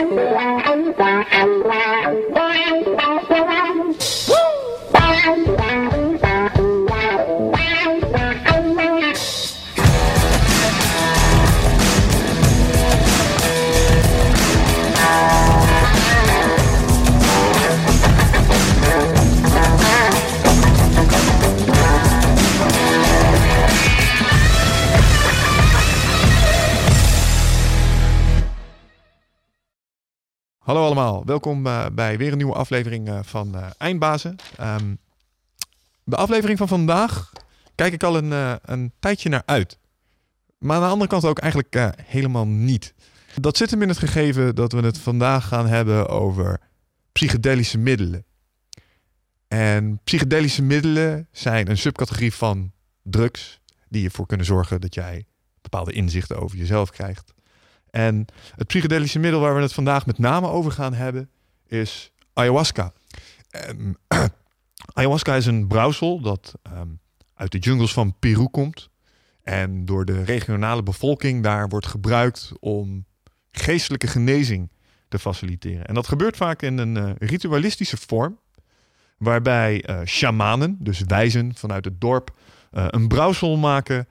Thank you. Allemaal, welkom uh, bij weer een nieuwe aflevering uh, van uh, Eindbazen. Um, de aflevering van vandaag kijk ik al een, een tijdje naar uit. Maar aan de andere kant ook eigenlijk helemaal niet. Dat zit hem in het gegeven dat we het vandaag gaan hebben over psychedelische middelen. En psychedelische middelen zijn een subcategorie van drugs die ervoor kunnen zorgen dat jij bepaalde inzichten over jezelf krijgt. En het psychedelische middel waar we het vandaag met name over gaan hebben is ayahuasca. Um, ayahuasca is een brouwsel dat um, uit de jungles van Peru komt. En door de regionale bevolking daar wordt gebruikt om geestelijke genezing te faciliteren. En dat gebeurt vaak in een uh, ritualistische vorm. Waarbij uh, shamanen, dus wijzen vanuit het dorp, uh, een brouwsel maken.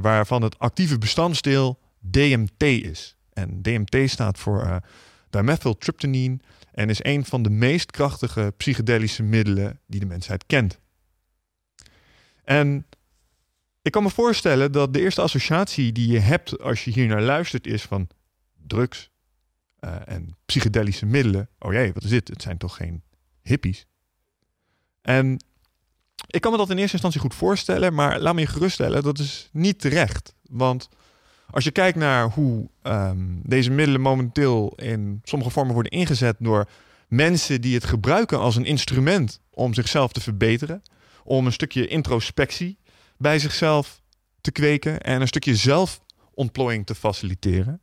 waarvan het actieve bestanddeel DMT is. En DMT staat voor uh, dimethyltryptamine en is een van de meest krachtige psychedelische middelen die de mensheid kent. En ik kan me voorstellen dat de eerste associatie die je hebt als je hier naar luistert is van drugs uh, en psychedelische middelen. Oh jee, wat is dit? Het zijn toch geen hippies? En ik kan me dat in eerste instantie goed voorstellen, maar laat me je geruststellen, dat is niet terecht. Want als je kijkt naar hoe um, deze middelen momenteel in sommige vormen worden ingezet door mensen die het gebruiken als een instrument om zichzelf te verbeteren, om een stukje introspectie bij zichzelf te kweken en een stukje zelfontplooiing te faciliteren,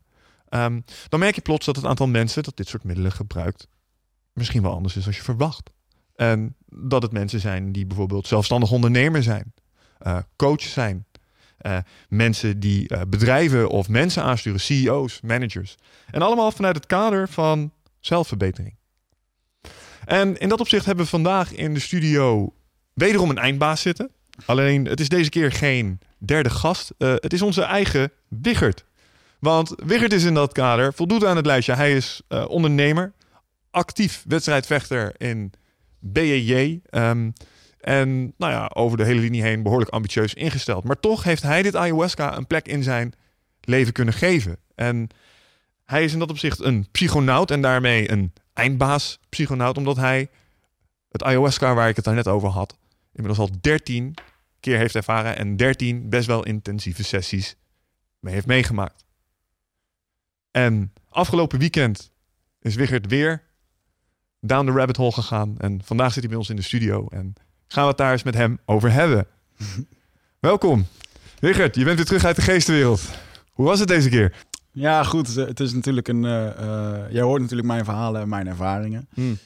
um, dan merk je plots dat het aantal mensen dat dit soort middelen gebruikt misschien wel anders is dan je verwacht. En dat het mensen zijn die bijvoorbeeld zelfstandig ondernemer zijn, uh, coach zijn, uh, mensen die uh, bedrijven of mensen aansturen, CEO's, managers. En allemaal vanuit het kader van zelfverbetering. En in dat opzicht hebben we vandaag in de studio wederom een eindbaas zitten. Alleen het is deze keer geen derde gast. Uh, het is onze eigen Wiggert. Want Wiggert is in dat kader, voldoet aan het lijstje. Hij is ondernemer, actief wedstrijdvechter in BJJ. Um, en nou ja, over de hele linie heen behoorlijk ambitieus ingesteld. Maar toch heeft hij dit ayahuasca een plek in zijn leven kunnen geven. En hij is in dat opzicht een psychonaut en daarmee een eindbaas psychonaut, omdat hij het ayahuasca waar ik het daar net over had, inmiddels al 13 keer heeft ervaren en 13 best wel intensieve sessies mee heeft meegemaakt. En afgelopen weekend is Wigert weer down the rabbit hole gegaan en vandaag zit hij bij ons in de studio en gaan we het daar eens met hem over hebben. Welkom. Richard, je bent weer terug uit de geestenwereld. Hoe was het deze keer? Ja, goed. Het is natuurlijk een. Uh, uh, jij hoort natuurlijk mijn verhalen en mijn ervaringen. Hmm.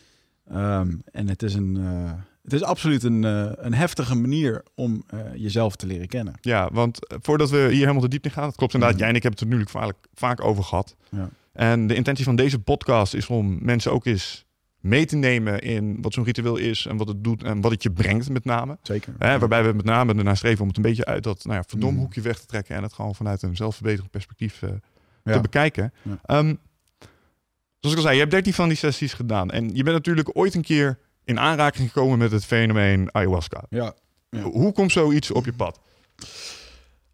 Um, en het is een. Uh, het is absoluut een, een heftige manier om jezelf te leren kennen. Ja, want voordat we hier helemaal te diep in gaan, het klopt inderdaad, hmm. jij en ik hebben het er natuurlijk vaak, vaak over gehad. Ja. En de intentie van deze podcast is om mensen ook eens mee te nemen in wat zo'n ritueel is en wat het doet en wat het je brengt met name. Zeker. Hè, waarbij we met name ernaar streven om het een beetje uit dat nou ja, verdom mm. hoekje weg te trekken en het gewoon vanuit een zelfverbeterend perspectief uh, ja. te bekijken. Ja. Um, zoals ik al zei, je hebt 13 van die sessies gedaan en je bent natuurlijk ooit een keer in aanraking gekomen met het fenomeen ayahuasca. Ja. Hoe komt zoiets op je pad?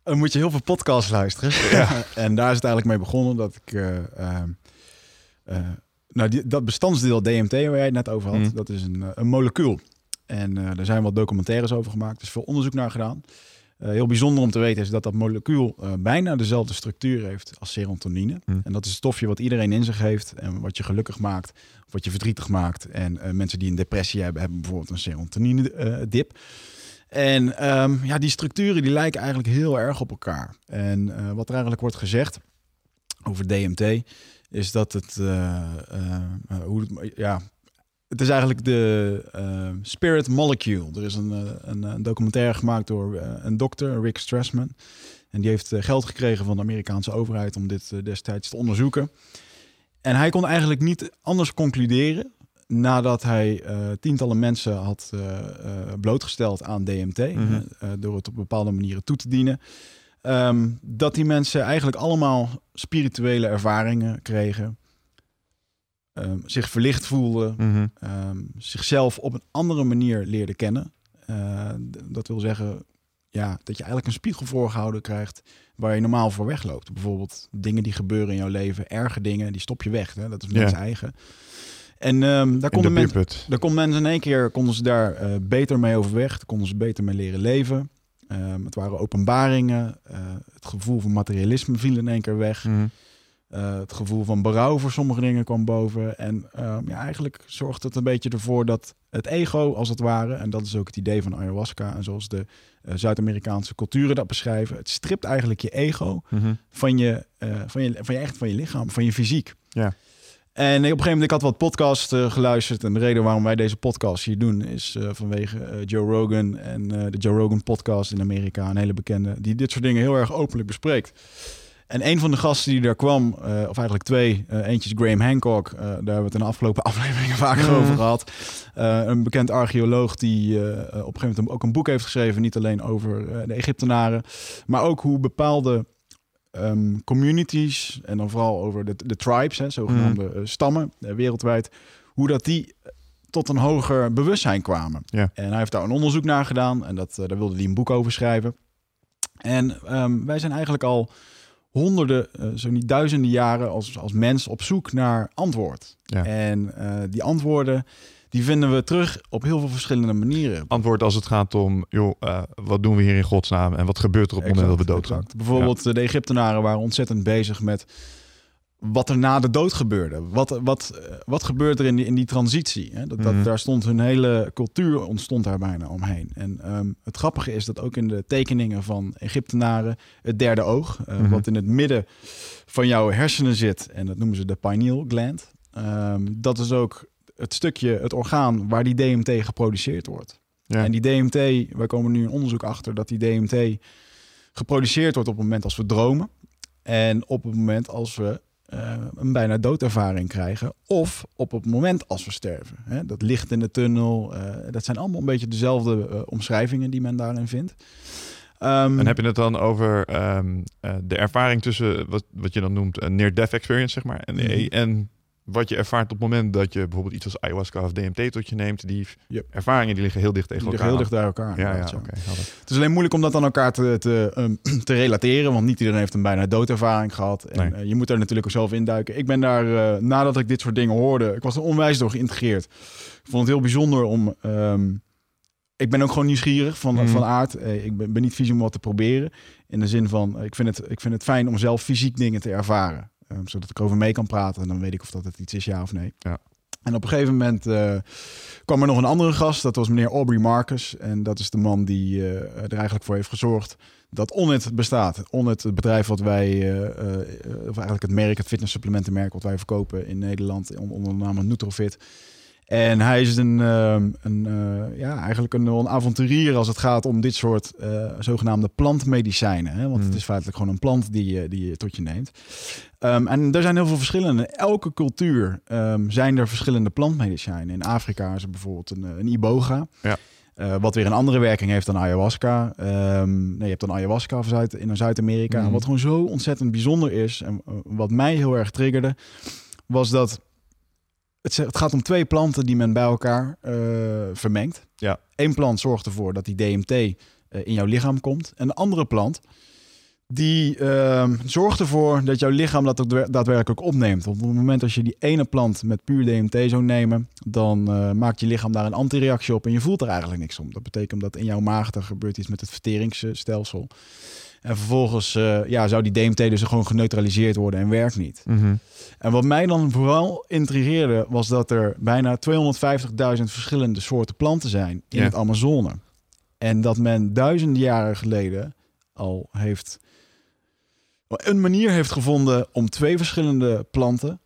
Dan moet je heel veel podcasts luisteren. En daar is het eigenlijk mee begonnen dat ik uh, uh, nou, die, dat bestandsdeel DMT waar jij het net over had, mm. dat is een, eh, een molecuul. En uh, er zijn wat documentaires over gemaakt. Er is veel onderzoek naar gedaan. Uh, heel bijzonder om te weten is dat dat molecuul uh, bijna dezelfde structuur heeft als serotonine. Mm. En dat is het stofje wat iedereen in zich heeft en wat je gelukkig maakt, of wat je verdrietig maakt. En mensen die een depressie hebben, hebben bijvoorbeeld een serotonine dip. En um, ja, die structuren die lijken eigenlijk heel erg op elkaar. En wat er eigenlijk wordt gezegd over DMT is dat het, uh, uh, hoe het, ja, het is eigenlijk de Spirit Molecule. Er is een, een, een documentaire gemaakt door een dokter, Rick Strassman. En die heeft geld gekregen van de Amerikaanse overheid om dit destijds te onderzoeken. En hij kon eigenlijk niet anders concluderen nadat hij uh, tientallen mensen had uh, uh, blootgesteld aan DMT, Mhm. door het op bepaalde manieren toe te dienen, ehm, dat die mensen eigenlijk allemaal spirituele ervaringen kregen, ehm, zich verlicht voelden, Mhm. ehm, zichzelf op een andere manier leerden kennen. Eh, dat wil zeggen ja, dat je eigenlijk een spiegel voorgehouden krijgt waar je normaal voor wegloopt. Bijvoorbeeld dingen die gebeuren in jouw leven, erge dingen, die stop je weg. Hè? Dat is mensen eigen. En daar konden mensen, daar konden mensen in één keer konden ze daar eh, beter mee overweg. Daar konden ze beter mee leren leven. Ehm, het waren openbaringen. Eh, het gevoel van materialisme viel in één keer weg. Mhm. Eh, het gevoel van berouw voor sommige dingen kwam boven. En ehm, ja, eigenlijk zorgt het een beetje ervoor dat het ego, als het ware, en dat is ook het idee van ayahuasca, en zoals de eh, Zuid-Amerikaanse culturen dat beschrijven, het stript eigenlijk je ego Mhm. van je, van je, van je echt van je lichaam, van je fysiek. Ja. En op een gegeven moment, ik had wat podcasts eh, geluisterd. En de reden waarom wij deze podcast hier doen, is eh, vanwege eh, Joe Rogan en de Joe Rogan podcast in Amerika. Een hele bekende, die dit soort dingen heel erg openlijk bespreekt. En een van de gasten die daar kwam, of eigenlijk twee, eentje is Graham Hancock. daar hebben we het in de afgelopen afleveringen vaker Mhm. over gehad. Eh, een bekend archeoloog die op een gegeven moment ook een boek heeft geschreven. Niet alleen over de Egyptenaren, maar ook hoe bepaalde ehm, communities, en dan vooral over de, de tribes, hè, zogenaamde Mhm. eh, stammen eh, wereldwijd, hoe dat die eh, tot een hoger bewustzijn kwamen. Ja. En hij heeft daar een onderzoek naar gedaan en dat, daar wilde hij een boek over schrijven. En ehm, wij zijn eigenlijk al honderden, zo niet duizenden jaren als, als mens op zoek naar antwoord. Ja. En die antwoorden, die vinden we terug op heel veel verschillende manieren. Antwoord als het gaat om, joh, eh, wat doen we hier in godsnaam en wat gebeurt er op het moment dat we doodgaan? Bijvoorbeeld eh, de Egyptenaren waren ontzettend bezig met wat er na de dood gebeurde. Wat, wat, eh, wat gebeurt er in die, in die transitie? Hè? Dat, dat, Mhm. Daar stond hun hele cultuur ontstond daar bijna omheen. En ehm, het grappige is dat ook in de tekeningen van Egyptenaren het derde oog, Mhm. wat in het midden van jouw hersenen zit, en dat noemen ze de pineal gland. ehm, dat is ook het stukje, het orgaan waar die DMT geproduceerd wordt. Ja. En die DMT, wij komen nu in onderzoek achter dat die DMT geproduceerd wordt op het moment als we dromen. En op het moment als we eh, een bijna doodervaring krijgen. Of op het moment als we sterven. Hè? Dat licht in de tunnel. eh, dat zijn allemaal een beetje dezelfde eh, omschrijvingen die men daarin vindt. Ehm, En heb je het dan over ehm, eh, de ervaring tussen wat, wat je dan noemt een near-death experience, zeg maar, en, Mhm. en wat je ervaart op het moment dat je bijvoorbeeld iets als ayahuasca of DMT tot je neemt, die Yep. ervaringen die liggen heel dicht tegen die liggen elkaar. heel dicht bij elkaar. Ja, ja, oké. helder. Het is alleen moeilijk om dat aan elkaar te, te, ehm, te relateren. Want niet iedereen heeft een bijna doodervaring gehad. En Nee. eh, je moet daar natuurlijk ook zelf induiken. Ik ben daar, eh, nadat ik dit soort dingen hoorde... Ik was er onwijs door geïntegreerd. Ik vond het heel bijzonder om... ehm, ik ben ook gewoon nieuwsgierig van, Mhm. van aard. Eh, ik ben, ben niet vies om wat te proberen. In de zin van, ik vind het, ik vind het fijn om zelf fysiek dingen te ervaren. Ehm, zodat ik over mee kan praten. En dan weet ik of dat het iets is, ja of nee. Ja. En op een gegeven moment eh, kwam er nog een andere gast. Dat was meneer Aubrey Marcus. En dat is de man die eh, er eigenlijk voor heeft gezorgd dat Onnit bestaat. Onnit, het bedrijf wat wij, eh, of eigenlijk het merk, het fitnesssupplementenmerk wat wij verkopen in Nederland on- onder de naam Nutrofit. En hij is een, ehm, een eh, ja, eigenlijk een, een avonturier als het gaat om dit soort eh, zogenaamde plantmedicijnen. Hè? Want Mm. het is feitelijk gewoon een plant die, je- die je tot je neemt. Ehm, en er zijn heel veel verschillende. In elke cultuur ehm, zijn er verschillende plantmedicijnen. In Afrika is er bijvoorbeeld een, eh, een iboga. Ja. Wat weer een andere werking heeft dan ayahuasca. Nee, je hebt dan ayahuasca of Zuid, in Zuid-Amerika. En wat gewoon zo ontzettend bijzonder is... en wat mij heel erg triggerde... was dat het, gaat om twee planten die men bij elkaar eh, vermengt. Ja. Eén plant zorgt ervoor dat die DMT eh, in jouw lichaam komt. En de andere plant die ehm, zorgt ervoor dat jouw lichaam dat ook daadwer- daadwerkelijk opneemt. Want op het moment als je die ene plant met puur DMT zou nemen, dan eh, maakt je lichaam daar een antireactie op en je voelt er eigenlijk niks om. Dat betekent dat in jouw maag er gebeurt iets met het verteringsstelsel. En vervolgens eh, ja, zou die DMT dus gewoon geneutraliseerd worden en werkt niet. Mhm. En wat mij dan vooral intrigeerde, was dat er bijna 250.000 verschillende soorten planten zijn in het Amazone. En dat men duizenden jaren geleden al heeft een manier heeft gevonden om twee verschillende planten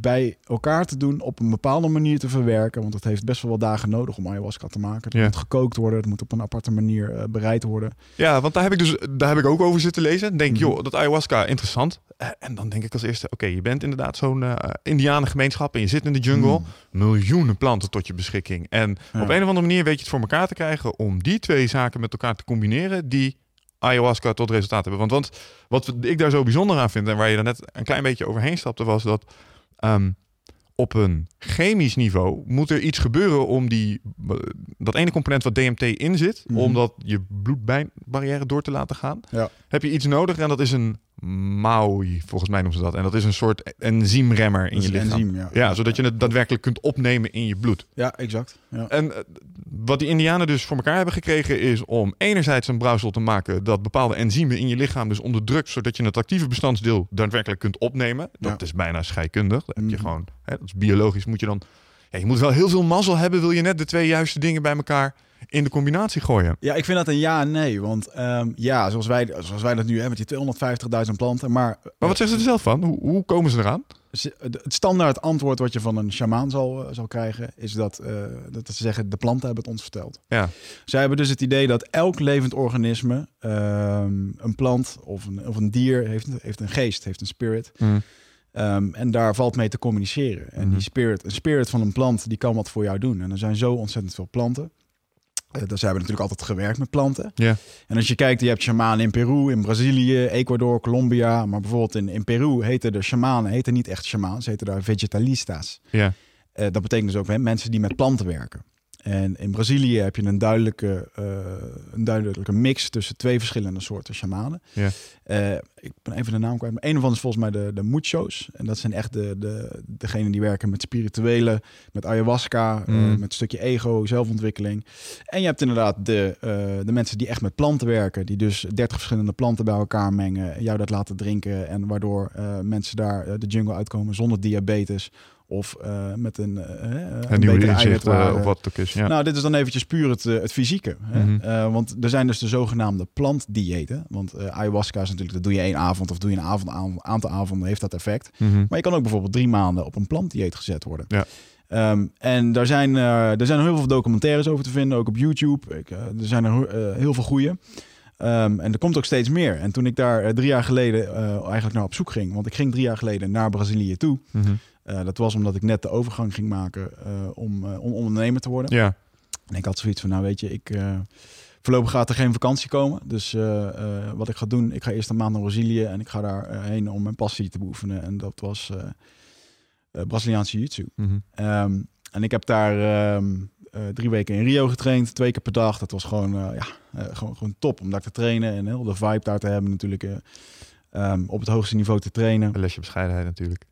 bij elkaar te doen, op een bepaalde manier te verwerken. Want het heeft best wel wat dagen nodig om ayahuasca te maken. Het Ja. moet gekookt worden, het moet op een aparte manier eh, bereid worden. Ja, want daar heb ik dus daar heb ik ook over zitten lezen. Denk, Mhm. joh, dat ayahuasca interessant. Eh, en dan denk ik als eerste, oké, je bent inderdaad zo'n eh indianengemeenschap en je zit in de jungle. Mm. Miljoenen planten tot je beschikking. En Ja. op een of andere manier weet je het voor elkaar te krijgen om die twee zaken met elkaar te combineren die ayahuasca tot resultaat hebben. Want, want wat ik daar zo bijzonder aan vind en waar je er net een klein beetje overheen stapte, was dat ehm, op een chemisch niveau moet er iets gebeuren om die, dat ene component wat DMT in zit, Mhm. om dat je bloedbarrière door te laten gaan. Ja. Heb je iets nodig en dat is een MAOI, volgens mij noemen ze dat. En dat is een soort enzymremmer in je lichaam. enzym, ja. Ja, zodat je het daadwerkelijk kunt opnemen in je bloed. Ja, exact. Ja. En eh, wat die Indianen dus voor elkaar hebben gekregen is om enerzijds een brouwsel te maken dat bepaalde enzymen in je lichaam dus onderdrukt, zodat je het actieve bestandsdeel daadwerkelijk kunt opnemen. Dat Ja. is bijna scheikundig. Dat heb je Mhm. gewoon, hè, dat is biologisch moet je dan. Ja, je moet wel heel veel mazzel hebben, wil je net de twee juiste dingen bij elkaar in de combinatie gooien. Ja, ik vind dat een ja en nee. Want ehm, ja, zoals wij, zoals wij dat nu hebben met die 250.000 planten. Maar, Maar wat zeggen ze er zelf van? Hoe, hoe komen ze eraan? het standaard antwoord wat je van een shamaan zal, eh, zal krijgen... is dat, eh, dat ze zeggen, de planten hebben het ons verteld. Ja. Zij hebben dus het idee dat elk levend organisme... ehm, een plant of een, of een dier heeft, heeft een geest, heeft een spirit... Ehm, en daar valt mee te communiceren. En Mhm. die spirit, een spirit van een plant, die kan wat voor jou doen. En er zijn zo ontzettend veel planten. Eh, dus ze hebben natuurlijk altijd gewerkt met planten. Ja. En als je kijkt, je hebt shamanen in Peru, in Brazilië, Ecuador, Colombia. Maar bijvoorbeeld in, in Peru heten de shamanen heten niet echt shamanen, ze heten daar vegetalistas. Ja. Eh, dat betekent dus ook hè, mensen die met planten werken. En in Brazilië heb je een duidelijke, eh, een duidelijke mix tussen twee verschillende soorten shamanen. Ja. Eh, ik ben even de naam kwijt. Maar een van is volgens mij de, de muchos. En dat zijn echt de, de, degenen die werken met spirituele, met ayahuasca, eh, Mm. met een stukje ego, zelfontwikkeling. En je hebt inderdaad de, de mensen die echt met planten werken. Die dus 30 verschillende planten bij elkaar mengen. en Jou dat laten drinken. En waardoor mensen daar de jungle uitkomen zonder diabetes. Of eh, met een, eh, een, nieuwe inzicht eh, of wat het ook is. Ja. Nou, dit is dan eventjes puur het, het fysieke. Hè? Mhm. Want er zijn dus de zogenaamde plantdiëten. Want ayahuasca is natuurlijk, dat doe je één avond of doe je een avond, aantal avonden, heeft dat effect. Mhm. Maar je kan ook bijvoorbeeld drie maanden op een plantdieet gezet worden. Ja. Ehm, en daar zijn, er zijn heel veel documentaires over te vinden, ook op YouTube. Ik, er zijn er heel veel goede. Ehm, en er komt ook steeds meer. En toen ik daar drie jaar geleden eigenlijk naar op zoek ging, want ik ging drie jaar geleden naar Brazilië toe. Mhm. Eh, dat was omdat ik net de overgang ging maken eh, om, eh, om ondernemer te worden. Ja. En ik had zoiets van, nou weet je, ik, voorlopig gaat er geen vakantie komen. Dus wat ik ga doen, ik ga eerst een maand naar Brazilië en ik ga daar eh, heen om mijn passie te beoefenen. En dat was Braziliaanse jiu-jitsu. Mhm. Ehm, en ik heb daar ehm, eh, drie weken in Rio getraind, twee keer per dag. Dat was gewoon, ja, gewoon, gewoon top om daar te trainen en heel de vibe daar te hebben natuurlijk. eh, ehm, op het hoogste niveau te trainen. Een lesje bescheidenheid natuurlijk.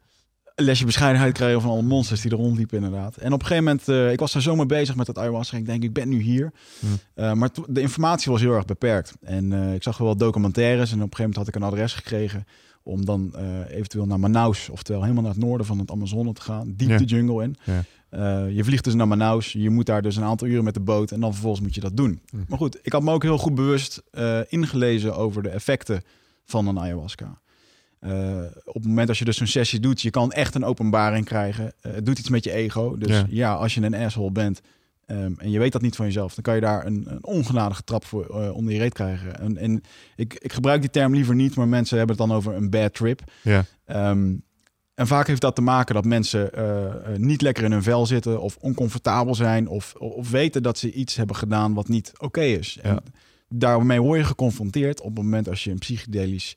Lesje bescheidenheid krijgen van alle monsters die er rondliepen inderdaad. En op een gegeven moment, eh, ik was daar zomaar bezig met het ayahuasca. Ik denk, ik ben nu hier. Hm. Eh, maar de informatie was heel erg beperkt. En eh, ik zag wel documentaires en op een gegeven moment had ik een adres gekregen om dan eventueel naar Manaus, oftewel helemaal naar het noorden van het Amazone te gaan, diep Ja. de jungle in. Ja. Je vliegt dus naar Manaus, je moet daar dus een aantal uren met de boot en dan vervolgens moet je dat doen. Hm. Maar goed, ik had me ook heel goed bewust ingelezen over de effecten van een ayahuasca. Eh, op het moment als je dus zo'n sessie doet, je kan echt een openbaring krijgen. Eh, het doet iets met je ego. Dus Ja. ja, als je een asshole bent ehm, en je weet dat niet van jezelf, dan kan je daar een, een ongenadige trap voor eh, onder je reet krijgen. En, en ik, ik gebruik die term liever niet, maar mensen hebben het dan over een bad trip. Ja. Ehm, en vaak heeft dat te maken dat mensen niet lekker in hun vel zitten of oncomfortabel zijn of, of weten dat ze iets hebben gedaan wat niet oké is. En Ja. daarmee word je geconfronteerd op het moment als je een psychedelisch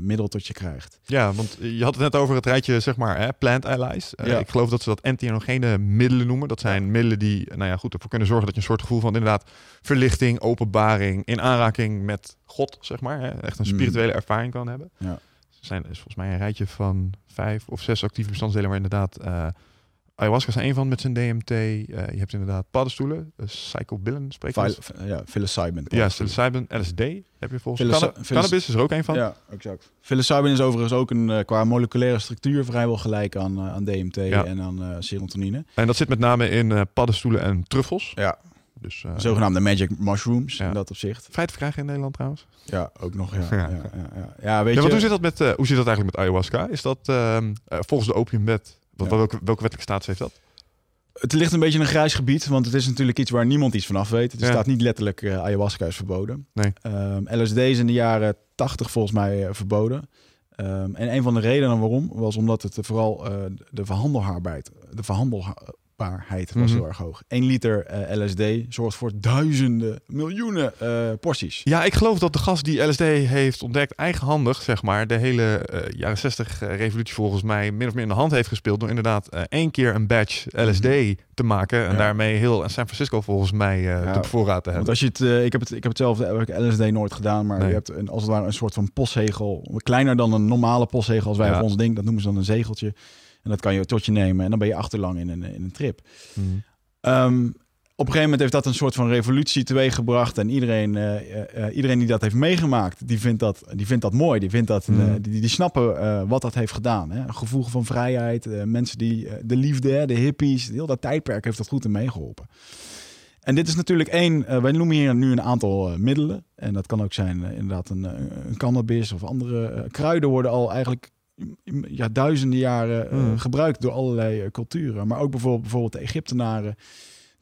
middel tot je krijgt. Ja, want je had het net over het rijtje, zeg maar, hè, plant allies. Eh, Ja. Ik geloof dat ze dat entheogene middelen noemen. Dat zijn middelen die, nou ja, goed, ervoor kunnen zorgen dat je een soort gevoel van inderdaad verlichting, openbaring, in aanraking met God, zeg maar, hè, echt een Mm. spirituele ervaring kan hebben. Ja. Er zijn is volgens mij een rijtje van vijf of zes actieve bestanddelen, waar inderdaad eh ayahuasca is één van met zijn DMT. Eh, je hebt inderdaad paddenstoelen, uh, psychobillen, spreek je ja, psilocybin. Ja, psilocybin, LSD heb je volgens psilocy- Cannabis is er ook een van. Ja, exact. Psilocybin is overigens ook een, eh, qua moleculaire structuur vrijwel gelijk aan, eh, aan DMT Ja. en aan eh serotonine. En dat zit met name in eh, paddenstoelen en truffels. Ja. Dus, Zogenaamde magic mushrooms, in dat opzicht. Vrij te verkrijgen in Nederland trouwens? Ja, ook nog, ja. ja. ja, ja, ja. weet je... Hoe zit, dat met, hoe zit dat eigenlijk met ayahuasca? Is dat ehm, volgens de opiumwet, wat, welke, welke wettelijke status heeft dat? Het ligt een beetje in een grijs gebied, want het is natuurlijk iets waar niemand iets van af weet. Er staat niet letterlijk uh, ayahuasca is verboden. Nee. Um, LSD is in de jaren 80 volgens mij verboden. Um, en een van de redenen waarom was omdat het vooral uh, de verhandelbaarheid, de was mm heel erg hoog. 1 liter uh, LSD zorgt voor duizenden, miljoenen uh, porties. Ja, ik geloof dat de gast die LSD heeft ontdekt, eigenhandig, zeg maar, de hele jaren 60 revolutie volgens mij min of meer in de hand heeft gespeeld door inderdaad één keer een batch LSD mm te maken en daarmee heel San Francisco volgens mij ja, te voorraad te hebben. Want als je het, ik heb het, ik heb hetzelfde, ik LSD nooit gedaan, maar nee. je hebt een, als het ware een soort van postzegel, kleiner dan een normale postzegel als wij ja. op ons ding, dat noemen ze dan een zegeltje. En dat kan je tot je nemen en dan ben je achterlang in een, in een trip. Mm. Um, op een gegeven moment heeft dat een soort van revolutie teweeggebracht. En iedereen, uh, uh, iedereen die dat heeft meegemaakt, die vindt dat, die vindt dat mooi. Die, vindt dat, mm. uh, die, die snappen wat dat heeft gedaan. Hè? Gevoel van vrijheid. mensen die de liefde, de hippies, heel dat tijdperk heeft dat goed in meegeholpen. En dit is natuurlijk één, wij noemen hier nu een aantal middelen. En dat kan ook zijn inderdaad een, een cannabis of andere kruiden worden al eigenlijk ja, duizenden jaren mm. gebruikt door allerlei culturen. Maar ook bijvoorbeeld, bijvoorbeeld de Egyptenaren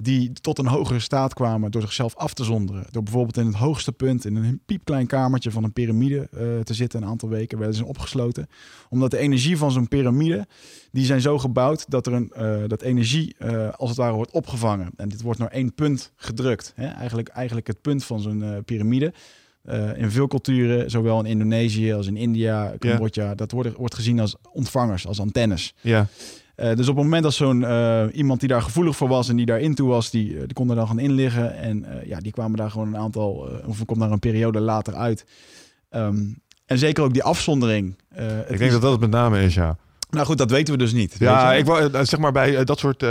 die tot een hogere staat kwamen door zichzelf af te zonderen. Door bijvoorbeeld in het hoogste punt in een piepklein kamertje van een piramide uh, te zitten een aantal weken. Werden ze opgesloten. Omdat de energie van zo'n piramide, die zijn zo gebouwd dat er een, uh, dat energie uh, als het ware wordt opgevangen. En dit wordt naar één punt gedrukt. Hè? Eigenlijk, eigenlijk het punt van zo'n piramide. In veel culturen, zowel in Indonesië als in India, Cambodja, yeah. dat wordt, wordt gezien als ontvangers, als antennes. Ja. Uh, dus op het moment dat zo'n uh, iemand die daar gevoelig voor was en die daar toe was, die, die kon er dan gaan inliggen. En ja, die kwamen daar gewoon een aantal, of komt daar een periode later uit. Um, en zeker ook die afzondering. Ik denk dat dat het met name is, ja. Nou goed, dat weten we dus niet. Ja, ik wou zeg maar bij dat soort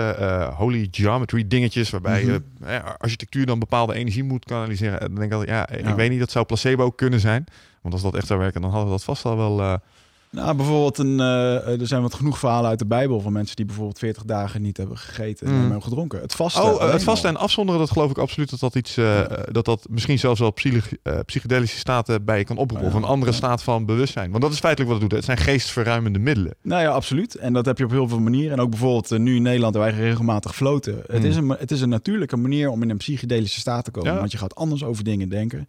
holy geometry dingetjes, waarbij mm -hmm. architectuur dan bepaalde energie moet kanaliseren. Dan denk ik altijd, ja, ja, ik weet niet, dat zou placebo kunnen zijn. Want als dat echt zou werken, dan hadden we dat vast al wel nou, bijvoorbeeld, een, uh, er zijn wat genoeg verhalen uit de Bijbel van mensen die bijvoorbeeld 40 dagen niet hebben gegeten en mm. hebben gedronken. Het vasten. Oh, uh, het vasten en afzonderen, dat geloof ik absoluut dat dat iets, uh, ja. dat dat misschien zelfs wel psych psychedelische staten bij je kan oproepen. Ja, of een andere ja. staat van bewustzijn. Want dat is feitelijk wat het doet. Het zijn geestverruimende middelen. Nou ja, absoluut. En dat heb je op heel veel manieren. En ook bijvoorbeeld nu in Nederland, wij regelmatig floten. Mm. Het, is een, het is een natuurlijke manier om in een psychedelische staat te komen. Want je gaat anders over dingen denken.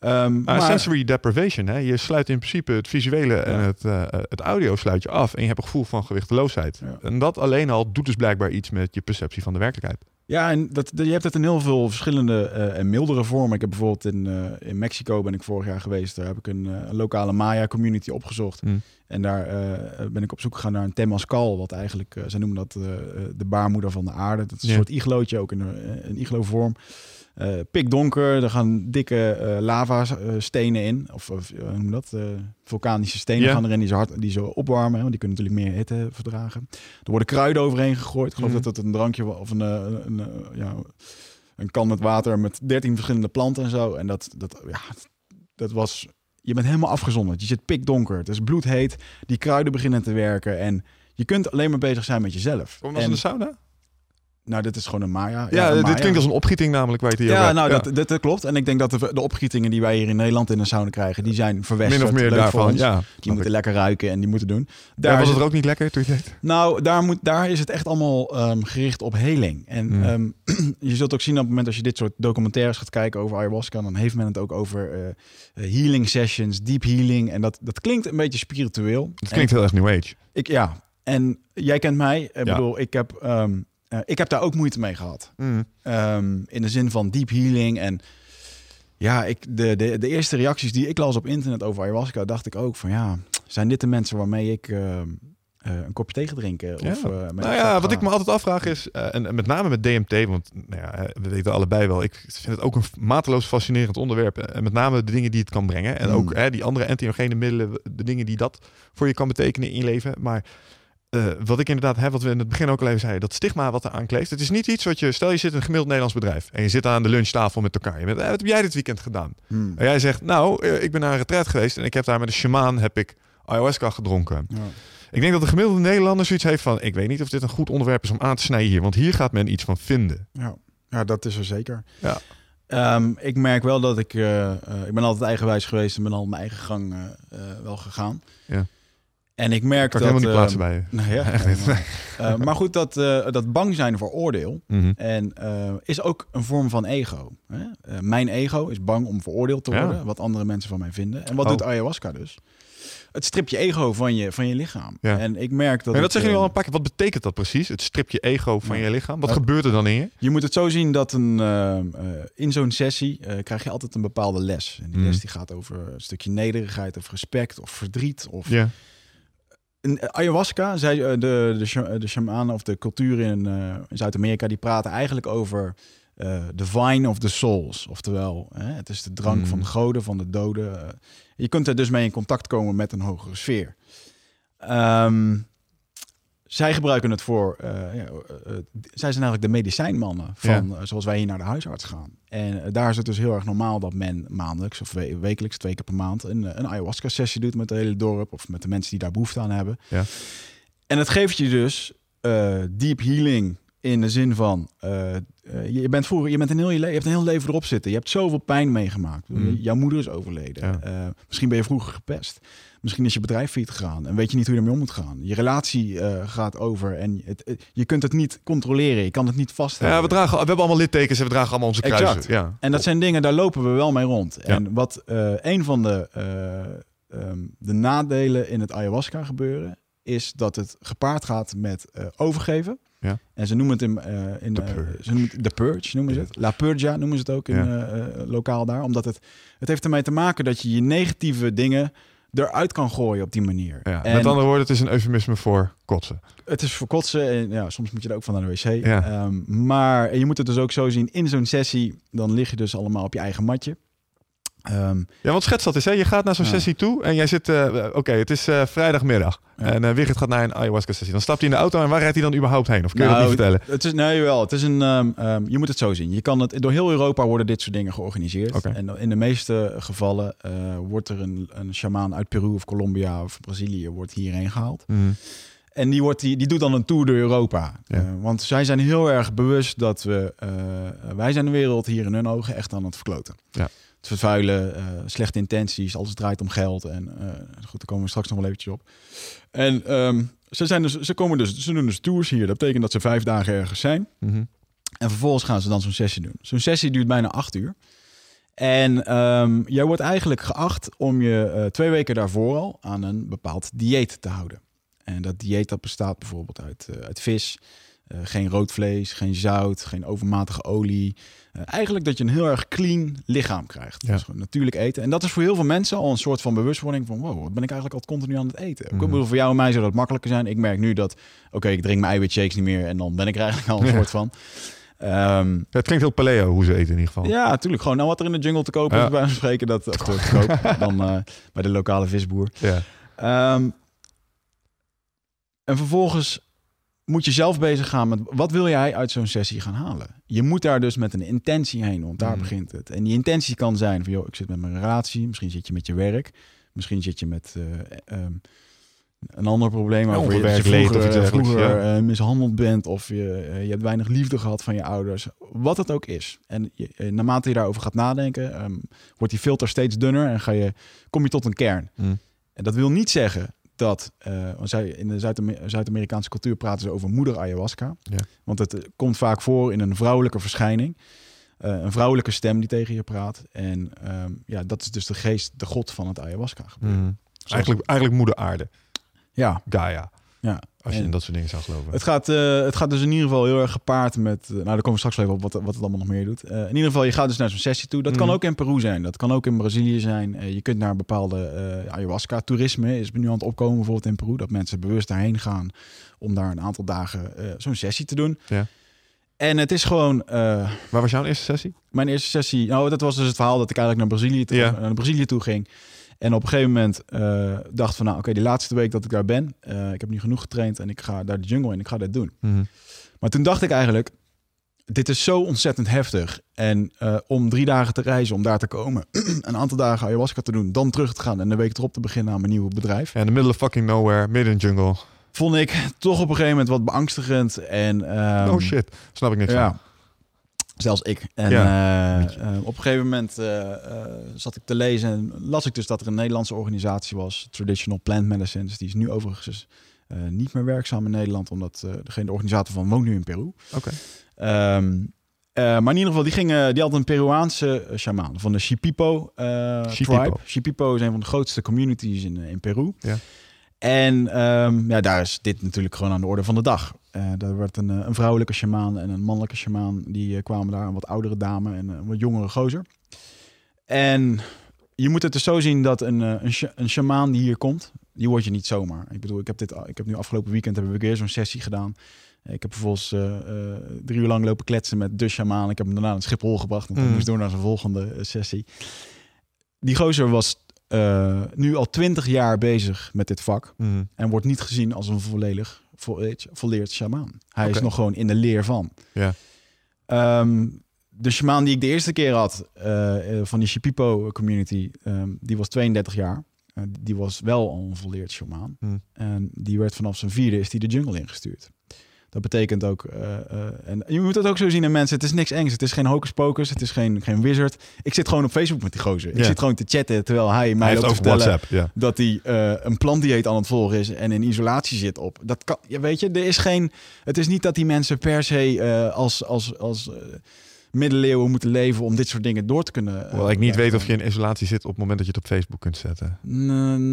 Um, maar, sensory deprivation, hè? je sluit in principe het visuele ja. en het, uh, het audio sluit je af en je hebt een gevoel van gewichteloosheid. Ja. En dat alleen al doet dus blijkbaar iets met je perceptie van de werkelijkheid. Ja, en dat, je hebt het in heel veel verschillende uh, en mildere vormen. Ik heb bijvoorbeeld in, uh, in Mexico ben ik vorig jaar geweest. Daar heb ik een, lokale Maya community opgezocht. Mm. En daar ben ik op zoek gegaan naar een Temascal, wat eigenlijk, ze noemen dat de baarmoeder van de aarde. Dat is een ja. soort iglootje, ook in een, een iglo vorm. Uh, pikdonker, er gaan dikke uh, lava stenen in. Of, of hoe noem dat? Uh, vulkanische stenen yeah. gaan erin die zo, hard, die zo opwarmen. Want die kunnen natuurlijk meer hitte verdragen. Er worden kruiden overheen gegooid. Ik geloof mm. dat het een drankje of een, een, een, ja, een kan met water met 13 verschillende planten en zo. En dat, dat, ja, dat was... Je bent helemaal afgezonderd. Je zit pikdonker. Het is bloedheet. Die kruiden beginnen te werken. En je kunt alleen maar bezig zijn met jezelf. Kom was in de sauna? Nou, dit is gewoon een Maya. Ja, ja een dit Maya. klinkt als een opgieting namelijk, weet je. Ja, nou, ja. Dat, dat, klopt. En ik denk dat de, de opgietingen die wij hier in Nederland in de sauna krijgen, die zijn verwesterd. Min of meer daarvan, ja. Die moeten ik. lekker ruiken en die moeten doen. Daar ja, was het er ook niet lekker toen je het Nou, daar, moet, daar is het echt allemaal um, gericht op heling. En mm. um, je zult ook zien op het moment als je dit soort documentaires gaat kijken over ayahuasca, dan heeft men het ook over uh, healing sessions, deep healing. En dat, dat klinkt een beetje spiritueel. Het klinkt en, heel erg New Age. Ik, ja, en jij kent mij. Ik bedoel, ik heb... Um, uh, ik heb daar ook moeite mee gehad. Mm. Um, in de zin van deep healing. En ja, ik, de, de, de eerste reacties die ik las op internet over ayahuasca, dacht ik ook van ja, zijn dit de mensen waarmee ik uh, uh, een kopje thee drinken? Of, ja. nou ja, wat ik me altijd afvraag is, en, en, met name met DMT, want nou ja, we weten allebei wel, ik vind het ook een mateloos fascinerend onderwerp. En met name de dingen die het kan brengen. En mm. ook die andere entheogene middelen, de dingen die dat voor je kan betekenen in je leven. Maar uh, wat ik inderdaad heb, wat we in het begin ook al even zeiden, dat stigma wat er aankleeft. Het is niet iets wat je, stel je zit in een gemiddeld Nederlands bedrijf en je zit aan de lunchtafel met elkaar. Je bent, eh, wat heb jij dit weekend gedaan? Hmm. En jij zegt, nou, uh, ik ben naar een retreat geweest en ik heb daar met een shamaan heb ik ayahuasca gedronken. Ja. Ik denk dat de gemiddelde Nederlander zoiets heeft van, ik weet niet of dit een goed onderwerp is om aan te snijden hier, want hier gaat men iets van vinden. Ja. Ja, dat is er zeker. Ja. Ehm, ik merk wel dat ik... eh, eh, ik ben altijd eigenwijs geweest en ben al mijn eigen gang eh, eh, wel gegaan. Ja. En ik merk Kan ik dat... helemaal niet ehm, plaatsen bij je. Nou ja, Echt niet. maar, eh, maar goed, dat, eh, dat bang zijn voor oordeel Mhm. en eh, is ook een vorm van ego. Hè? Mijn ego is bang om veroordeeld te Ja. worden, wat andere mensen van mij vinden. En wat Oh. doet ayahuasca dus? Het stript je ego van je, van je lichaam. Ja. En ik merk dat. En dat zeg je nu al een paar keer. Wat betekent dat precies? Het strip je ego van Ja. je lichaam. Wat Ja. gebeurt er dan in je? Je moet het zo zien dat een, in zo'n sessie krijg je altijd een bepaalde les. En die Mm. les die gaat over een stukje nederigheid of respect of verdriet. Of Een, eh, ayahuasca, zei, eh, de, de, sha- de shamanen of de cultuur in, eh, in Zuid-Amerika, die praten eigenlijk over eh the vine of the souls. Oftewel, hè, het is de drank Mm. van de goden, van de doden. Eh, je kunt er dus mee in contact komen met een hogere sfeer. Ehm, zij gebruiken het voor, eh, ja, eh, eh, zij zijn eigenlijk de medicijnmannen van, zoals wij hier naar de huisarts gaan. En daar is het dus heel erg normaal dat men maandelijks of we- wekelijks, twee keer per maand, een, een ayahuasca-sessie doet met het hele dorp of met de mensen die daar behoefte aan hebben. Ja. En het geeft je dus deep healing in de zin van, je bent vroeger, je bent een heel je, hebt een heel leven erop zitten. Je hebt zoveel pijn meegemaakt. Mm. Jouw moeder is overleden. Ja. Misschien ben je vroeger gepest. Misschien is je bedrijf failliet gegaan en weet je niet hoe je ermee om moet gaan. Je relatie eh, gaat over en het, het- je kunt het niet controleren. Je kan het niet vasthouden. Ja, we, dragen, we hebben allemaal littekens en we dragen allemaal onze kruisen. Exact. Ja. En dat zijn dingen, daar lopen we wel mee rond. En wat eh, een van de, eh, ehm, de nadelen in het ayahuasca gebeuren, is dat het gepaard gaat met eh, overgeven. Ja. En ze noemen het in, eh, in eh, purge. ze noemen het de purge, noemen ze het. La purgia noemen ze het ook in Ja. eh, eh, lokaal daar. Omdat het, het heeft ermee te maken dat je je negatieve dingen eruit kan gooien op die manier. Ja. En Met andere woorden, het is een eufemisme voor kotsen. het is voor kotsen en ja, soms moet je er ook van naar de wc. Ja. Ehm, maar je moet het dus ook zo zien, in zo'n sessie, dan lig je dus allemaal op je eigen matje. Ehm, Ja, want schets dat eens. Hè? Je gaat naar zo'n Ja. sessie toe en jij zit... eh, Oké, het is eh, vrijdagmiddag. Ja. En Wigert gaat naar een ayahuasca-sessie. Dan stapt hij in de auto en waar rijdt hij dan überhaupt heen? Of kun je dat nou, niet vertellen? Het is, nee, wel. Het is een, ehm, ehm, je moet het zo zien. Je kan het, door heel Europa worden dit soort dingen georganiseerd. En in de meeste gevallen wordt er een, een shamaan uit Peru of Colombia of Brazilië wordt hierheen gehaald. Mhm. En die, wordt, die, die doet dan een tour door Europa. Ja. Want zij zijn heel erg bewust dat we... wij zijn de wereld hier in hun ogen echt aan het verkloten. Ja. Vervuilen, eh, slechte intenties, alles draait om geld. En eh, goed, daar komen we straks nog wel eventjes op. En ehm, ze, zijn dus, ze, komen dus, ze doen dus tours hier. Dat betekent dat ze vijf dagen ergens zijn. Mhm. En vervolgens gaan ze dan zo'n sessie doen. Zo'n sessie duurt bijna acht uur. En ehm, jij wordt eigenlijk geacht om je eh, twee weken daarvoor al aan een bepaald dieet te houden. En dat dieet dat bestaat bijvoorbeeld uit, uit vis, eh, geen rood vlees, geen zout, geen overmatige olie. Eh, eigenlijk dat je een heel erg clean lichaam krijgt. Ja. Dus gewoon natuurlijk eten. En dat is voor heel veel mensen al een soort van bewustwording van... wow, wat ben ik eigenlijk al continu aan het eten? Mhm. Ik bedoel, voor jou en mij zou dat makkelijker zijn. Ik merk nu dat, oké, ik drink mijn eiwitshakes niet meer... en dan ben ik er eigenlijk al een Ja. soort van... Ehm, het klinkt heel paleo hoe ze eten in ieder geval. ja, natuurlijk. Gewoon nou wat er in de jungle te kopen Ja. is, bij spreken. Dat, te koop, dan eh, bij de lokale visboer. Ja. Ehm, en vervolgens moet je zelf bezig gaan met wat wil jij uit zo'n sessie gaan halen. Je moet daar dus met een intentie heen, want daar Mhm. begint het. En die intentie kan zijn van, joh, ik zit met mijn relatie. Misschien zit je met je werk. Misschien zit je met eh, ehm, een ander probleem. Over je, je of vroeger, iets eh, dergelijks, vroeger ja. eh, mishandeld bent of je, eh, je hebt weinig liefde gehad van je ouders. Wat het ook is. En je, eh, naarmate je daarover gaat nadenken, ehm, wordt die filter steeds dunner en ga je, kom je tot een kern. Mhm. En dat wil niet zeggen dat, eh, zij, in de Zuid- Zuid-Amerikaanse cultuur praten ze over moeder ayahuasca. Ja. Want het eh, komt vaak voor in een vrouwelijke verschijning. Eh, een vrouwelijke stem die tegen je praat. En ehm, ja, dat is dus de geest, de god van het ayahuasca gebeuren. Mhm. Eigenlijk, eigenlijk moeder aarde. Ja, Gaia. ja. Als je En- in dat soort dingen zou geloven. Het gaat, eh, het gaat dus in ieder geval heel erg gepaard met... eh, nou, daar komen we straks wel even op wat, wat het allemaal nog meer doet. Eh, in ieder geval, je gaat dus naar zo'n sessie toe. Dat kan Mhm. ook in Peru zijn. Dat kan ook in Brazilië zijn. Je kunt naar bepaalde ayahuasca-toerisme. Is nu aan het opkomen bijvoorbeeld in Peru. Dat mensen bewust daarheen gaan om daar een aantal dagen zo'n sessie te doen. Ja. En het is gewoon... Waar was jouw eerste sessie? mijn eerste sessie... Nou, dat was dus het verhaal dat ik eigenlijk naar Brazilië toe, Ja. naar Brazilië toe ging. En op een gegeven moment eh, dacht van... Nou, oké, die laatste week dat ik daar ben... eh, ik heb nu genoeg getraind en ik ga daar de jungle in. Ik ga dit doen. Mhm. Maar toen dacht ik eigenlijk, dit is zo ontzettend heftig. En eh, om drie dagen te reizen, om daar te komen, een aantal dagen ayahuasca te doen, dan terug te gaan en de week erop te beginnen aan mijn nieuwe bedrijf, in the middle of fucking nowhere, midden in de jungle. vond ik toch op een gegeven moment wat beangstigend. En, ehm, oh shit, snap ik niks Ja. van. Zelfs ik. En Ja, eh, eh, op een gegeven moment eh, zat ik te lezen en las ik dus dat er een Nederlandse organisatie was, Traditional Plant Medicines. Die is nu overigens eh, niet meer werkzaam in Nederland, omdat degene, de organisator van woont nu in Peru. Oké. Ehm, eh, maar in ieder geval, die, gingen, die had een Peruaanse uh, shamaan van de Shipipo, uh, Shipipo. tribe. Shipipo is een van de grootste communities in, in Peru. Ja. En um, ja, daar is dit natuurlijk gewoon aan de orde van de dag. Uh, daar werd een, een vrouwelijke shamaan en een mannelijke shamaan. Die uh, kwamen daar, een wat oudere dame en een wat jongere gozer. En je moet het dus zo zien dat een, een, een shamaan die hier komt, die word je niet zomaar. Ik bedoel, ik heb, dit, ik heb nu afgelopen weekend hebben we weer zo'n sessie gedaan. Ik heb vervolgens uh, uh, drie uur lang lopen kletsen met de shamaan. Ik heb hem daarna naar Schiphol gebracht. Want hij mm. moest door naar zijn volgende uh, sessie. Die gozer was nu al twintig jaar bezig met dit vak. Mm. En wordt niet gezien als een volledig volleerd, shamaan. Hij okay. is nog gewoon in de leer van. Ja. Um, de shamaan die ik de eerste keer had uh, van die Shipipo community, um, die was 32 jaar. Uh, die was wel al een volleerd shamaan. Mm. En die werd vanaf zijn vierde is die de jungle ingestuurd. Dat betekent ook, uh, uh, en je moet het ook zo zien in mensen, het is niks engs. Het is geen hocus pocus, het is geen, geen wizard. Ik zit gewoon op Facebook met die gozer. Ik zit gewoon te chatten terwijl hij mij hij loopt heeft te WhatsApp. Dat hij uh, een plantdieet aan het volgen is en in isolatie zit op. Dat kan, ja, weet je, er is geen, het is niet dat die mensen per se als, als, als middeleeuwen moeten leven om dit soort dingen door te kunnen. uh, Hoewel ik niet weet of je in isolatie zit op het moment dat je het op Facebook kunt zetten.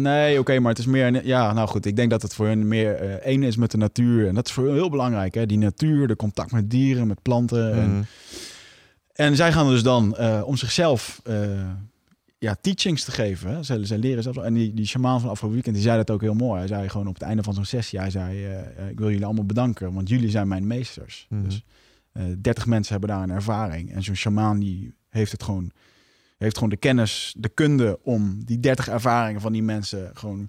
Nee, oké, okay, maar het is meer. Ja, nou goed, ik denk dat het voor hen meer uh, één is met de natuur. En dat is voor hen heel belangrijk, hè? Die natuur, de contact met dieren, met planten. Mhm. En, en zij gaan dus dan uh, om zichzelf. Ja, teachings te geven. Hè? Zij, zij leren zelf. En die, die shamaan van afgelopen weekend, die zei dat ook heel mooi. Hij zei gewoon op het einde van zo'n sessie, hij zei, uh, ik wil jullie allemaal bedanken, want jullie zijn mijn meesters. Mhm. Dus 30 mensen hebben daar een ervaring. En zo'n shamaan die heeft het gewoon, heeft gewoon de kennis, de kunde om die 30 ervaringen van die mensen gewoon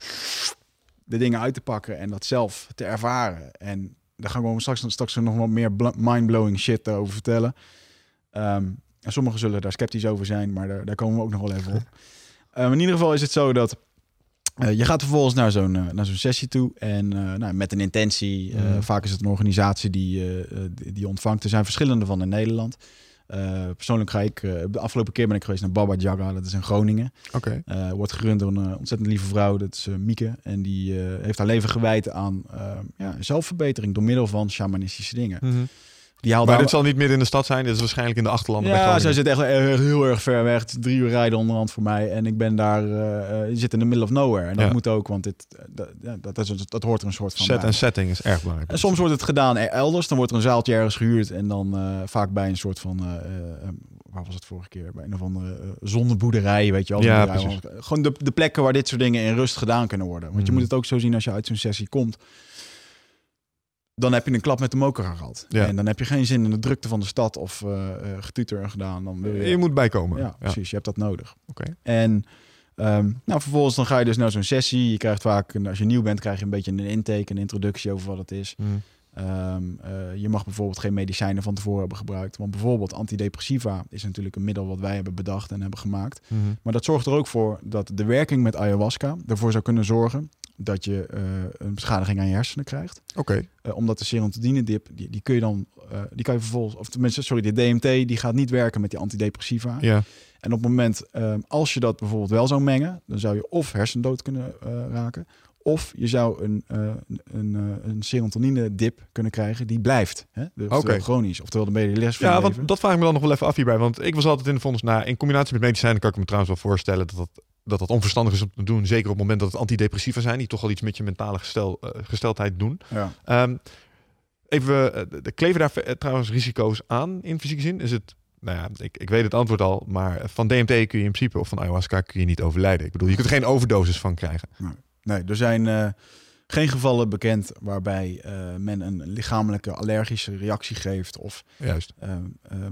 de dingen uit te pakken en dat zelf te ervaren. En daar gaan we straks, straks nog wat meer mind-blowing shit over vertellen. Um, en sommigen zullen daar sceptisch over zijn, maar daar, daar komen we ook nog wel even op. Um, in ieder geval is het zo dat uh, je gaat vervolgens naar zo'n uh, naar zo'n sessie toe en uh, nou, met een intentie. Mhm. Vaak is het een organisatie die, die, die ontvangt. Er zijn verschillende van in Nederland. persoonlijk ga ik, de afgelopen keer ben ik geweest naar Baba Jaga, dat is in Groningen. Okay. wordt gerund door een ontzettend lieve vrouw, dat is Mieke. En die heeft haar leven gewijd aan ja, zelfverbetering door middel van shamanistische dingen. Mm -hmm. Die maar dit zal niet midden in de stad zijn. Dit is waarschijnlijk in de achterlanden. Ja, zij zit echt heel erg ver weg. Drie uur rijden onderhand voor mij. En ik ben daar, uh, je zit in the middle of nowhere. En dat ja. moet ook, want dit, dat, ja, dat, dat, dat, hoort er een soort van Set en setting is erg belangrijk. En soms wordt het gedaan elders. Dan wordt er een zaaltje ergens gehuurd. En dan uh, vaak bij een soort van... Uh, waar was het vorige keer? Bij een of andere zonneboerderij, weet je wel. Ja, precies. Gewoon de, de plekken waar dit soort dingen in rust gedaan kunnen worden. Want Mhm. mm. je moet het ook zo zien als je uit zo'n sessie komt dan heb je een klap met de moker gehad. Ja. En dan heb je geen zin in de drukte van de stad of uh, getuter gedaan. Dan wil je... je moet bijkomen. Ja, ja, precies. Je hebt dat nodig. Oké. Okay. En um, nou, vervolgens dan ga je dus naar zo'n sessie. Je krijgt vaak, als je nieuw bent, krijg je een beetje een intake, een introductie over wat het is. Mm. Um, uh, je mag bijvoorbeeld geen medicijnen van tevoren hebben gebruikt. Want bijvoorbeeld antidepressiva is natuurlijk een middel wat wij hebben bedacht en hebben gemaakt. Mm -hmm. Maar dat zorgt er ook voor dat de werking met ayahuasca ervoor zou kunnen zorgen dat je uh, een beschadiging aan je hersenen krijgt. Oké. Okay. Uh, omdat de serotonine dip, die, die kun je dan, uh, die kan je vervolgens, of tenminste, sorry, de DMT, die gaat niet werken met die antidepressiva. Ja. En op het moment, um, als je dat bijvoorbeeld wel zou mengen, dan zou je of hersendood kunnen raken, of je zou een, een, een serotonine dip kunnen krijgen die blijft. Hè? Dus okay. chronisch. Oftewel, de les van Ja, want dat vraag ik me dan nog wel even af hierbij. Want ik was altijd in de vonnis, nou, in combinatie met medicijnen kan ik me trouwens wel voorstellen dat dat, dat dat onverstandig is om te doen. Zeker op het moment dat het antidepressiva zijn, die toch al iets met je mentale gestel, uh, gesteldheid doen. Ja. Um, even, de kleven daar eh, trouwens risico's aan in fysieke zin? Is het nou ja, ik, ik weet het antwoord al, maar van DMT kun je in principe of van ayahuasca kun je niet overlijden. Ik bedoel, je kunt er geen overdosis van krijgen. Nee, nee er zijn uh, geen gevallen bekend waarbij uh, men een lichamelijke allergische reactie geeft of. Juist. Uh,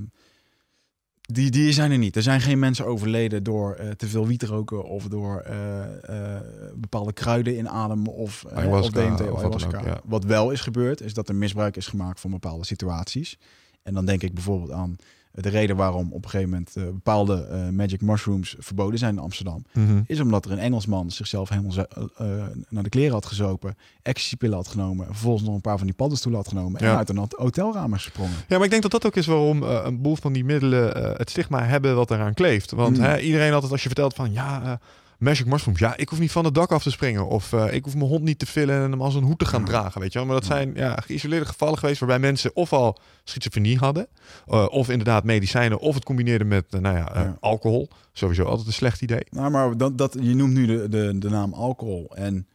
die, die zijn er niet. Er zijn geen mensen overleden door uh, te veel wiet roken of door uh, bepaalde kruiden inademen of, of DMT of ayahuasca. Ook, ja. Wat wel is gebeurd, is dat er misbruik is gemaakt van bepaalde situaties. En dan denk ik bijvoorbeeld aan de reden waarom op een gegeven moment eh, bepaalde eh, magic mushrooms verboden zijn in Amsterdam, Mhm. is omdat er een Engelsman zichzelf helemaal eh, naar de kleren had gezopen, ecstasy-pillen had genomen, en vervolgens nog een paar van die paddenstoelen had genomen en uit een hot- hotelraam is gesprongen. Ja, maar ik denk dat dat ook is waarom een boel van die middelen het stigma hebben wat eraan kleeft. Want Mm. hè, iedereen altijd als je vertelt van ja, magic mushrooms, ja, ik hoef niet van het dak af te springen. Of eh, ik hoef mijn hond niet te villen en hem als een hoed te gaan Ja. dragen, weet je wel. Maar dat zijn ja, geïsoleerde gevallen geweest waarbij mensen ofwel schizofrenie hadden, eh, of inderdaad medicijnen, of het combineerden met eh, nou ja, alcohol. Sowieso altijd een slecht idee. Nou, maar dat, dat, je noemt nu de, de, de naam alcohol. En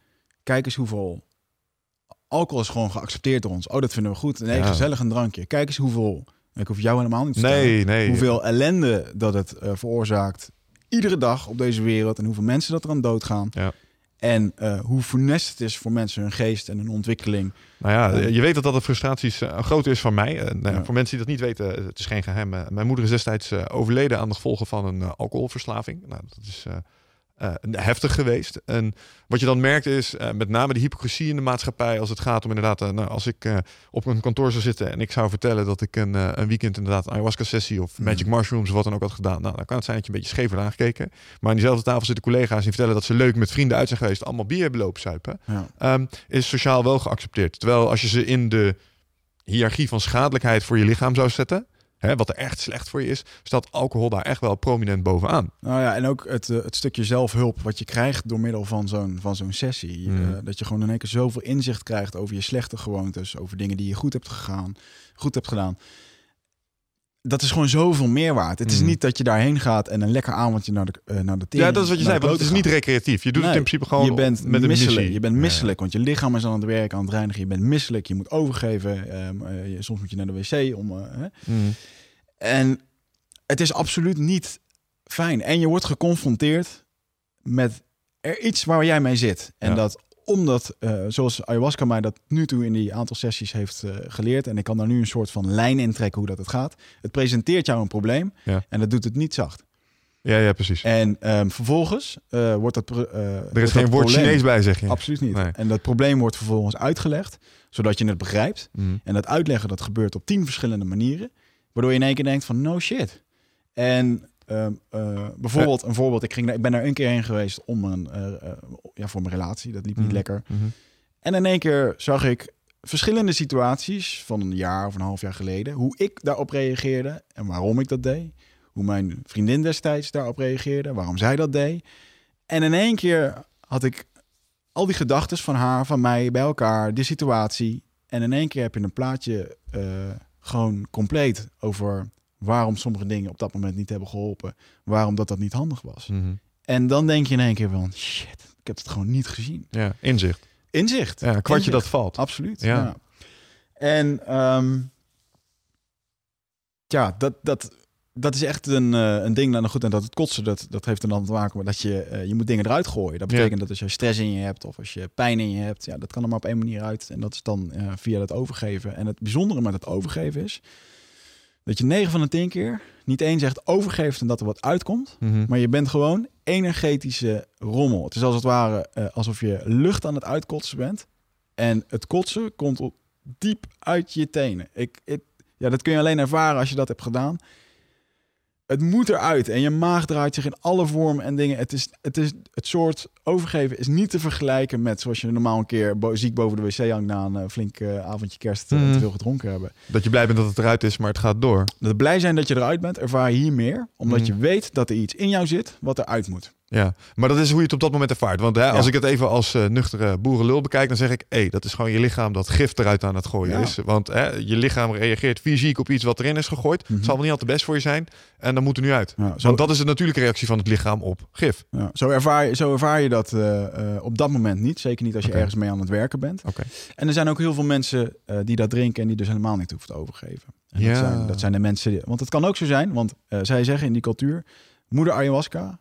kijk eens hoeveel... Alcohol is gewoon geaccepteerd door ons. Oh, dat vinden we goed. Nee, gezellig een drankje. Kijk eens hoeveel... Ik hoef jou helemaal niet te. Nee, nee. Hoeveel ellende dat het veroorzaakt. Iedere dag op deze wereld. En hoeveel mensen dat eraan doodgaan. Ja. En eh, hoe funest het is voor mensen hun geest en hun ontwikkeling. Nou ja, Ja. je weet dat dat de frustraties eh, groot is van mij. Eh, nou ja, Ja. Voor mensen die dat niet weten, het is geen geheim. eh, mijn moeder is destijds eh, overleden aan de gevolgen van een eh, alcoholverslaving. Nou, dat is eh, heftig geweest. En wat je dan merkt is eh, met name de hypocrisie in de maatschappij als het gaat om inderdaad, eh, nou, als ik op een kantoor zou zitten en ik zou vertellen dat ik een, een weekend inderdaad een ayahuasca sessie of Mhm. magic mushrooms of wat dan ook had gedaan. Nou, dan kan het zijn dat je een beetje scheef wordt aangekeken. Maar aan diezelfde tafel zitten collega's die vertellen dat ze leuk met vrienden uit zijn geweest, allemaal bier hebben lopen zuipen Ja. ehm, is sociaal wel geaccepteerd. Terwijl als je ze in de hiërarchie van schadelijkheid voor je lichaam zou zetten, hè, wat er echt slecht voor je is, staat alcohol daar echt wel prominent bovenaan. Nou ja, en ook het, eh, het stukje zelfhulp wat je krijgt door middel van zo'n, van zo'n sessie. Mhm. Eh, dat je gewoon in één keer zoveel inzicht krijgt over je slechte gewoontes. Over dingen die je goed hebt, gegaan, goed hebt gedaan. Dat is gewoon zoveel meerwaarde. Het is Mhm. niet dat je daarheen gaat en een lekker avondje naar de, eh, naar de tering- ja, dat is wat je zei, want het is niet recreatief. Je doet Nee, het in principe gewoon Je bent met een misselijk. missie. Je bent misselijk, want je lichaam is aan het werk, aan het reinigen. Je bent misselijk. Je moet overgeven. ehm, eh, soms moet je naar de wc om. eh. Mhm. En het is absoluut niet fijn. En je wordt geconfronteerd met er iets waar jij mee zit. En Ja. dat omdat, eh, zoals ayahuasca mij dat nu toe in die aantal sessies heeft eh, geleerd... en ik kan daar nu een soort van lijn in trekken hoe dat het gaat. Het presenteert jou een probleem Ja. en dat doet het niet zacht. Ja, ja, precies. En ehm, vervolgens eh, wordt dat... er wordt is geen woord probleem- Chinees bij, zeg je. Absoluut niet. Nee. En dat probleem wordt vervolgens uitgelegd, zodat je het begrijpt. Mhm. En dat uitleggen, dat gebeurt op tien verschillende manieren. Waardoor je in één keer denkt van, no shit. En ehm, eh, bijvoorbeeld, een voorbeeld. Ik, ging ik ben daar een keer heen geweest om een, eh, eh, ja, voor mijn relatie. Dat liep niet Mhm. lekker. Mhm. En in één keer zag ik verschillende situaties van een jaar of een half jaar geleden. Hoe ik daarop reageerde en waarom ik dat deed. Hoe mijn vriendin destijds daarop reageerde, waarom zij dat deed. En in één keer had ik al die gedachten van haar, van mij, bij elkaar, die situatie. En in één keer heb je een plaatje eh, gewoon compleet over waarom sommige dingen op dat moment niet hebben geholpen. Waarom dat dat niet handig was. Mhm. En dan denk je in één keer van, shit, ik heb het gewoon niet gezien. Ja, inzicht. Inzicht. Ja, kwartje Inzicht. dat valt. Absoluut. Ja. Ja. En ehm, ja, dat, dat, dat is echt een, eh, een ding. Nou goed, en dat het kotsen, dat, dat heeft er dan te maken met dat je, eh, je moet dingen eruit gooien. Dat Ja. betekent dat als je stress in je hebt of als je pijn in je hebt, ja, dat kan er maar op één manier uit. En dat is dan eh, via het overgeven. En het bijzondere met het overgeven is dat je 9 van de 10 keer niet eens echt overgeeft en dat er wat uitkomt. Mhm. Maar je bent gewoon energetische rommel. Het is als het ware eh, alsof je lucht aan het uitkotsen bent. En het kotsen komt op, diep uit je tenen. Ik, ik, ja, dat kun je alleen ervaren als je dat hebt gedaan. Het moet eruit en je maag draait zich in alle vormen en dingen. Het, is, het, is, het soort overgeven is niet te vergelijken met zoals je normaal een keer bo ziek boven de wc hangt na een eh, flink eh, avondje kerst eh, Mhm. te veel gedronken hebben. Dat je blij bent dat het eruit is, maar het gaat door. Dat blij zijn dat je eruit bent, ervaar je hier meer. Omdat Mhm. je weet dat er iets in jou zit wat eruit moet. Ja, maar dat is hoe je het op dat moment ervaart. Want hè, als Ja. ik het even als eh, nuchtere boerenlul bekijk, dan zeg ik... hé, dat is gewoon je lichaam dat gif eruit aan het gooien Ja. is. Want hè, je lichaam reageert fysiek op iets wat erin is gegooid. Mhm. Het zal wel niet altijd best voor je zijn. En dan moet er nu uit. Ja, zo, Want dat is de natuurlijke reactie van het lichaam op gif. zo, ervaar, je, zo ervaar je dat eh, eh, op dat moment niet. Zeker niet als je ergens mee aan het werken bent. Oké. En er zijn ook heel veel mensen die dat drinken en die dus helemaal niet hoeven te overgeven. En Ja. dat, zijn, dat zijn de mensen. die- want het kan ook zo zijn, want zij zeggen in die cultuur: moeder ayahuasca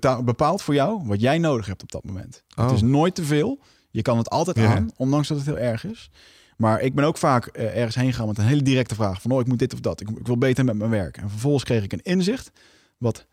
eh, bepaalt voor jou wat jij nodig hebt op dat moment. Oh. Het is nooit te veel. Je kan het altijd Ja. aan, ondanks dat het heel erg is. Maar ik ben ook vaak eh, ergens heen gegaan met een hele directe vraag: van oh, ik moet dit of dat. Ik, ik wil beter met mijn werk. En vervolgens kreeg ik een inzicht wat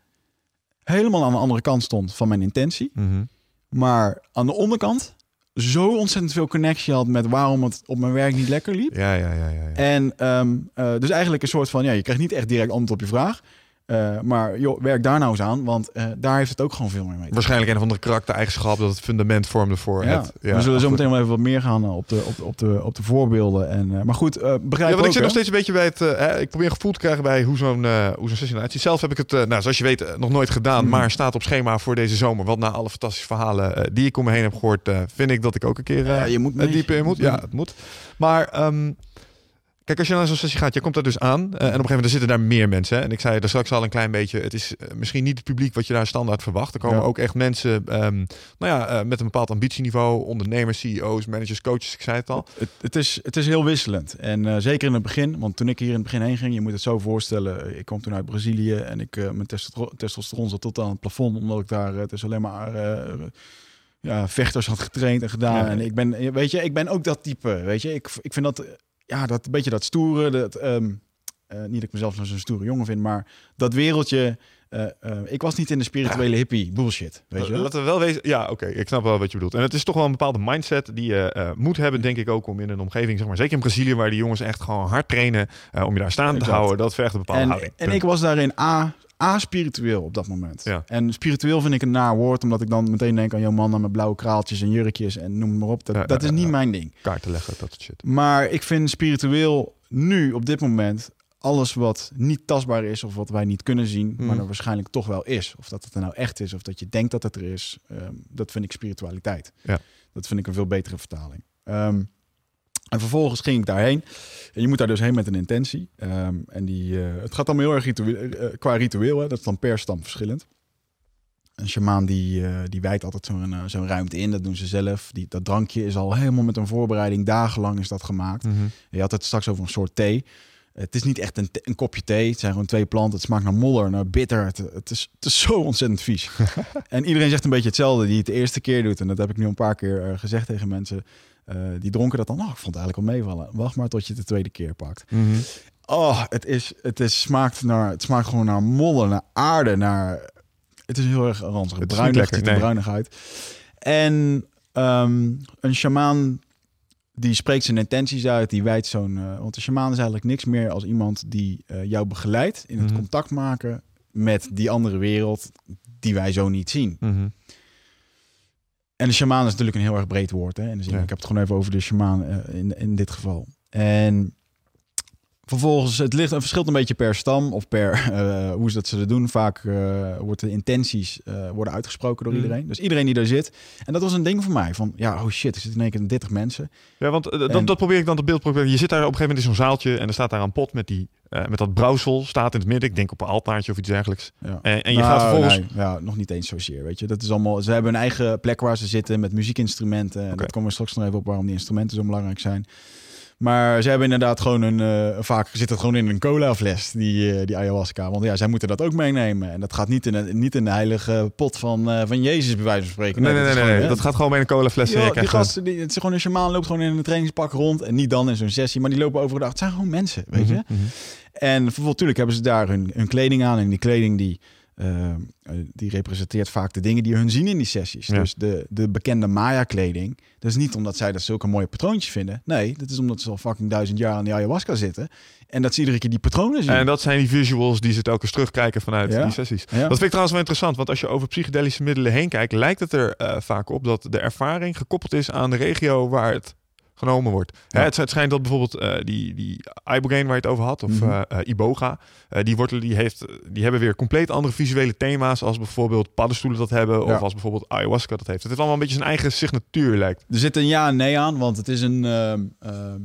helemaal aan de andere kant stond van mijn intentie. Mhm. Maar aan de onderkant zo ontzettend veel connectie had met waarom het op mijn werk niet lekker liep. Ja, ja, ja. ja, ja. En ehm, eh, dus eigenlijk een soort van, ja, je krijgt niet echt direct antwoord op je vraag. Uh, maar joh, werk daar nou eens aan, want uh, daar heeft het ook gewoon veel meer mee. Waarschijnlijk een of andere karaktereigenschap dat het fundament vormde voor ja, het. Ja, we zullen zo meteen wel even wat meer gaan op de, op, op de, op de voorbeelden. En, uh, maar goed, begrijp ja, want ik zit nog steeds een beetje bij het. Hè, ik probeer een gevoel te krijgen bij hoe zo'n hoe zo'n sessie eruit ziet. Zelf heb ik het, nou, zoals je weet, nog nooit gedaan, mm. maar staat op schema voor deze zomer. Want na alle fantastische verhalen die ik om me heen heb gehoord, vind ik dat ik ook een keer ja, je moet diep in moet. Ja, het moet. Maar. Um, Kijk, als je naar zo'n sessie gaat, je komt daar dus aan. Uh, en op een gegeven moment zitten daar meer mensen. Hè? En ik zei er straks al een klein beetje. Het is uh, misschien niet het publiek wat je daar standaard verwacht. Er komen Ja. ook echt mensen um, nou ja, uh, met een bepaald ambitieniveau. Ondernemers, CEO's, managers, coaches. Ik zei het al. Het, het, is, het is heel wisselend. En zeker in het begin. Want toen ik hier in het begin heen ging. Je moet het zo voorstellen. Ik kwam toen uit Brazilië. En ik, mijn testosteron, zat tot aan het plafond. Omdat ik daar... Het is alleen maar... ja, vechters had getraind en gedaan. Ja. En ik ben, weet je, ik ben ook dat type. Weet je, ik, ik vind dat ja, dat een beetje dat stoere. Dat, um, uh, niet dat ik mezelf zo'n stoere jongen vind, maar dat wereldje. Uh, uh, ik was niet in de spirituele hippie bullshit. Weet je wel? Laten we wel wezen. Ja, oké, okay, ik snap wel wat je bedoelt. En het is toch wel een bepaalde mindset die je moet hebben, denk ik ook, om in een omgeving, zeg maar, zeker in Brazilië, waar die jongens echt gewoon hard trainen, om je daar staan te houden. Dat vergt een bepaalde en, houding. En ik was daarin A. A-spiritueel op dat moment. Ja. En spiritueel vind ik een naar woord, omdat ik dan meteen denk aan jouw mannen met blauwe kraaltjes en jurkjes en noem maar op. Dat, ja, dat is niet mijn ding. Kaarten leggen, dat soort shit. Maar ik vind spiritueel nu, op dit moment, alles wat niet tastbaar is of wat wij niet kunnen zien, Hmm. maar er waarschijnlijk toch wel is. Of dat het er nou echt is of dat je denkt dat het er is. Um, dat vind ik spiritualiteit. Ja. Dat vind ik een veel betere vertaling. Um, en vervolgens ging ik daarheen. En je moet daar dus heen met een intentie. Um, en die, uh, het gaat allemaal heel erg ritueel, uh, qua ritueel. Hè? Dat is dan per stam verschillend. Een shamaan die, uh, die wijdt altijd zo'n zo'n ruimte in. Dat doen ze zelf. Die, dat drankje is al helemaal met een voorbereiding. Dagenlang is dat gemaakt. Mm -hmm. Je had het straks over een soort thee. Het is niet echt een, een, kopje thee. Het zijn gewoon twee planten. Het smaakt naar modder, naar bitter. Het, het, is, het is zo ontzettend vies. en iedereen zegt een beetje hetzelfde die het de eerste keer doet. En dat heb ik nu een paar keer gezegd tegen mensen. Uh, die dronken dat dan. Oh, ik vond het eigenlijk wel meevallen. Wacht maar tot je het de tweede keer pakt. Mm -hmm. Oh, het, is, het, is, smaakt naar, het smaakt gewoon naar modder, naar aarde, naar... Het is heel erg ranzig. Het er nee. bruinig uit. En um, een shamaan die spreekt zijn intenties uit, die wijdt zo'n... Uh, want een shamaan is eigenlijk niks meer als iemand die uh, jou begeleidt in het Mhm. mm -hmm. contact maken met die andere wereld die wij zo niet zien. Mm -hmm. En de shamaan is natuurlijk een heel erg breed woord. Hè? Ja. Ik heb het gewoon even over de shamaan uh, in, in dit geval. En vervolgens, het ligt, het verschilt een beetje per stam of per uh, hoe ze dat zullen doen. Vaak uh, worden de intenties uh, worden uitgesproken door Mm. iedereen. Dus iedereen die daar zit. En dat was een ding voor mij. Van ja, oh shit, er zitten in één keer 30 mensen. Ja, want dat, dat probeer ik dan te beeld proberen. Je zit daar op een gegeven moment in zo'n zaaltje en er staat daar een pot met, die, eh, met dat brouwsel, staat in het midden. Ik denk op een altaartje of iets dergelijks. Ja. En, en je Nou, gaat vervolgens... nee, ja, nog niet eens zozeer, weet je. Dat is allemaal, ze hebben een eigen plek waar ze zitten met muziekinstrumenten. En dat komen we straks nog even op waarom die instrumenten zo belangrijk zijn. Maar ze hebben inderdaad gewoon een... eh, vaak zit het gewoon in een cola fles, die, eh, die ayahuasca. Want ja, zij moeten dat ook meenemen. En dat gaat niet in een, niet in de heilige pot van, eh, van Jezus, bij wijze van spreken. Nee, nee, dat nee, dat gaat gewoon bij een colafles. en je Ja, die gasten, die, het is gewoon een shamaan loopt gewoon in een trainingspak rond. En niet dan in zo'n sessie, maar die lopen overdag. Het zijn gewoon mensen, weet je. Mhm, mhm. En vervolgens natuurlijk hebben ze daar hun, hun kleding aan. En die kleding die, uh, uh, die representeert vaak de dingen die hun zien in die sessies. Ja. Dus de, de bekende Maya-kleding. Dat is niet omdat zij dat zulke mooie patroontjes vinden. Nee, dat is omdat ze al fucking duizend jaar aan die ayahuasca zitten. En dat ze iedere keer die patronen zien. En dat zijn die visuals die ze telkens terugkijken vanuit Ja. die sessies. Ja. Dat vind ik trouwens wel interessant, want als je over psychedelische middelen heen kijkt, lijkt het er eh, vaak op dat de ervaring gekoppeld is aan de regio waar het genomen wordt. Ja. Hè, het, het schijnt dat bijvoorbeeld eh, die, die ibogaine waar je het over had, of Mhm. eh, eh, iboga, die wortelen die, heeft, die hebben weer compleet andere visuele thema's als bijvoorbeeld paddenstoelen dat hebben, Ja. of als bijvoorbeeld ayahuasca dat heeft. Het heeft allemaal een beetje zijn eigen signatuur lijkt. Er zit een ja en nee aan, want het is een. ehm, ehm,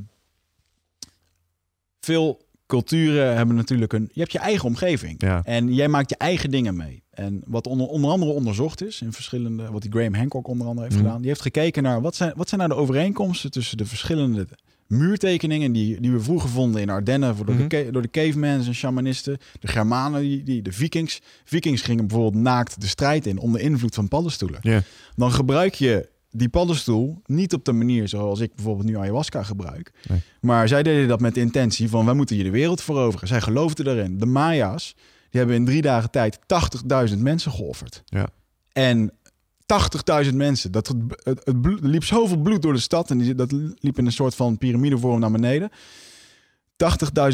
veel culturen hebben natuurlijk een. Je hebt je eigen omgeving. Ja. En jij maakt je eigen dingen mee. En wat onder, onder andere onderzocht is in verschillende. Wat die Graham Hancock onder andere heeft Mhm. gedaan. Die heeft gekeken naar wat zijn, wat zijn nou de overeenkomsten tussen de verschillende muurtekeningen die, die we vroeger vonden in Ardennen voor door, Mhm. de, ca- door de cavemans en shamanisten, de Germanen, die, die, de Vikings. Vikings gingen bijvoorbeeld naakt de strijd in onder invloed van paddenstoelen Ja. dan gebruik je die paddenstoel niet op de manier zoals ik bijvoorbeeld nu ayahuasca gebruik. Nee. Maar zij deden dat met de intentie van wij moeten hier de wereld veroveren. Zij geloofden erin. De Maya's die hebben in drie dagen tijd 80.000 mensen geofferd. Ja. En 80.000 mensen. Dat, het, het, het bloed, liep zoveel bloed door de stad en die, dat liep in een soort van piramidevorm naar beneden.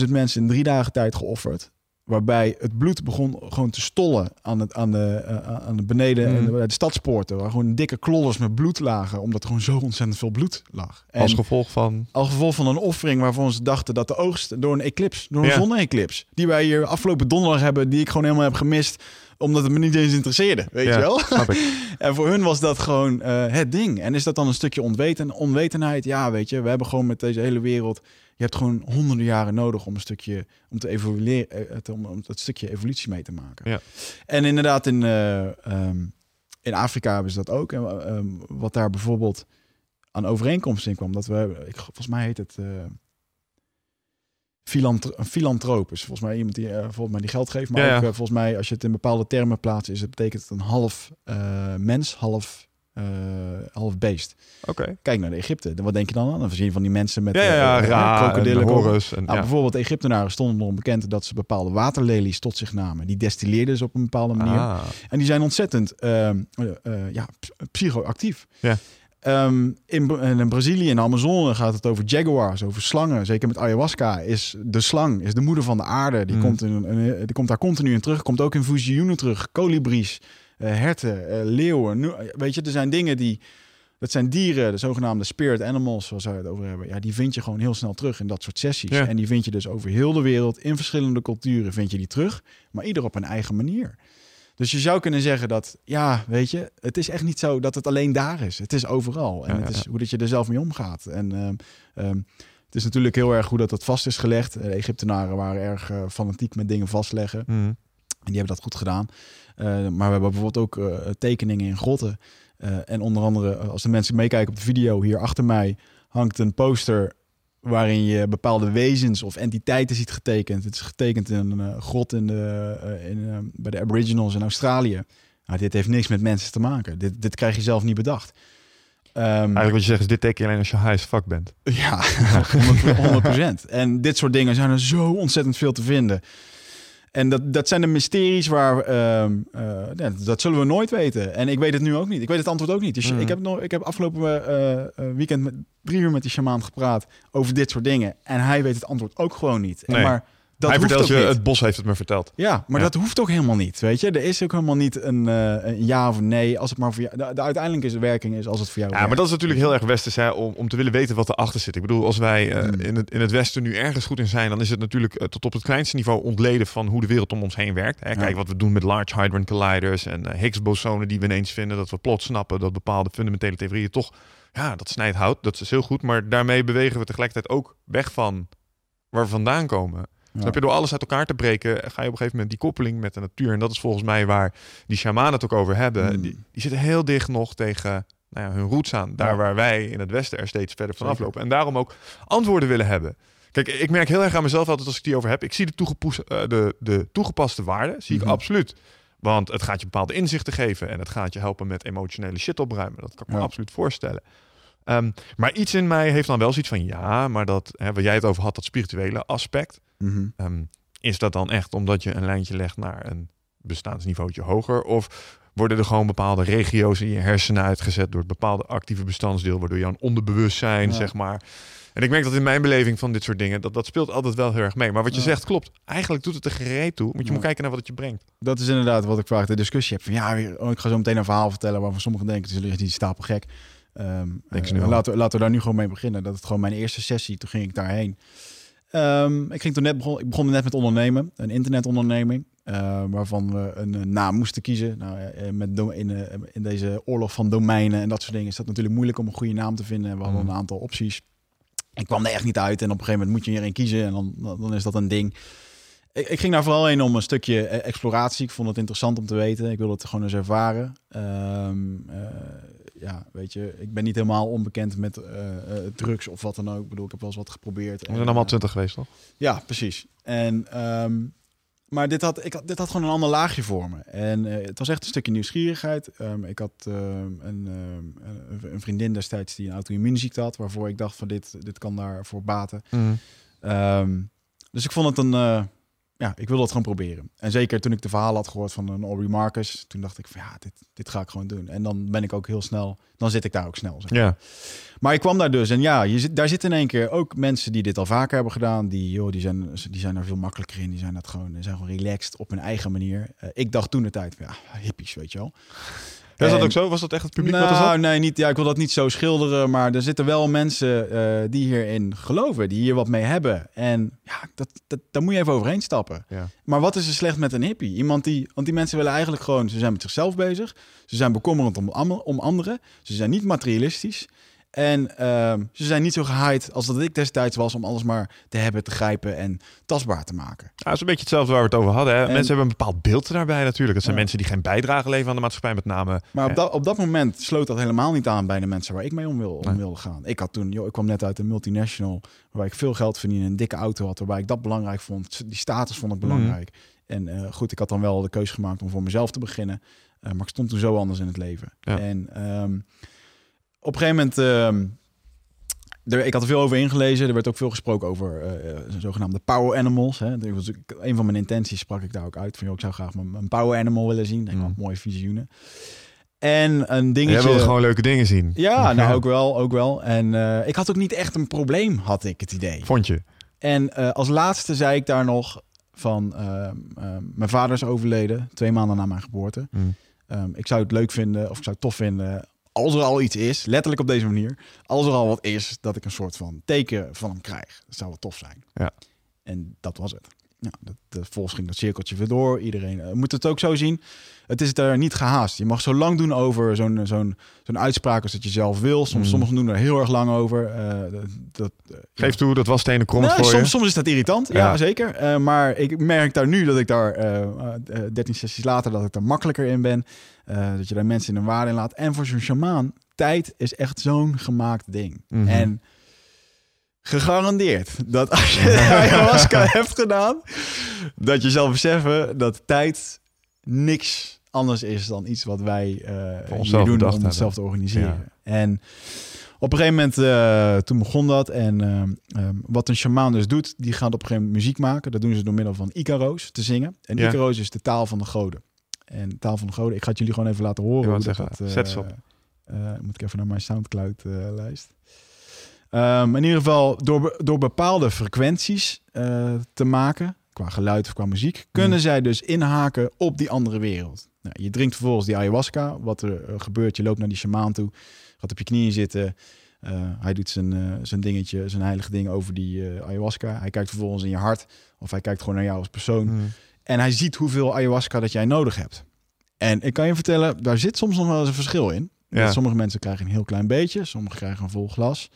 80.000 mensen in drie dagen tijd geofferd. Waarbij het bloed begon gewoon te stollen aan, het, aan, de, uh, aan de beneden Mm. en de, de stadspoorten. Waar gewoon dikke klollers met bloed lagen. Omdat er gewoon zo ontzettend veel bloed lag. En Als gevolg van... als gevolg van een offering waarvan ze dachten dat de oogst door een eclips, door een Ja. zonne-eclips, die wij hier afgelopen donderdag hebben, die ik gewoon helemaal heb gemist, omdat het me niet eens interesseerde. Weet Ja, je wel? En voor hun was dat gewoon eh, het ding. En is dat dan een stukje ontweten, onwetenheid? Ja, weet je, we hebben gewoon met deze hele wereld. Je hebt gewoon honderden jaren nodig om een stukje om te evolueren, eh, om, om dat stukje evolutie mee te maken. Ja. En inderdaad, in, eh, ehm, in Afrika hebben ze dat ook. En ehm, wat daar bijvoorbeeld aan overeenkomsten in kwam, dat we, ik, volgens mij heet het. filantro een filantroop is volgens mij iemand die eh, volgens mij die geld geeft, maar Ja, ja. ook volgens mij als je het in bepaalde termen plaatst, is het betekent het een half mens, half eh, half beest. Oké. Kijk naar de Egypte. Wat denk je dan aan? Dan zie je van die mensen met Ja, ja, eh, en krokodillen. Horus. En, Nou, ja. Bijvoorbeeld de Egyptenaren stonden erom bekend dat ze bepaalde waterlelies tot zich namen. Die destilleerden ze op een bepaalde manier. Ah. En die zijn ontzettend eh, ja, psychoactief. Ja. Ehm, in, in Brazilië, in de Amazone, gaat het over jaguars, over slangen. Zeker met ayahuasca is de slang, is de moeder van de aarde. Die, Mm. komt, in, in- die komt daar continu in terug. Komt ook in visioenen terug. Kolibries, herten, eh, leeuwen. Nu- weet je, er zijn dingen die... Dat zijn dieren, de zogenaamde spirit animals, zoals wij het over hebben. Ja, die vind je gewoon heel snel terug in dat soort sessies. Ja. En die vind je dus over heel de wereld, in verschillende culturen vind je die terug. Maar ieder op een eigen manier. Dus je zou kunnen zeggen dat, ja, weet je, het is echt niet zo dat het alleen daar is. Het is overal. En Ja, het ja, is hoe dat je er zelf mee omgaat. En ehm, ehm, het is natuurlijk heel erg goed dat dat vast is gelegd. De Egyptenaren waren erg eh, fanatiek met dingen vastleggen. Mhm. En die hebben dat goed gedaan. Eh, maar we hebben bijvoorbeeld ook eh, tekeningen in grotten. Eh, en onder andere, als de mensen meekijken op de video, hier achter mij hangt een poster waarin je bepaalde wezens of entiteiten ziet getekend. Het is getekend in een grot in de, in, bij de Aboriginals in Australië. Nou, dit heeft niks met mensen te maken. Dit, dit krijg je zelf niet bedacht. Ehm, Eigenlijk wat je zegt is, dit teken je alleen als je high as fuck bent. ja, 100 100%. En dit soort dingen zijn er zo ontzettend veel te vinden. En dat, dat zijn de mysteries waar... ehm, eh, ja, dat zullen we nooit weten. En ik weet het nu ook niet. Ik weet het antwoord ook niet. Dus Mhm. ik, heb nog, ik heb afgelopen eh, eh, weekend met, drie uur met die shamaan gepraat over dit soort dingen. En hij weet het antwoord ook gewoon niet. En maar dat Hij vertelt je, niet. het bos heeft het me verteld. Ja, maar Ja. dat hoeft ook helemaal niet. Weet je, er is ook helemaal niet een, eh, een ja of nee. Als het maar voor jou. De, de uiteindelijke is de werking is als het voor jou. Ja, maar dat is natuurlijk heel erg westers hè, om, om te willen weten wat erachter zit. Ik bedoel, als wij eh, Mm. in, het, in het westen nu ergens goed in zijn, dan is het natuurlijk eh, tot op het kleinste niveau ontleden van hoe de wereld om ons heen werkt. Hè. Kijk Ja. wat we doen met Large Hadron Colliders en Higgs-bosonen die we ineens vinden. Dat we plots snappen dat bepaalde fundamentele theorieën toch, ja, dat snijdt hout. Dat is heel goed. Maar daarmee bewegen we tegelijkertijd ook weg van waar we vandaan komen. Ja. Snap je? Door alles uit elkaar te breken, ga je op een gegeven moment die koppeling met de natuur. En dat is volgens mij waar die shamanen het ook over hebben. Mm. Die, die zitten heel dicht nog tegen nou ja, hun roots aan. Daar Ja. waar wij in het Westen er steeds verder van aflopen. En daarom ook antwoorden willen hebben. Kijk, ik merk heel erg aan mezelf altijd als ik die over heb. Ik zie de, eh, de, de toegepaste waarde, zie ik Mhm. absoluut. Want het gaat je bepaalde inzichten geven. En het gaat je helpen met emotionele shit opruimen. Dat kan ik me absoluut voorstellen. Ehm, maar iets in mij heeft dan wel zoiets van... Ja, maar dat, hè, waar jij het over had, dat spirituele aspect... Mhm. Ehm, is dat dan echt omdat je een lijntje legt naar een bestaansniveautje hoger? Of worden er gewoon bepaalde regio's in je hersenen uitgezet door het bepaalde actieve bestandsdeel, waardoor je een onderbewustzijn, Ja. zeg maar. En ik merk dat in mijn beleving van dit soort dingen, dat, dat speelt altijd wel heel erg mee. Maar wat je Ja. zegt klopt. Eigenlijk doet het er gereed toe. Want je Ja. moet kijken naar wat het je brengt. Dat is inderdaad wat ik vaak de discussie heb. Van ja, oh, ik ga zo meteen een verhaal vertellen waarvan sommigen denken, ze liggen die stapel gek. Al. laten, we, laten we daar nu gewoon mee beginnen. Dat het gewoon mijn eerste sessie, toen ging ik daarheen. Ehm, ik ging toen net begon, ik begon net met ondernemen, een internetonderneming, eh, waarvan we een, eh, naam moesten kiezen. Nou, eh, met do- in, in deze oorlog van domeinen en dat soort dingen is dat natuurlijk moeilijk om een goede naam te vinden. We hadden Mm. een aantal opties. Ik kwam er echt niet uit en op een gegeven moment moet je er een kiezen en dan, dan is dat een ding. Ik, ik ging daar vooral heen om een stukje exploratie. Ik vond het interessant om te weten. Ik wilde het gewoon eens ervaren. Ehm, eh, ja, weet je, ik ben niet helemaal onbekend met eh, eh, drugs of wat dan ook. Ik bedoel, ik heb wel eens wat geprobeerd. We En, zijn allemaal eh, twintig geweest, toch? ja, precies. En, ehm, maar dit had, ik had, dit had gewoon een ander laagje voor me. En het was echt een stukje nieuwsgierigheid. Ehm, ik had ehm, een, een- vriendin destijds die een auto-immuunziekte had, waarvoor ik dacht van dit, dit kan daarvoor baten. Mhm. Dus ik vond het een, ja, ik wil dat gewoon proberen. En zeker toen ik de verhaal had gehoord van een Aubrey Marcus, toen dacht ik van ja, dit, dit ga ik gewoon doen. En dan ben ik ook heel snel, dan zit ik daar ook snel. Zeg maar. Ja. Maar ik kwam daar dus en ja, je zit, daar zitten in één keer ook mensen die dit al vaker hebben gedaan. Die, joh, die, zijn, die zijn er veel makkelijker in. Die zijn dat gewoon, die zijn gewoon relaxed op hun eigen manier. Uh, ik dacht toen de tijd, ja, hippies, weet je wel. Was dat ook zo? Was dat echt het publiek nou, wat zat? Nee, niet, ja, ik wil dat niet zo schilderen. Maar er zitten wel mensen uh, die hierin geloven. Die hier wat mee hebben. En ja, dat, dat, daar moet je even overheen stappen. Ja. Maar wat is er slecht met een hippie? Iemand die... Want die mensen willen eigenlijk gewoon... Ze zijn met zichzelf bezig. Ze zijn bekommerend om, om anderen. Ze zijn niet materialistisch. En uh, ze zijn niet zo gehaaid als dat ik destijds was om alles maar te hebben, te grijpen en tastbaar te maken. Ja, dat is een beetje hetzelfde waar we het over hadden. Hè? En, mensen hebben een bepaald beeld daarbij natuurlijk. Dat zijn ja. mensen die geen bijdrage leveren aan de maatschappij met name. Maar op dat, op dat moment sloot dat helemaal niet aan bij de mensen waar ik mee om, wil, om nee. wilde gaan. Ik had toen, joh, ik kwam net uit een multinational waar ik veel geld verdiende, een dikke auto had, waarbij ik dat belangrijk vond. Die status vond ik belangrijk. Mm. En uh, goed, ik had dan wel de keuze gemaakt om voor mezelf te beginnen. Uh, maar ik stond toen zo anders in het leven. Ja. En um, op een gegeven moment... Uh, er, ik had er veel over ingelezen. Er werd ook veel gesproken over uh, zogenaamde power animals. Hè. Er was, een van mijn intenties sprak ik daar ook uit. Van, joh, ik zou graag een power animal willen zien. Denk, mm. mooie visioenen. En een dingetje... Jij wilde gewoon leuke dingen zien. Ja, nou ook wel, ook wel. En uh, ik had ook niet echt een probleem, had ik het idee. Vond je? En uh, als laatste zei ik daar nog van... mijn vader is overleden, twee maanden na mijn geboorte. Mm. Um, ik zou het leuk vinden, of ik zou het tof vinden als er al iets is, letterlijk op deze manier, als er al wat is, dat ik een soort van teken van hem krijg. Dat zou wel tof zijn. Ja. En dat was het. Ja, dat, vervolgens ging dat cirkeltje weer door. Iedereen uh, moet het ook zo zien. Het is er niet gehaast. Je mag zo lang doen over zo'n zo'n zo'n uitspraak als dat je zelf wil. Soms, mm. Sommigen doen er heel erg lang over. Uh, dat, uh, Geef ja. toe, dat was stenen krom nee, voor soms, je. soms is dat irritant, ja, ja zeker. maar ik merk daar nu dat ik daar 13 sessies later dat ik er makkelijker in ben. Uh, dat je daar mensen in een waarde in laat. En voor zo'n shamaan, tijd is echt zo'n gemaakt ding. Mhm. Mm -hmm. En gegarandeerd dat als je ayahuasca hebt gedaan, dat je zal beseffen dat tijd niks anders is dan iets wat wij uh, hier doen om onszelf te organiseren. Ja. En op een gegeven moment, uh, toen begon dat. En uh, um, wat een shamaan dus doet, die gaat op een gegeven moment muziek maken. Dat doen ze door middel van Icaro's te zingen. En Ja. Icaro's is de taal van de goden. En taal van de goden, ik ga het jullie gewoon even laten horen. Hoe zeggen, dat, eh, zet ze op. eh, moet ik even naar mijn Soundcloud-lijst. Ehm, in ieder geval, door, door bepaalde frequenties eh, te maken, qua geluid of qua muziek, kunnen Mhm. zij dus inhaken op die andere wereld. Nou, je drinkt vervolgens die ayahuasca. Wat er eh, gebeurt, je loopt naar die shamaan toe, gaat op je knieën zitten. Eh, hij doet zijn, eh, zijn dingetje, zijn heilige ding over die eh, ayahuasca. Hij kijkt vervolgens in je hart, of hij kijkt gewoon naar jou als persoon. Mhm. En hij ziet hoeveel ayahuasca dat jij nodig hebt. En ik kan je vertellen, daar zit soms nog wel eens een verschil in. Ja. Sommige mensen krijgen een heel klein beetje, sommigen krijgen een vol glas.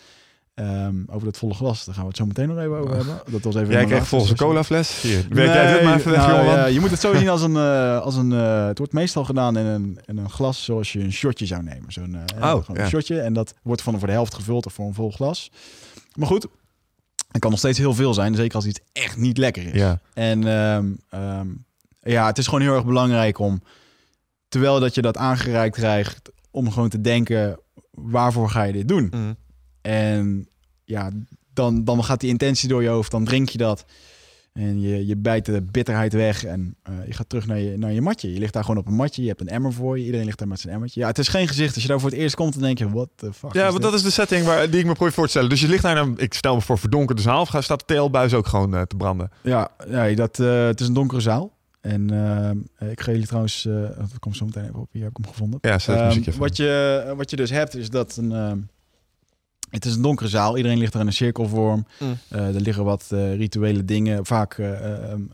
Ehm, over dat volle glas, daar gaan we het zo meteen nog even over hebben. Dat was even Jij krijgt volgens een cola fles. Hier, weet jij dit maar even nou, ja, je moet het zo zien als een, eh, als een eh, het wordt meestal gedaan in een, in een glas zoals je een shotje zou nemen. Zo'n eh, Oh, ja. shotje en dat wordt van voor de helft gevuld of voor een vol glas. Maar goed, het kan nog steeds heel veel zijn, zeker als iets echt niet lekker is. Ja. En ehm, ehm, ja, het is gewoon heel erg belangrijk om, terwijl dat je dat aangereikt krijgt, om gewoon te denken, waarvoor ga je dit doen? Mhm. En ja, dan, dan gaat die intentie door je hoofd, dan drink je dat. En je, je bijt de bitterheid weg en eh, je gaat terug naar je, naar je matje. Je ligt daar gewoon op een matje, je hebt een emmer voor je. Iedereen ligt daar met zijn emmertje. Ja, het is geen gezicht. Als je daar voor het eerst komt, dan denk je, what the fuck Ja, want dat is de setting waar, die ik me probeer voor te stellen. Dus je ligt daar, een, ik stel me voor, verdonkerde zaal. Of staat de teelbuis ook gewoon eh, te branden? Ja, ja dat, eh, het is een donkere zaal. En ik ga jullie trouwens, eh dat komt zo meteen even op, hier heb ik hem gevonden. Ja, even. wat, je, wat je dus hebt, is dat een, ehm, het is een donkere zaal. Iedereen ligt er in een cirkelvorm. Mm. Eh, er liggen wat eh, rituele dingen. Vaak eh,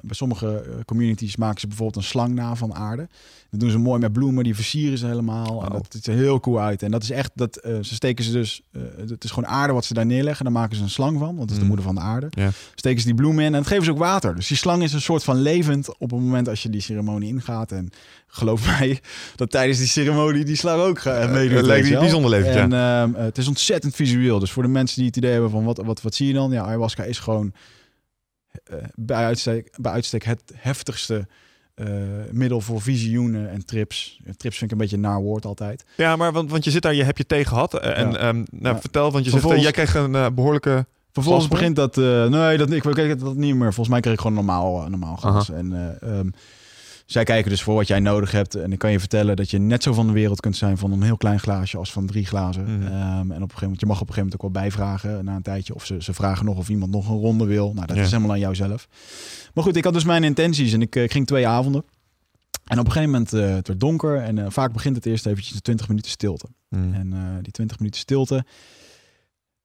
bij sommige communities maken ze bijvoorbeeld een slang na van aarde. Dat doen ze mooi met bloemen, die versieren ze helemaal. En dat ziet er heel cool uit. En dat is echt, dat, eh, ze steken ze dus, eh, het is gewoon aarde wat ze daar neerleggen. Daar maken ze een slang van, want dat is de Mm. moeder van de aarde. Ja. Steken ze die bloemen in en dat geven ze ook water. Dus die slang is een soort van levend op het moment als je die ceremonie ingaat. En geloof mij dat tijdens die ceremonie die slang ook gaat meedoet. het lijkt bijzonder levend, ja. En ehm, het is ontzettend visueel. Dus voor de mensen die het idee hebben van wat, wat, wat zie je dan? Ja, ayahuasca is gewoon bij, uitstek, bij uitstek het heftigste middel voor visioenen en trips. Trips vind ik een beetje een naar woord altijd. Ja, maar want, want je zit daar, je hebt je thee gehad. eh, En Ja. ehm, nou, Ja. vertel, want je zegt, eh, Vervolgens- jij kreeg een eh, behoorlijke Vervolgens begint dat... eh, nee, dat, ik weet dat niet meer. Volgens mij kreeg ik gewoon normaal, eh, normaal gas. En eh, ehm, zij kijken dus voor wat jij nodig hebt. En ik kan je vertellen dat je net zo van de wereld kunt zijn van een heel klein glaasje als van drie glazen. Mhm. Ehm, en op een gegeven moment, je mag op een gegeven moment ook wel bijvragen na een tijdje. Of ze, ze vragen nog of iemand nog een ronde wil. Nou, dat Ja. is helemaal aan jou zelf. Maar goed, ik had dus mijn intenties en ik, eh, ik ging twee avonden. En op een gegeven moment, eh, het werd donker en eh, vaak begint het eerst eventjes de 20 minuten stilte. Mm. En die 20 minuten stilte.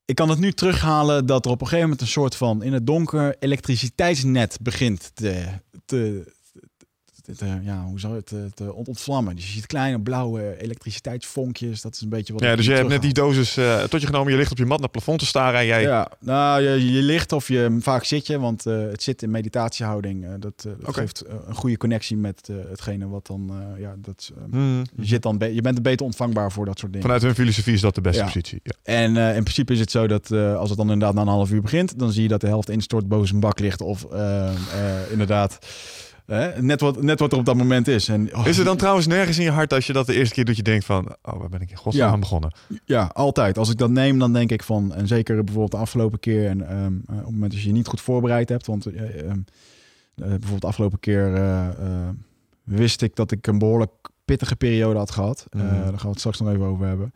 Ik kan het nu terughalen dat er op een gegeven moment een soort van in het donker elektriciteitsnet begint te, te, te- te- ja, hoe zou het te, te ont- ontvlammen. Dus je ziet kleine blauwe elektriciteitsvonkjes. Dat is een beetje wat. Ja, dus je hebt net die dosis eh, tot je genomen. Je ligt op je mat naar het plafond te staren en jij... Ja, nou, je, je ligt of je vaak zit je, want eh, het zit in meditatiehouding. eh, dat eh, geeft eh, een goede connectie met eh, hetgene wat dan, eh, ja, dat, eh, Mm. je, zit dan je bent beter ontvangbaar voor dat soort dingen. Vanuit hun filosofie is dat de beste Ja. positie. Ja. En eh, in principe is het zo dat eh, als het dan inderdaad na een half uur begint, dan zie je dat de helft instort, boven een bak ligt of eh, eh, inderdaad net, wat, net wat er op dat moment is. En, oh, Is er dan trouwens nergens in je hart als je dat de eerste keer doet, je denkt van, oh, waar ben ik in godsnaam Ja. aan begonnen? Ja, altijd. Als ik dat neem, dan denk ik van, en zeker bijvoorbeeld de afgelopen keer, en ehm, eh, op het moment dat je je niet goed voorbereid hebt, want eh, ehm, eh, bijvoorbeeld de afgelopen keer wist ik dat ik een behoorlijk pittige periode had gehad. Eh, Mhm. daar gaan we het straks nog even over hebben.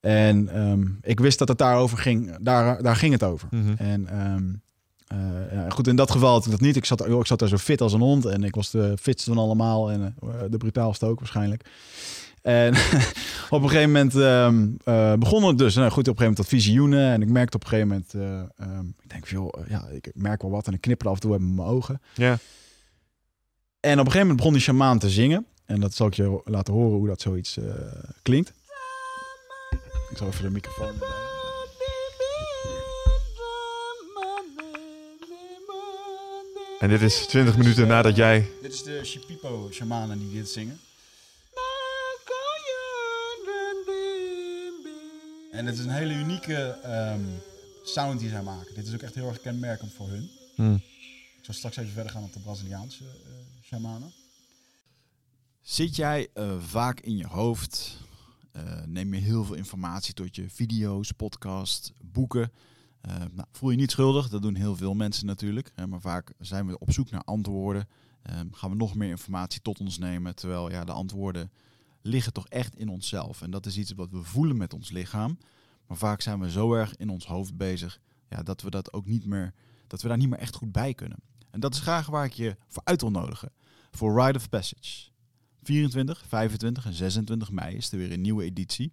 En ehm, ik wist dat het daarover ging. Daar, daar ging het over. Mhm. En ja, goed, in dat geval had ik dat niet. Ik zat, joh, ik zat daar zo fit als een hond. En ik was de fitste van allemaal. En eh, de brutaalste ook waarschijnlijk. En op een gegeven moment eh, begon het dus. Nou, goed, op een gegeven moment dat visioenen. En ik merkte op een gegeven moment... eh, ehm, ik denk joh, eh, ja, ik merk wel wat. En ik knipper af en toe met mijn ogen. Ja. En op een gegeven moment begon die shamaan te zingen. En dat zal ik je laten horen hoe dat zoiets eh, klinkt. Ik zal even de microfoon... En dit is 20 minuten nadat jij... Dit is de Shipipo shamanen die dit zingen. En het is een hele unieke ehm, sound die zij maken. Dit is ook echt heel erg kenmerkend voor hun. Mm. Ik zal straks even verder gaan op de Braziliaanse eh shamanen. Zit jij eh, vaak in je hoofd? Eh, neem je heel veel informatie tot je video's, podcasts, boeken? Eh, nou, voel je niet schuldig, dat doen heel veel mensen natuurlijk. maar vaak zijn we op zoek naar antwoorden. Ehm, gaan we nog meer informatie tot ons nemen. Terwijl ja, de antwoorden liggen toch echt in onszelf. En dat is iets wat we voelen met ons lichaam. Maar vaak zijn we zo erg in ons hoofd bezig ja, dat we dat ook niet meer, dat we daar niet meer echt goed bij kunnen. En dat is graag waar ik je voor uit wil nodigen. Voor Rite of Passage. 24, 25 en 26 mei is er weer een nieuwe editie.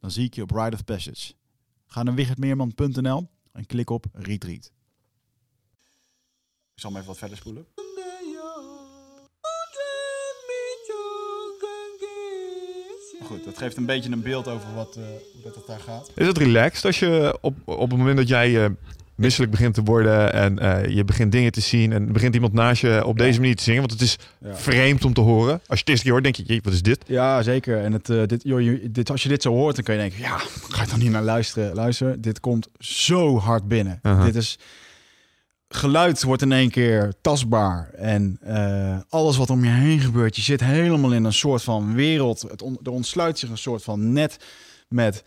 Dan zie ik je op Ride of Passage. Ga naar wichertmeerman.nl en klik op Retreat. Ik zal hem even wat verder spoelen. Goed, dat geeft een beetje een beeld over wat, eh, hoe dat het daar gaat. Is het relaxed als je op, op het moment dat jij eh, misselijk begint te worden en eh, je begint dingen te zien en begint iemand naast je op deze manier te zingen? Want het is vreemd om te horen. Als je het eerste keer hoort, denk je, jee, wat is dit? Ja, zeker. En het, eh, dit, joh, je- dit, als je dit zo hoort, dan kan je denken, ja, ga je dan niet naar luisteren. Luister, dit komt zo hard binnen. Aha. Dit is... Geluid wordt in één keer tastbaar. En eh, alles wat om je heen gebeurt, je zit helemaal in een soort van wereld. Het on- er ontsluit zich een soort van net met...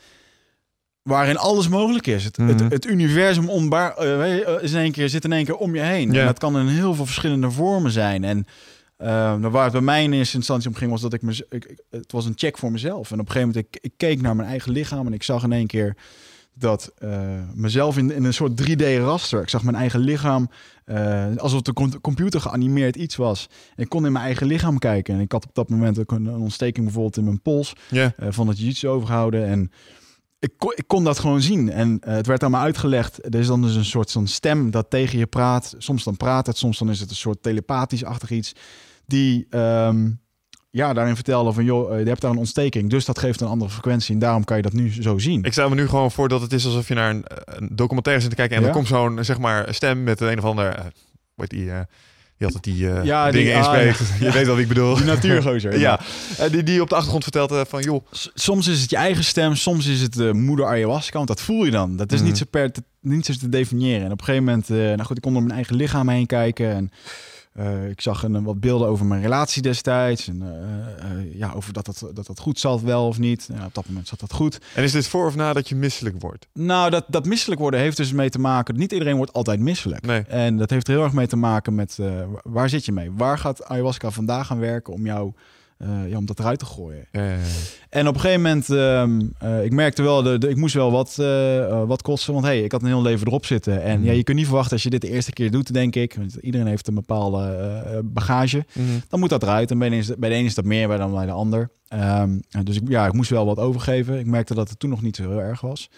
Waarin alles mogelijk is. Het, Mhm. het, het universum onbaar, eh, is in één keer, zit in één keer om je heen. Ja. En dat kan in heel veel verschillende vormen zijn. En eh, nou, waar het bij mij in eerste instantie om ging, was dat ik me. Ik, ik- het was een check voor mezelf. En op een gegeven moment, ik, ik keek naar mijn eigen lichaam en ik zag in één keer dat uh, mezelf in, in een soort 3D-raster. Ik zag mijn eigen lichaam uh, alsof de computer geanimeerd iets was. En ik kon in mijn eigen lichaam kijken. En ik had op dat moment ook een, een ontsteking bijvoorbeeld in mijn pols. Yeah. Uh, van het jiu overgehouden. En ik kon, ik kon dat gewoon zien. En het werd aan me uitgelegd. Er is dan dus een soort van stem dat tegen je praat. Soms dan praat het, soms dan is het een soort telepathisch-achtig iets. Die... Um, ja, daarin vertelde van, joh, je hebt daar een ontsteking. Dus dat geeft een andere frequentie en daarom kan je dat nu zo zien. Ik stel me nu gewoon voor dat het is alsof je naar een, een documentaire zit te kijken... en ja? er komt zo'n, zeg maar, stem met een of ander... Uh, wat die... Uh, die altijd die uh, ja, dingen die, inspreekt. Ah, ja. Je weet wie ik bedoel. Die natuurgozer. ja, ja. die, die op de achtergrond vertelt uh, van joh. soms is het je eigen stem, soms is het de moeder ayahuasca. Want dat voel je dan. Dat is mm. niet zo per te, niet zo te definiëren. En op een gegeven moment, uh, nou goed, ik kon door mijn eigen lichaam heen kijken. En uh, ik zag een, wat beelden over mijn relatie destijds. En uh, uh, ja, over dat dat, dat dat goed zat wel of niet. Ja, op dat moment zat dat goed. En is dit voor of na dat je misselijk wordt? Nou, dat, dat misselijk worden heeft dus mee te maken... Niet iedereen wordt altijd misselijk. Nee. En dat heeft er heel erg mee te maken met... waar zit je mee? Waar gaat ayahuasca vandaag gaan werken om jou ja, om dat eruit te gooien. Ja, ja, ja. En op een gegeven moment, um, uh, ik merkte wel, de, de, ik moest wel wat, uh, wat kosten. Want hey, ik had een heel leven erop zitten. En mm. ja, je kunt niet verwachten als je dit de eerste keer doet, denk ik. Want iedereen heeft een bepaalde bagage. Mm. Dan moet dat eruit. En bij de, een is, bij de een is dat meer dan bij de ander. Um, dus ik, ja, ik moest wel wat overgeven. Ik merkte dat het toen nog niet zo heel erg was.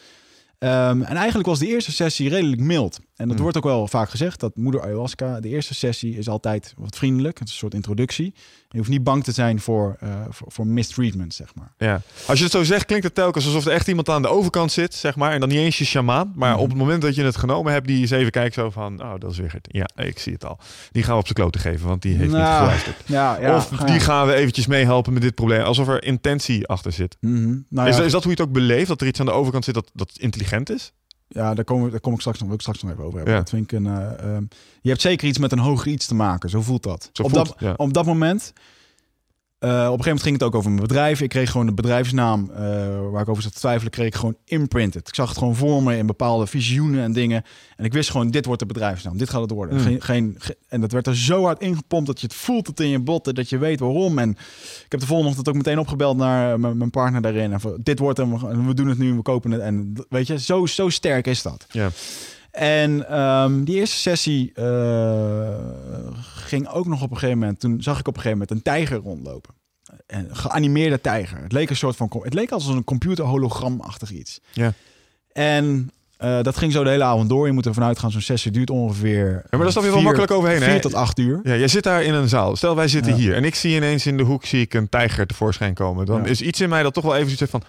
Um, en eigenlijk was de eerste sessie redelijk mild. En dat mm. wordt ook wel vaak gezegd, dat moeder ayahuasca, de eerste sessie is altijd wat vriendelijk. Het is een soort introductie. Je hoeft niet bang te zijn voor, uh, voor, voor mistreatment, zeg maar. Ja. Als je het zo zegt, klinkt het telkens alsof er echt iemand aan de overkant zit, zeg maar. En dan niet eens je shamaan. Maar mm. op het moment dat je het genomen hebt, die eens even kijkt zo van... Oh, dat is weer het. Ja, ik zie het al. Die gaan we op zijn kloten geven, want die heeft nou, niet geluisterd. Ja, ja, of die gaan we eventjes meehelpen met dit probleem. Alsof er intentie achter zit. Mm -hmm. nou, is, is dat hoe je het ook beleeft? Dat er iets aan de overkant zit dat, dat intelligent is? Ja, daar kom, daar kom ik straks nog, wil ik straks nog even over hebben. Ja. Dat vind ik een, uh, um, je hebt zeker iets met een hoger iets te maken. Zo voelt dat. Zo op, dat ja. op dat moment. Uh, op een gegeven moment ging het ook over mijn bedrijf. Ik kreeg gewoon de bedrijfsnaam uh, waar ik over zat te twijfelen, kreeg ik gewoon imprinted. Ik zag het gewoon voor me in bepaalde visioenen en dingen. En ik wist gewoon, dit wordt de bedrijfsnaam. Dit gaat het worden. Mm. Geen, geen, ge en dat werd er zo hard ingepompt dat je het voelt het in je botten, dat je weet waarom. En ik heb de volgende ochtend ook meteen opgebeld naar mijn partner daarin. En van, dit wordt hem, we doen het nu, we kopen het. En weet je, zo, zo sterk is dat. Ja. En um, die eerste sessie uh, ging ook nog op een gegeven moment. Toen zag ik op een gegeven moment een tijger rondlopen. Een geanimeerde tijger. Het leek een soort van. Het leek als een computer hologramachtig iets. Ja. En uh, dat ging zo de hele avond door. Je moet er vanuit gaan. Zo'n sessie duurt ongeveer. Ja, maar daar stap je wel makkelijk overheen. Vier hè? tot acht uur. Ja, jij zit daar in een zaal. Stel, wij zitten Ja. hier. En ik zie ineens in de hoek zie ik een tijger tevoorschijn komen. Dan Ja. is iets in mij dat toch wel even zoiets van...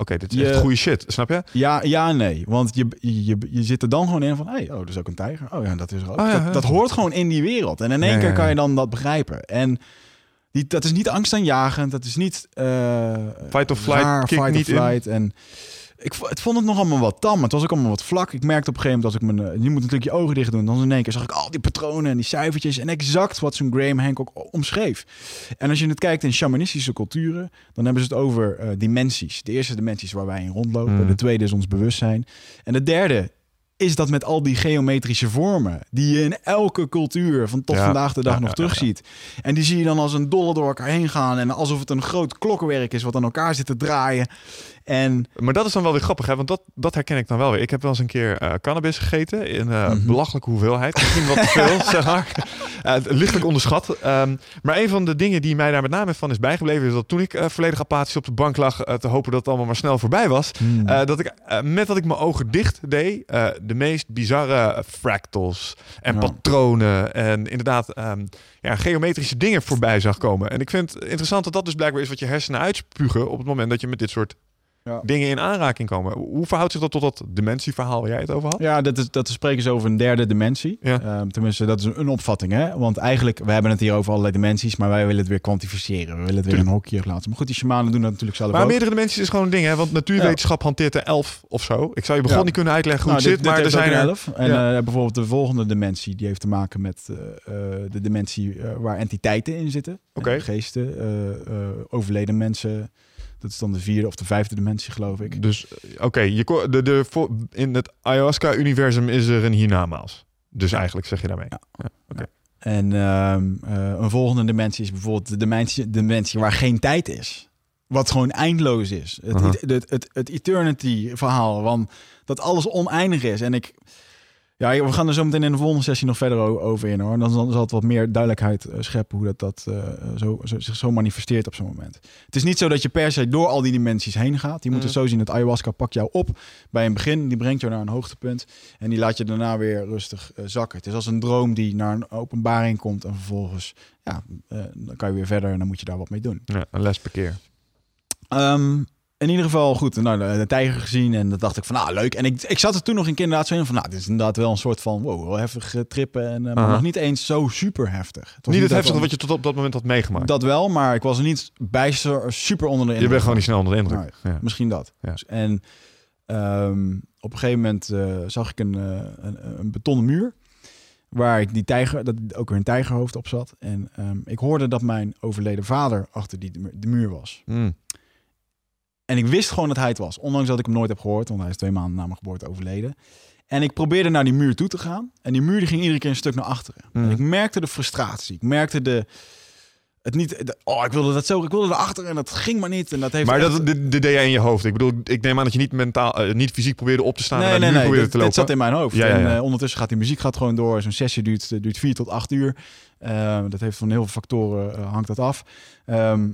Oké, dit is Je- echt goede shit. Snap je? Ja, ja nee. Want je, je, je zit er dan gewoon in van... Hey, oh, dat is ook een tijger. Oh ja, dat is er ook. Oh ja, dat, hoort gewoon in die wereld. En in één Ja, keer kan je dan dat begrijpen. En die, dat is niet angstaanjagend. Dat is niet... eh, Fight or flight raar, kick fight niet or flight. En ik, het vond het nog allemaal wat tam. Het was ook allemaal wat vlak. Ik merkte op een gegeven moment als ik mijn... eh, Je moet natuurlijk je ogen dicht doen. Dan in één keer zag ik al die patronen en die cijfertjes. En exact wat zo'n Graham Hancock omschreef. En als je het kijkt in shamanistische culturen... dan hebben ze het over eh, dimensies. De eerste dimensies waar wij in rondlopen. Mm. De tweede is ons bewustzijn. En de derde is dat met al die geometrische vormen... die je in elke cultuur van tot Ja, vandaag de dag ja, nog ja, terugziet. En die zie je dan als een dolle door elkaar heen gaan... en alsof het een groot klokkenwerk is wat aan elkaar zit te draaien. En Maar dat is dan wel weer grappig, hè? want dat, dat herken ik dan wel weer. Ik heb wel eens een keer eh, cannabis gegeten in Mhm. belachelijke hoeveelheid. Misschien wat te veel, zeg maar. Eh, lichtelijk onderschat. Ehm, maar een van de dingen die mij daar met name van is bijgebleven... is dat toen ik volledig apathisch op de bank lag... te hopen dat het allemaal maar snel voorbij was... Hmm. dat ik met dat ik mijn ogen dicht deed... de meest bizarre fractals en patronen... en inderdaad ehm, ja, geometrische dingen voorbij zag komen. En ik vind het interessant dat dat dus blijkbaar is... wat je hersenen uitspugen op het moment dat je met dit soort Ja. dingen in aanraking komen. Hoe verhoudt zich dat tot dat dimensieverhaal waar jij het over had? Ja, dat, is, dat spreken ze over een derde dimensie. Ja. Ehm, tenminste, dat is een, een opvatting. Hè? Want eigenlijk, we hebben het hier over allerlei dimensies, maar wij willen het weer kwantificeren. We willen het weer in een hokje plaatsen. Maar goed, die shamanen doen dat natuurlijk zelf Maar ook. meerdere dimensies is gewoon een ding, hè? Want natuurwetenschap hanteert er elf of zo. Ik zou je begon niet kunnen uitleggen hoe Nou, het dit- zit, dit maar er zijn er... elf. En eh, bijvoorbeeld de volgende dimensie, die heeft te maken met eh, eh, de dimensie waar entiteiten in zitten. Oké. Geesten, overleden mensen. Dat is dan de vierde of de vijfde dimensie, geloof ik. Dus, eh, oké, je de, de, in het ayahuasca-universum is er een hiernamaals. Dus eigenlijk zeg je daarmee. Ja. En ehm, eh, een volgende dimensie is bijvoorbeeld de dimensie, dimensie waar geen tijd is. wat gewoon eindeloos is. Het, Aha. het, het, het, het eternity verhaal, van dat alles oneindig is. En ik, ja, we gaan er zo meteen in de volgende sessie nog verder over in hoor. Dan zal, het wat meer duidelijkheid eh, scheppen hoe dat, dat eh, zo, zo, zich zo manifesteert op zo'n moment. Het is niet zo dat je per se door al die dimensies heen gaat. Je moet Mhm. het zo zien dat ayahuasca pakt jou op bij een begin. Die brengt jou naar een hoogtepunt. En die laat je daarna weer rustig eh, zakken. Het is als een droom die naar een openbaring komt. En vervolgens, ja, dan kan je weer verder en dan moet je daar wat mee doen. Ja, een les per keer. Ehm, in ieder geval goed, nou, de, de tijger gezien en dat dacht ik van, nou leuk. En ik, ik zat er toen nog een keer inderdaad zo in van, nou, dit is inderdaad wel een soort van, wow, wel heftig eh, trippen. En, eh, maar nog niet eens zo super heftig. Het was Niet het wel- wat je tot op dat moment had meegemaakt. Dat wel, maar ik was er niet bijster super onder de je indruk. bent gewoon niet snel onder de indruk. Ja. Misschien dat. Ja. En ehm, op een gegeven moment eh, zag ik een, eh, een, een betonnen muur. Waar ik die tijger, dat ook weer een tijgerhoofd op zat. En ehm, ik hoorde dat mijn overleden vader achter die de muur was. Mm. En ik wist gewoon dat hij het was. Ondanks dat ik hem nooit heb gehoord. Want hij is twee maanden na mijn geboorte overleden. En ik probeerde naar die muur toe te gaan. En die muur die ging iedere keer een stuk naar achteren. Mm. En ik merkte de frustratie. Ik merkte de... Het niet... de- oh, ik wilde dat zo... Ik wilde erachter en dat ging maar niet. En dat heeft Maar echt- dat, dit, dit deed jij in je hoofd. Ik bedoel, ik neem aan dat je niet mentaal, eh, niet fysiek probeerde op te staan en naar nee, de muur nee. probeerde Dit, te dit lopen. zat in mijn hoofd. Ja, ja, ja. En eh, ondertussen gaat die muziek gaat gewoon door. Zo'n sessie duurt, eh, duurt vier tot acht uur. Dat heeft van heel veel factoren hangt dat af. Ehm, eh,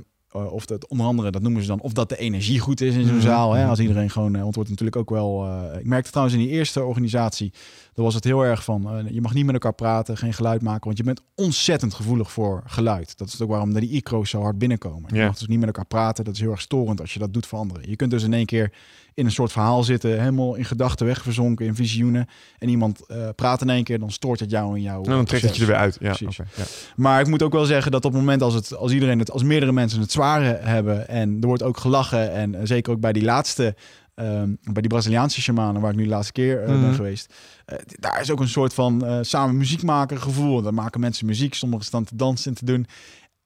of dat onder andere, dat noemen ze dan, of dat de energie goed is in zo'n Mhm. zaal. Hè? Als iedereen gewoon, eh, want het wordt natuurlijk ook wel. eh, ik merkte trouwens in die eerste organisatie, daar was het heel erg van, eh, je mag niet met elkaar praten, geen geluid maken, want je bent ontzettend gevoelig voor geluid. Dat is ook waarom die icro's zo hard binnenkomen. Je mag dus niet met elkaar praten. Dat is heel erg storend als je dat doet voor anderen. Je kunt dus in één keer in een soort verhaal zitten, helemaal in gedachten wegverzonken, in visioenen. En iemand eh, praat in één keer, dan stoort het jou in jouw. En dan trekt het je er weer uit. Ja, Precies. ja. Maar ik moet ook wel zeggen dat op het moment als, het, als iedereen het, als meerdere mensen het zware hebben en er wordt ook gelachen en eh, zeker ook bij die laatste, ehm, bij die Braziliaanse shamanen waar ik nu de laatste keer eh, Mhm. ben geweest, eh, daar is ook een soort van samen muziek maken gevoel. Dan maken mensen muziek, sommigen staan te dansen en te doen.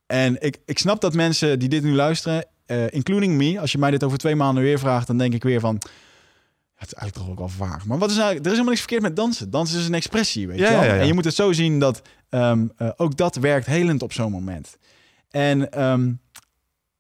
En ik, ik snap dat mensen die dit nu luisteren, eh, including me, als je mij dit over twee maanden weer vraagt, dan denk ik weer van. Het is eigenlijk toch ook wel vaag. Maar wat is nou, er is helemaal niks verkeerd met dansen. Dansen is een expressie, weet Ja, je wel. ja, ja. En je moet het zo zien dat ehm, eh, ook dat werkt helend op zo'n moment. En ehm,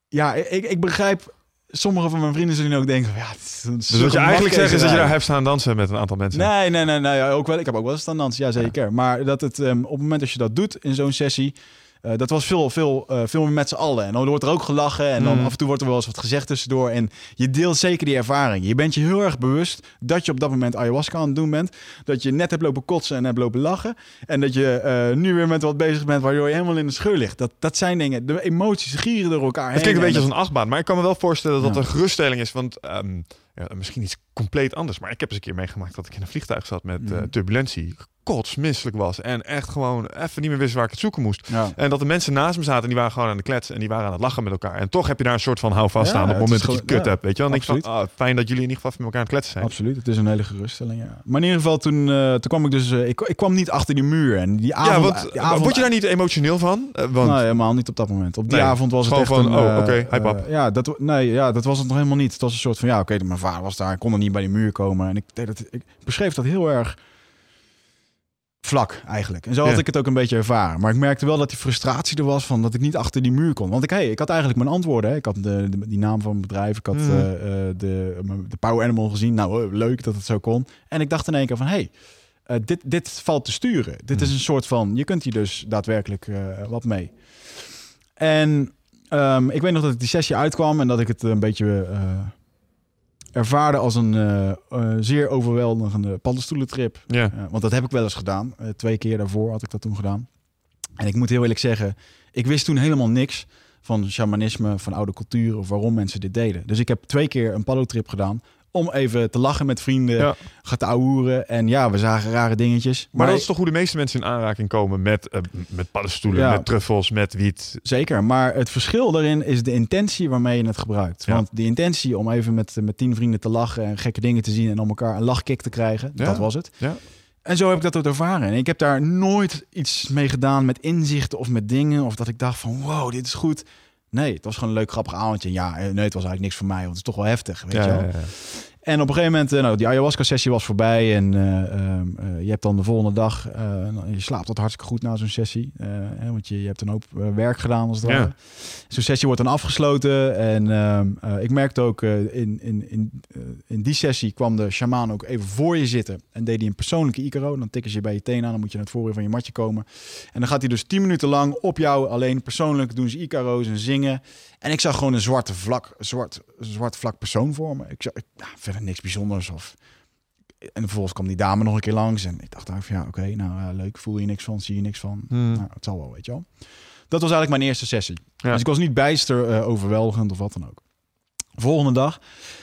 ja, ik, ik begrijp... Sommige van mijn vrienden zullen ook denken... van, Ja, Dus wat je eigenlijk zegt is dat je daar hebt staan dansen met een aantal mensen. Nee, nee, nee, nee. ja, Ook wel, ik heb ook wel eens staan dansen, ja zeker. Maar dat het ehm, op het moment dat je dat doet in zo'n sessie... eh, dat was veel, veel, eh, veel meer met z'n allen. En dan wordt er ook gelachen. En dan Mm. af en toe wordt er wel eens wat gezegd tussendoor. En je deelt zeker die ervaring. Je bent je heel erg bewust dat je op dat moment ayahuasca aan het doen bent. Dat je net hebt lopen kotsen en hebt lopen lachen. En dat je eh, nu weer met wat bezig bent waardoor je helemaal in de scheur ligt. Dat, dat zijn dingen. De emoties gieren door elkaar. Het klinkt een beetje als een achtbaan, maar ik kan me wel voorstellen dat Ja. een geruststelling is. Want ehm, ja, misschien iets compleet anders, maar ik heb eens een keer meegemaakt dat ik in een vliegtuig zat met Mhm. turbulentie. Kotsmisselijk was en echt gewoon even niet meer wist waar ik het zoeken moest. Ja. En dat de mensen naast me zaten en die waren gewoon aan de kletsen en die waren aan het lachen met elkaar. En toch heb je daar een soort van houvast Ja, staan op het moment dat je kut hebt. Weet je wel? Dan denk ik van, absoluut. ah, fijn dat jullie in ieder geval even met elkaar aan het kletsen zijn. Absoluut, het is een hele geruststelling, ja. Maar in ieder geval, toen, eh, toen kwam ik dus... eh, ik, ik kwam niet achter die muur. En die avond... ja, want die avond word je daar niet emotioneel van? Eh, want Nee, helemaal niet op dat moment. Op die Nee, avond was het gewoon echt van, een... oh, oké, hi, pap. eh, ja, dat, nee, ja, dat was het nog helemaal niet. Het was een soort van, ja, oké, mijn vader was daar. Ik kon er niet bij die muur komen. En ik, deed dat, ik beschreef dat heel erg vlak eigenlijk. En zo had Ja. ik het ook een beetje ervaren. Maar ik merkte wel dat die frustratie er was van dat ik niet achter die muur kon. Want ik, hey, ik had eigenlijk mijn antwoorden. Hè. Ik had de, de- die naam van mijn bedrijf. Ik had Mhm. eh, eh, de, de Power Animal gezien. Nou, eh, leuk dat het zo kon. En ik dacht in één keer van, hey, eh, dit, dit valt te sturen. Dit Mhm. is een soort van, je kunt hier dus daadwerkelijk wat mee. En ehm, ik weet nog dat ik die sessie uitkwam en dat ik het een beetje ervaarde als een eh, eh, zeer overweldigende paddenstoelentrip. ja. Ja, want dat heb ik wel eens gedaan. Eh, twee keer daarvoor had ik dat toen gedaan. En ik moet heel eerlijk zeggen, ik wist toen helemaal niks van shamanisme, van oude cultuur of waarom mensen dit deden. Dus ik heb twee keer een paddotrip gedaan om even te lachen met vrienden, Ja. gaan te ouwehoeren. En ja, we zagen rare dingetjes. Maar, dat is toch hoe de meeste mensen in aanraking komen met, eh, met paddenstoelen, Ja. met truffels, met wiet. Zeker, maar het verschil daarin is de intentie waarmee je het gebruikt. Ja. Want die intentie om even met, met tien vrienden te lachen en gekke dingen te zien en om elkaar een lachkick te krijgen, dat was het. Ja. En zo heb ik dat ook ervaren. En ik heb daar nooit iets mee gedaan met inzichten of met dingen. Of dat ik dacht van wow, dit is goed. Nee, het was gewoon een leuk grappig avondje. Ja, eh, nee, het was eigenlijk niks voor mij, want het is toch wel heftig. Weet Ja, je wel? ja, ja. En op een gegeven moment, uh, nou, die ayahuasca-sessie was voorbij. En uh, uh, je hebt dan de volgende dag, je slaapt wat hartstikke goed na zo'n sessie. Hè, want je, je hebt een hoop werk gedaan als het ware. Zo'n sessie wordt dan afgesloten. En ehm, ik merkte ook, in, in, in, in die sessie kwam de shamaan ook even voor je zitten. En deed hij een persoonlijke Icaro. Dan tikken ze je bij je tenen aan, dan moet je naar het voorin van je matje komen. En dan gaat hij dus tien minuten lang op jou alleen persoonlijk doen ze Icaro's en zingen. En ik zag gewoon een zwarte vlak, zwart, zwart vlak persoon voor me. Ik zag ik, nou, verder niks bijzonders. Of... En vervolgens kwam die dame nog een keer langs. En ik dacht van ja, oké, nou leuk. Voel je niks van, zie je niks van. Hmm. Nou, het zal wel, weet je wel. Dat was eigenlijk mijn eerste sessie. Dus ik was niet bijster uh, overweldigend of wat dan ook. Volgende dag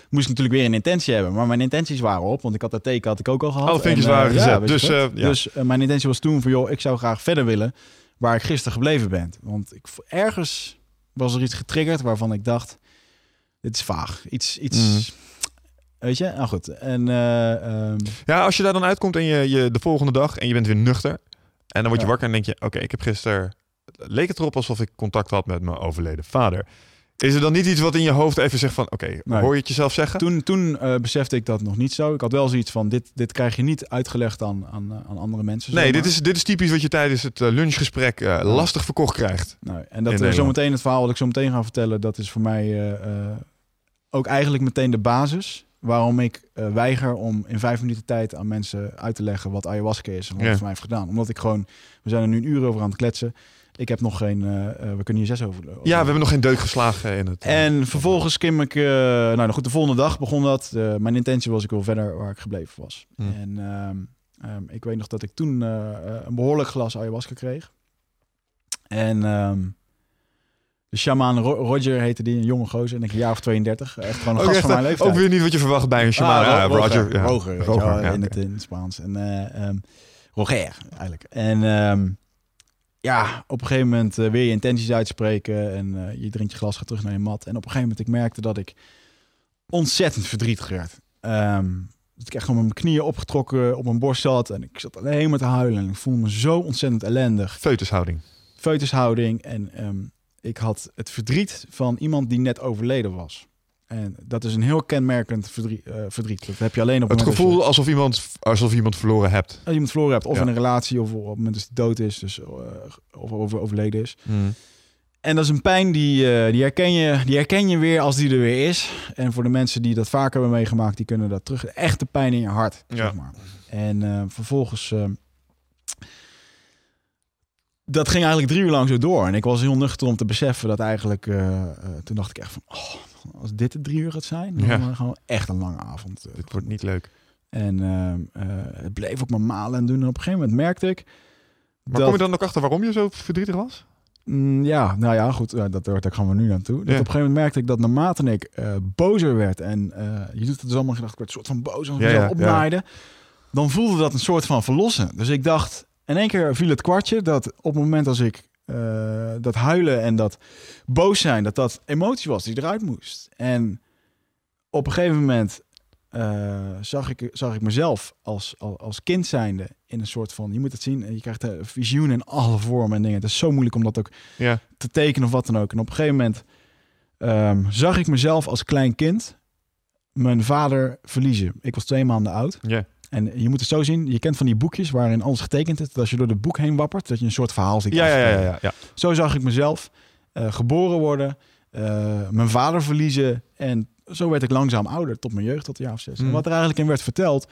moest ik natuurlijk weer een intentie hebben. Maar mijn intenties waren op, want ik had dat teken had ik ook al gehad. Alle vinkjes waren uh, gezet. dus, uh, dus mijn intentie was toen van, joh, ik zou graag verder willen waar ik gisteren gebleven ben. Want ik, ergens was er iets getriggerd waarvan ik dacht, dit is vaag. Iets, iets, mm. Weet je? Nou goed. En, uh, Ja, als je daar dan uitkomt en je, je de volgende dag en je bent weer nuchter. En dan word je wakker en denk je, oké, ik heb gisteren... Leek het erop alsof ik contact had met mijn overleden vader. Is er dan niet iets wat in je hoofd even zegt van... oké, hoor je het jezelf zeggen? Toen, toen uh, besefte ik dat nog niet zo. Ik had wel zoiets van... dit, dit krijg je niet uitgelegd aan, aan, eh, aan andere mensen. Nee, dit is, dit is typisch wat je tijdens het lunchgesprek uh, lastig verkocht krijgt. Nou, en dat uh, zometeen het verhaal wat ik zo meteen ga vertellen... dat is voor mij ook eigenlijk meteen de basis... waarom ik weiger om in vijf minuten tijd aan mensen uit te leggen... wat ayahuasca is en wat ja. het voor mij heeft gedaan. Omdat ik gewoon... We zijn er nu een uur over aan het kletsen... Ik heb nog geen. Uh, we kunnen hier zes over. ja, we hebben nog geen deuk geslagen in het. En vervolgens kim ik. Nou, goed, de volgende dag begon dat. mijn intentie was ik wil verder waar ik gebleven was. Hmm. En um, ik weet nog dat ik toen een behoorlijk glas ayahuasca kreeg. En um, de shaman Roger heette die, een jonge gozer, en ik een jaar of 32. Echt gewoon een gast van mijn leeftijd. Ook weer niet wat je verwacht bij een shaman. Ah, Roger, Roger, ja. Roger, Roger ja, in, het, in het Spaans. En um, Roger eigenlijk. En um, ja, op een gegeven moment uh, weer je intenties uitspreken en uh, je drinkt je glas, gaat terug naar je mat. En op een gegeven moment ik merkte dat ik ontzettend verdrietig werd. Um, dat ik echt gewoon met mijn knieën opgetrokken op mijn borst zat en ik zat alleen maar te huilen. En ik voelde me zo ontzettend ellendig. Feutushouding. Feutushouding. En um, ik had het verdriet van iemand die net overleden was. En dat is een heel kenmerkend verdriet. Uh, verdriet. Dat heb je alleen op het gevoel alsof iemand, alsof iemand verloren hebt. Als iemand verloren hebt, of in een relatie, of op het moment dat hij dood is, dus, uh, of over, overleden is. Hmm. En dat is een pijn die, uh, die, herken je, die herken je weer als die er weer is. En voor de mensen die dat vaker hebben meegemaakt, die kunnen dat terug. Echte pijn in je hart, ja. zeg maar. En vervolgens dat ging eigenlijk drie uur lang zo door. En ik was heel nuchter om te beseffen dat eigenlijk... Uh, toen dacht ik echt van... Oh, als dit de drie uur gaat zijn, dan ja. gewoon echt een lange avond. Uh, Dit wordt niet leuk. En het bleef ook maar malen en doen. En op een gegeven moment merkte ik... Maar kom je dan ook achter waarom je zo verdrietig was? Mm, ja, nou ja, goed. dat, daar gaan we nu naartoe. Dus op een gegeven moment merkte ik dat naarmate ik bozer werd... en je doet het dus allemaal gedacht, ik werd een soort van boos... en ja, opnaaide... dan voelde dat een soort van verlossen. Dus ik dacht in één keer viel het kwartje dat op het moment als ik uh, dat huilen en dat boos zijn, dat dat emotie was die eruit moest. En op een gegeven moment uh, zag, ik, zag ik mezelf als, als, als kind zijnde in een soort van, je moet het zien, je krijgt een visioen in alle vormen en dingen. Het is zo moeilijk om dat ook ja. te tekenen of wat dan ook. En op een gegeven moment um, zag ik mezelf als klein kind mijn vader verliezen. Ik was twee maanden oud. Ja. En je moet het zo zien, je kent van die boekjes waarin alles getekend is. Dat als je door de boek heen wappert, dat je een soort verhaal ziet. Ja, ja, ja, ja, Zo zag ik mezelf uh, geboren worden, uh, mijn vader verliezen. En zo werd ik langzaam ouder, tot mijn jeugd, tot de jaar of zes. En hmm. wat er eigenlijk in werd verteld,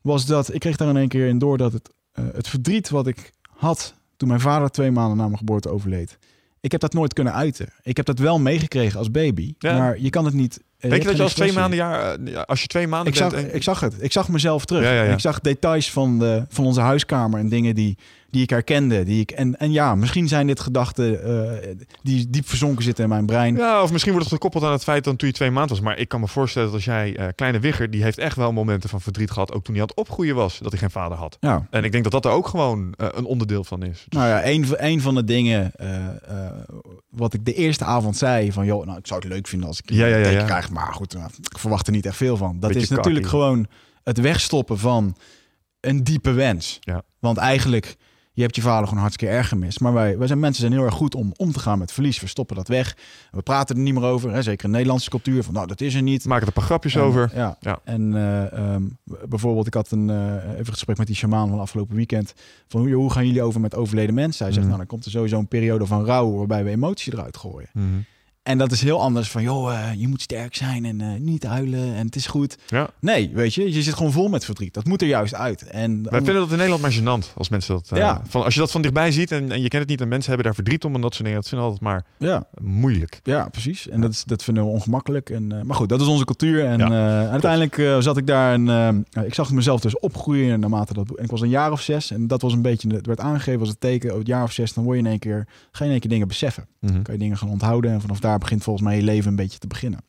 was dat ik kreeg daar in één keer in door dat het, uh, het verdriet wat ik had toen mijn vader twee maanden na mijn geboorte overleed. Ik heb dat nooit kunnen uiten. Ik heb dat wel meegekregen als baby, ja. maar je kan het niet Weet je dat je als twee maanden jaar, eh, als je twee maanden ik bent... Zag, Ik zag het. Ik zag mezelf terug. Ja, ja, ik zag details van, de, van onze huiskamer en dingen die, die ik herkende. Die ik, en, en ja, misschien zijn dit gedachten uh, die diep verzonken zitten in mijn brein. Ja, of misschien wordt het gekoppeld aan het feit dat toen je twee maanden was. Maar ik kan me voorstellen dat als jij, uh, kleine Wigger, die heeft echt wel momenten van verdriet gehad. Ook toen hij aan het opgroeien was, dat hij geen vader had. Ja. En ik denk dat dat er ook gewoon een onderdeel van is. Dus... Nou ja, een, een van de dingen wat ik de eerste avond zei van, joh, nou, ik zou het leuk vinden als ik ja, ja, ja, ja. krijg. Maar goed, ik verwacht er niet echt veel van. Dat is natuurlijk gewoon het wegstoppen van een diepe wens. Ja. Want eigenlijk, je hebt je vader gewoon hartstikke erg gemist. Maar wij, wij zijn mensen zijn heel erg goed om om te gaan met verlies. We stoppen dat weg. We praten er niet meer over. Hè? Zeker in Nederlandse cultuur. Van nou, dat is er niet. Maak er een paar grapjes En, over. Ja. Ja. En eh, ehm, bijvoorbeeld, ik had een, eh, even een gesprek met die shamaan van afgelopen weekend. Van hoe, hoe gaan jullie over met overleden mensen? Hij zegt, Mhm. nou, dan komt er sowieso een periode van rouw waarbij we emotie eruit gooien. Mhm. En dat is heel anders van, joh, eh, je moet sterk zijn en eh, niet huilen en het is goed. Ja. Nee, weet je, je zit gewoon vol met verdriet. Dat moet er juist uit. En Wij vinden dat in Nederland maar gênant als mensen dat. eh, Ja. van, als je dat van dichtbij ziet en, en je kent het niet en mensen hebben daar verdriet om en dat soort dingen, dat vinden we altijd maar ja, moeilijk. ja, precies. En dat, is, dat vinden we ongemakkelijk. En, maar goed, dat is onze cultuur. En Ja, uiteindelijk zat ik daar en ik zag mezelf dus opgroeien naarmate dat. En ik was een jaar of zes en dat was een beetje, het werd aangegeven als het teken. Oh, het jaar of zes, dan word je in één keer, ga je in één keer dingen beseffen. Mhm. kan je dingen gaan onthouden. En vanaf daar begint volgens mij je leven een beetje te beginnen.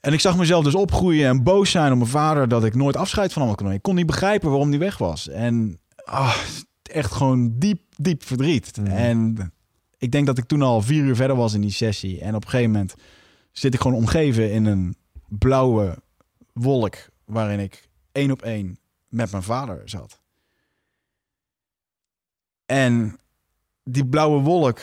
En ik zag mezelf dus opgroeien en boos zijn op mijn vader dat ik nooit afscheid van hem kunnen nemen. Ik kon niet begrijpen waarom hij weg was. En ah, echt gewoon diep, diep verdriet. Mhm. En ik denk dat ik toen al vier uur verder was in die sessie. En op een gegeven moment zit ik gewoon omgeven in een blauwe wolk waarin ik één op één met mijn vader zat. En die blauwe wolk,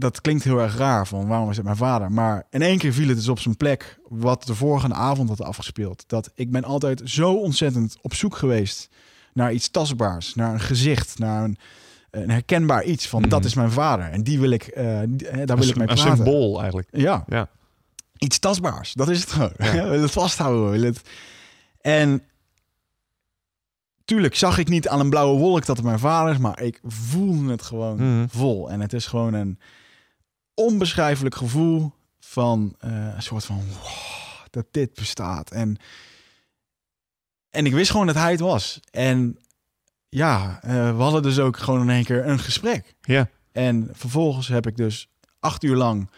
dat klinkt heel erg raar van waarom is het mijn vader? Maar in één keer viel het dus op zijn plek wat de vorige avond had afgespeeld. Dat ik ben altijd zo ontzettend op zoek geweest naar iets tastbaars, naar een gezicht, naar een, een herkenbaar iets van Mhm. dat is mijn vader. En die wil ik, die- hè, daar wil ik mee een praten. symbool eigenlijk. Ja. Ja. Iets tastbaars. Dat is het gewoon. Ja. we willen het vasthouden. we willen het... En tuurlijk zag ik niet aan een blauwe wolk dat het mijn vader is, maar ik voelde het gewoon Mhm. vol. En het is gewoon een onbeschrijfelijk gevoel van eh, een soort van wow, dat dit bestaat. En, en ik wist gewoon dat hij het was. En ja, eh, we hadden dus ook gewoon in één keer een gesprek. Ja. En vervolgens heb ik dus acht uur lang,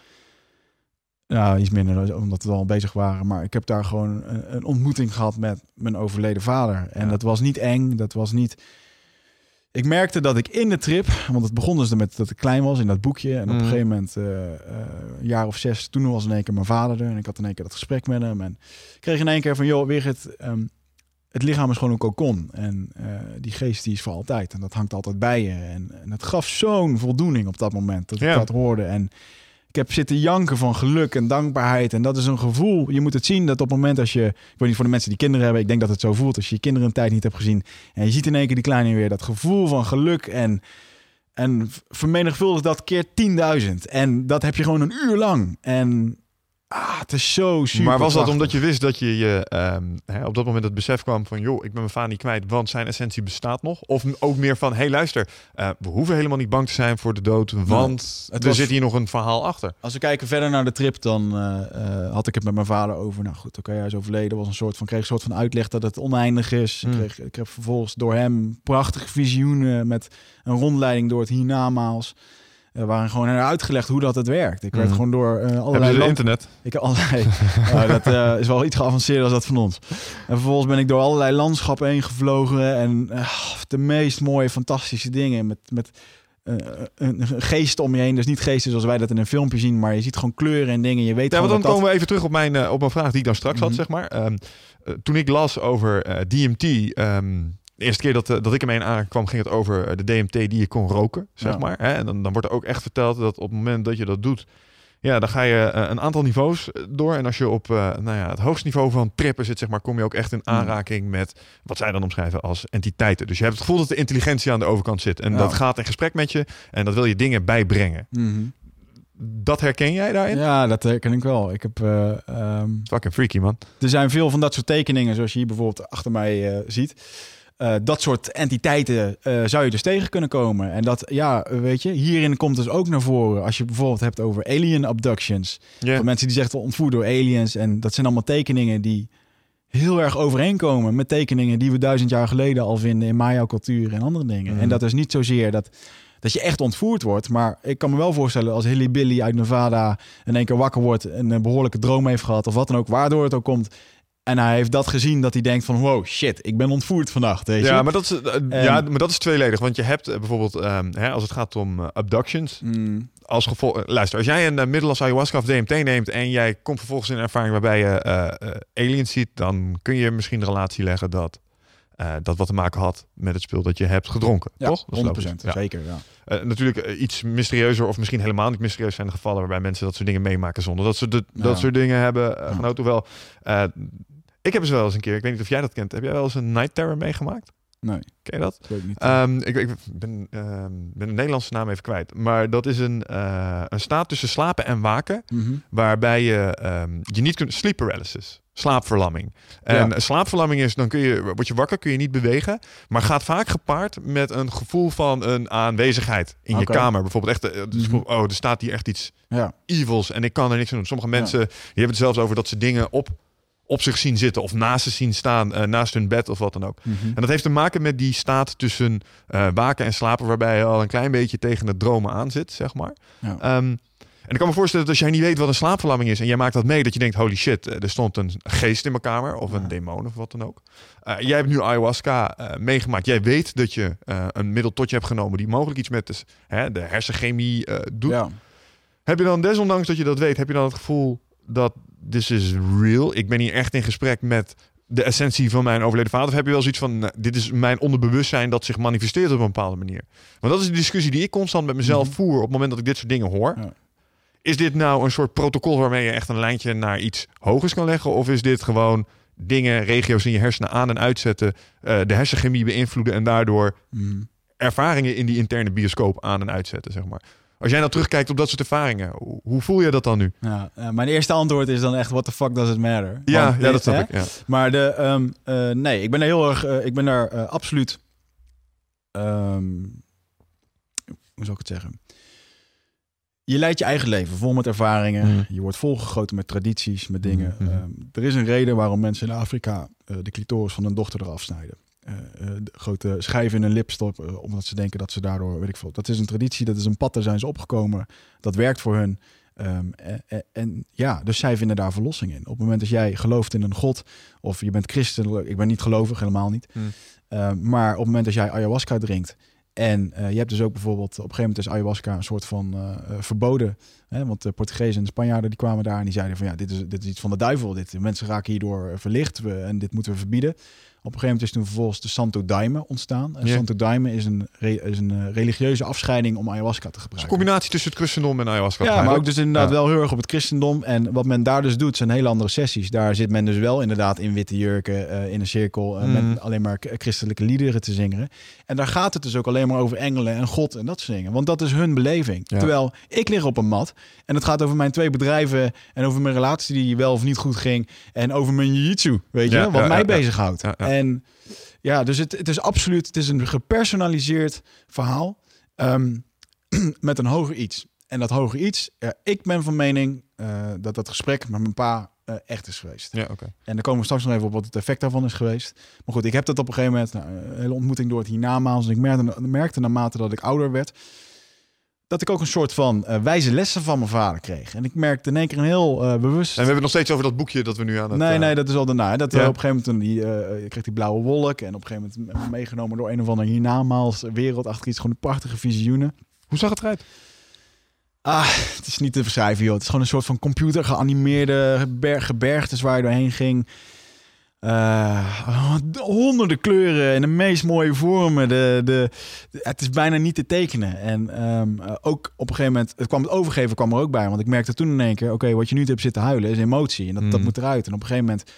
nou iets minder omdat we al bezig waren, maar ik heb daar gewoon een, een ontmoeting gehad met mijn overleden vader. En Ja. dat was niet eng, dat was niet. Ik merkte dat ik in de trip, want het begon dus met dat ik klein was in dat boekje. En op een gegeven moment, eh, eh, een jaar of zes, toen was in één keer mijn vader er. En ik had in één keer dat gesprek met hem. En ik kreeg in één keer van, joh, Wigert, ehm, het lichaam is gewoon een kokon. En eh, die geest die is voor altijd. En dat hangt altijd bij je. En, en het gaf zo'n voldoening op dat moment dat ik Ja. dat hoorde. En ik heb zitten janken van geluk en dankbaarheid. En dat is een gevoel. Je moet het zien dat op het moment als je... Ik weet niet voor de mensen die kinderen hebben. Ik denk dat het zo voelt als je je kinderen een tijd niet hebt gezien. En je ziet in één keer die kleine weer. Dat gevoel van geluk en... En vermenigvuldig dat keer 10.000. En dat heb je gewoon een uur lang. En ah, het is zo super maar was dat prachtig. omdat je wist dat je, je ehm, hè, op dat moment het besef kwam van... joh, ik ben mijn vader niet kwijt, want zijn essentie bestaat nog? Of ook meer van, hé hey, luister, eh, we hoeven helemaal niet bang te zijn voor de dood... want er was- zit hier nog een verhaal achter. Als we kijken verder naar de trip, dan eh, eh, had ik het met mijn vader over. Nou goed, oké, hij is overleden. Was een soort van, kreeg een soort van uitleg dat het oneindig is. Hmm. Ik, kreeg, ik heb vervolgens door hem prachtige visioenen met een rondleiding door het hiernamaals. Uh, waarin gewoon uitgelegd hoe dat het werkt. Ik werd Hmm. gewoon door Hebben allerlei land- internet? ik heb allerlei. Nou, dat eh, is wel iets geavanceerder als dat van ons. En vervolgens ben ik door allerlei landschappen heen gevlogen. En eh, de meest mooie, fantastische dingen. Met, met een, geest om je heen. Dus niet geesten zoals wij dat in een filmpje zien. Maar je ziet gewoon kleuren en dingen. Je weet Ja, want dan dat dat- komen we even terug op mijn, op mijn vraag die ik dan straks had, Mhm. zeg maar. Ehm, eh, toen ik las over DMT... ehm, de eerste keer dat, eh, dat ik ermee in aankwam, ging het over eh, de DMT die je kon roken, zeg Ja. maar. Hè? En dan, dan wordt er ook echt verteld dat op het moment dat je dat doet... Ja, dan ga je eh, een aantal niveaus door. En als je op nou ja, het hoogste niveau van trippen zit, zeg maar, kom je ook echt in Hmm. aanraking met wat zij dan omschrijven als entiteiten. Dus je hebt het gevoel dat de intelligentie aan de overkant zit. En Ja. dat gaat in gesprek met je. En dat wil je dingen bijbrengen. Mhm. Dat herken jij daarin? Ja, dat herken ik wel. Ik heb, eh, ehm, Fucking freaky, man. er zijn veel van dat soort tekeningen, zoals je hier bijvoorbeeld achter mij ziet. Eh, dat soort entiteiten eh, zou je dus tegen kunnen komen. En dat, ja, weet je, hierin komt dus ook naar voren. Als je bijvoorbeeld hebt over alien abductions. Ja. Van mensen die zeggen ontvoerd door aliens. En dat zijn allemaal tekeningen die heel erg overeenkomen met tekeningen die we duizend jaar geleden al vinden in Maya-cultuur en andere dingen. Mhm. En dat is niet zozeer dat, dat je echt ontvoerd wordt. Maar ik kan me wel voorstellen als Hilly Billy uit Nevada in één keer wakker wordt en een behoorlijke droom heeft gehad of wat dan ook, waardoor het ook komt. En hij heeft dat gezien dat hij denkt van wow, shit, ik ben ontvoerd vannacht. Weet je? Ja, maar dat is, eh, En- ja, maar dat is tweeledig. Want je hebt eh, bijvoorbeeld, ehm, hè, als het gaat om eh, abductions, Mm, als gevolg... luister, als jij een uh, middel als ayahuasca of DMT neemt en jij komt vervolgens in een ervaring waarbij je eh, eh, aliens ziet, dan kun je misschien de relatie leggen dat eh, dat wat te maken had met het spul dat je hebt gedronken. Ja, toch? Dat is 100%. logisch. Ja. Zeker, ja. Eh, natuurlijk iets mysterieuzer of misschien helemaal niet mysterieus zijn de gevallen waarbij mensen dat soort dingen meemaken zonder dat ze de, Ja. dat soort dingen hebben genoten. Hoewel, eh, ik heb eens wel eens een keer, ik weet niet of jij dat kent, heb jij wel eens een night terror meegemaakt? Nee, Ken je dat? ik niet. Ehm, ik, ik ben, ehm, ben de Nederlandse naam even kwijt. Maar dat is een, eh, een staat tussen slapen en waken. Mhm. Waarbij je, ehm, je niet kunt... Sleep paralysis. Slaapverlamming. En Ja. slaapverlamming is, dan kun je, word je wakker, kun je niet bewegen. Maar gaat vaak gepaard met een gevoel van een aanwezigheid in je kamer. Bijvoorbeeld echt, eh, Mhm. oh, er staat hier echt iets Ja, evils en ik kan er niks aan doen. Sommige mensen, die hebben het zelfs over dat ze dingen op, op zich zien zitten. Of naast ze zien staan, eh, naast hun bed of wat dan ook. Mhm. En dat heeft te maken met die staat tussen eh, waken en slapen, waarbij je al een klein beetje tegen het dromen aan zit, zeg maar. Ja. Ehm, en ik kan me voorstellen dat als jij niet weet wat een slaapverlamming is en jij maakt dat mee, dat je denkt, holy shit, eh, er stond een geest in mijn kamer of een Ja. demon of wat dan ook. Jij hebt nu ayahuasca meegemaakt. Jij weet dat je een middel tot je hebt genomen die mogelijk iets met de, hè, de hersenchemie doet. ja. Heb je dan, desondanks dat je dat weet, heb je dan het gevoel dat this is real? Ik ben hier echt in gesprek met de essentie van mijn overleden vader. Of heb je wel zoiets van, nou, dit is mijn onderbewustzijn dat zich manifesteert op een bepaalde manier? Want dat is de discussie die ik constant met mezelf Mhm. voer op het moment dat ik dit soort dingen hoor. Ja. Is dit nou een soort protocol waarmee je echt een lijntje naar iets hogers kan leggen? Of is dit gewoon dingen, regio's in je hersenen aan en uitzetten, eh, de hersenchemie beïnvloeden en daardoor Mhm. ervaringen in die interne bioscoop aan en uitzetten, zeg maar. Als jij nou terugkijkt op dat soort ervaringen, hoe, voel je dat dan nu? Ja, eh, mijn eerste antwoord is dan echt, what the fuck does it matter? Ja, Want, ja dat snap ik. Ja. Maar de, ehm, eh, nee, ik ben er heel erg, eh, ik ben daar absoluut, ehm, hoe zou ik het zeggen? Je leidt je eigen leven vol met ervaringen. Mhm. Je wordt volgegoten met tradities, met dingen. Mhm. Ehm, er is een reden waarom mensen in Afrika de clitoris van hun dochter eraf snijden. Eh, eh, grote schijven in hun lip stoppen, omdat ze denken dat ze daardoor, weet ik veel. Dat is een traditie, dat is een pad, daar zijn ze opgekomen. Dat werkt voor hun. Ehm, en, en- en ja, dus zij vinden daar verlossing in. Op het moment dat jij gelooft in een god, of je bent christen, ik ben niet gelovig, helemaal niet. Hmm. Ehm, maar op het moment dat jij ayahuasca drinkt, en eh, je hebt dus ook bijvoorbeeld, op een gegeven moment is ayahuasca een soort van eh, eh, verboden. Hè? Want de Portugezen en de Spanjaarden die kwamen daar en die zeiden van ja, dit is, dit is iets van de duivel. Dit, mensen raken hierdoor eh, verlicht we, en dit moeten we verbieden. Op een gegeven moment is toen vervolgens de Santo Daime ontstaan. En Ja. Santo Daime is een, is een eh, religieuze afscheiding om ayahuasca te is een gebruiken. combinatie tussen het christendom en ayahuasca. Ja, maar ook dus inderdaad Ja. wel heel erg op het christendom. En wat men daar dus doet, zijn hele andere sessies. Daar zit men dus wel inderdaad in witte jurken, eh, in een cirkel, Mhm. met alleen maar christelijke liederen te zingen. En daar gaat het dus ook alleen maar over engelen en God en dat soort dingen. Want dat is hun beleving. Ja. Terwijl ik lig op een mat en het gaat over mijn twee bedrijven en over mijn relatie die wel of niet goed ging. En over mijn jiu-jitsu, weet je, wat mij bezighoudt. En ja, dus het, het is absoluut, het is een gepersonaliseerd verhaal. Ehm, met een hoger iets. En dat hoger iets, ja, ik ben van mening eh, dat dat gesprek met mijn pa eh, echt is geweest. Ja, oké. En daar komen we straks nog even op wat het effect daarvan is geweest. Maar goed, ik heb dat op een gegeven moment, nou, een hele ontmoeting door het hiernamaals. En ik merkte, merkte naarmate dat ik ouder werd, dat ik ook een soort van eh, wijze lessen van mijn vader kreeg. En ik merkte in één keer een heel eh, bewust... En we hebben het nog steeds over dat boekje dat we nu aan het... Nee, eh, nee, dat is al daarna. Dat Ja. op een gegeven moment die, kreeg die blauwe wolk. En op een gegeven moment me- meegenomen door een of ander hiernamaals wereld achter iets. Gewoon prachtige visioenen. Hoe zag het eruit? Ah, het is niet te beschrijven, joh. Het is gewoon een soort van computer geanimeerde ber- gebergtes waar je doorheen ging. Eh, honderden kleuren en de meest mooie vormen. De, de, de- het is bijna niet te tekenen. En ehm, eh, ook op een gegeven moment, het kwam het overgeven kwam er ook bij. Want ik merkte toen in één keer, oké, wat je nu hebt zitten huilen is emotie. En dat, dat Mm. moet eruit. En op een gegeven moment,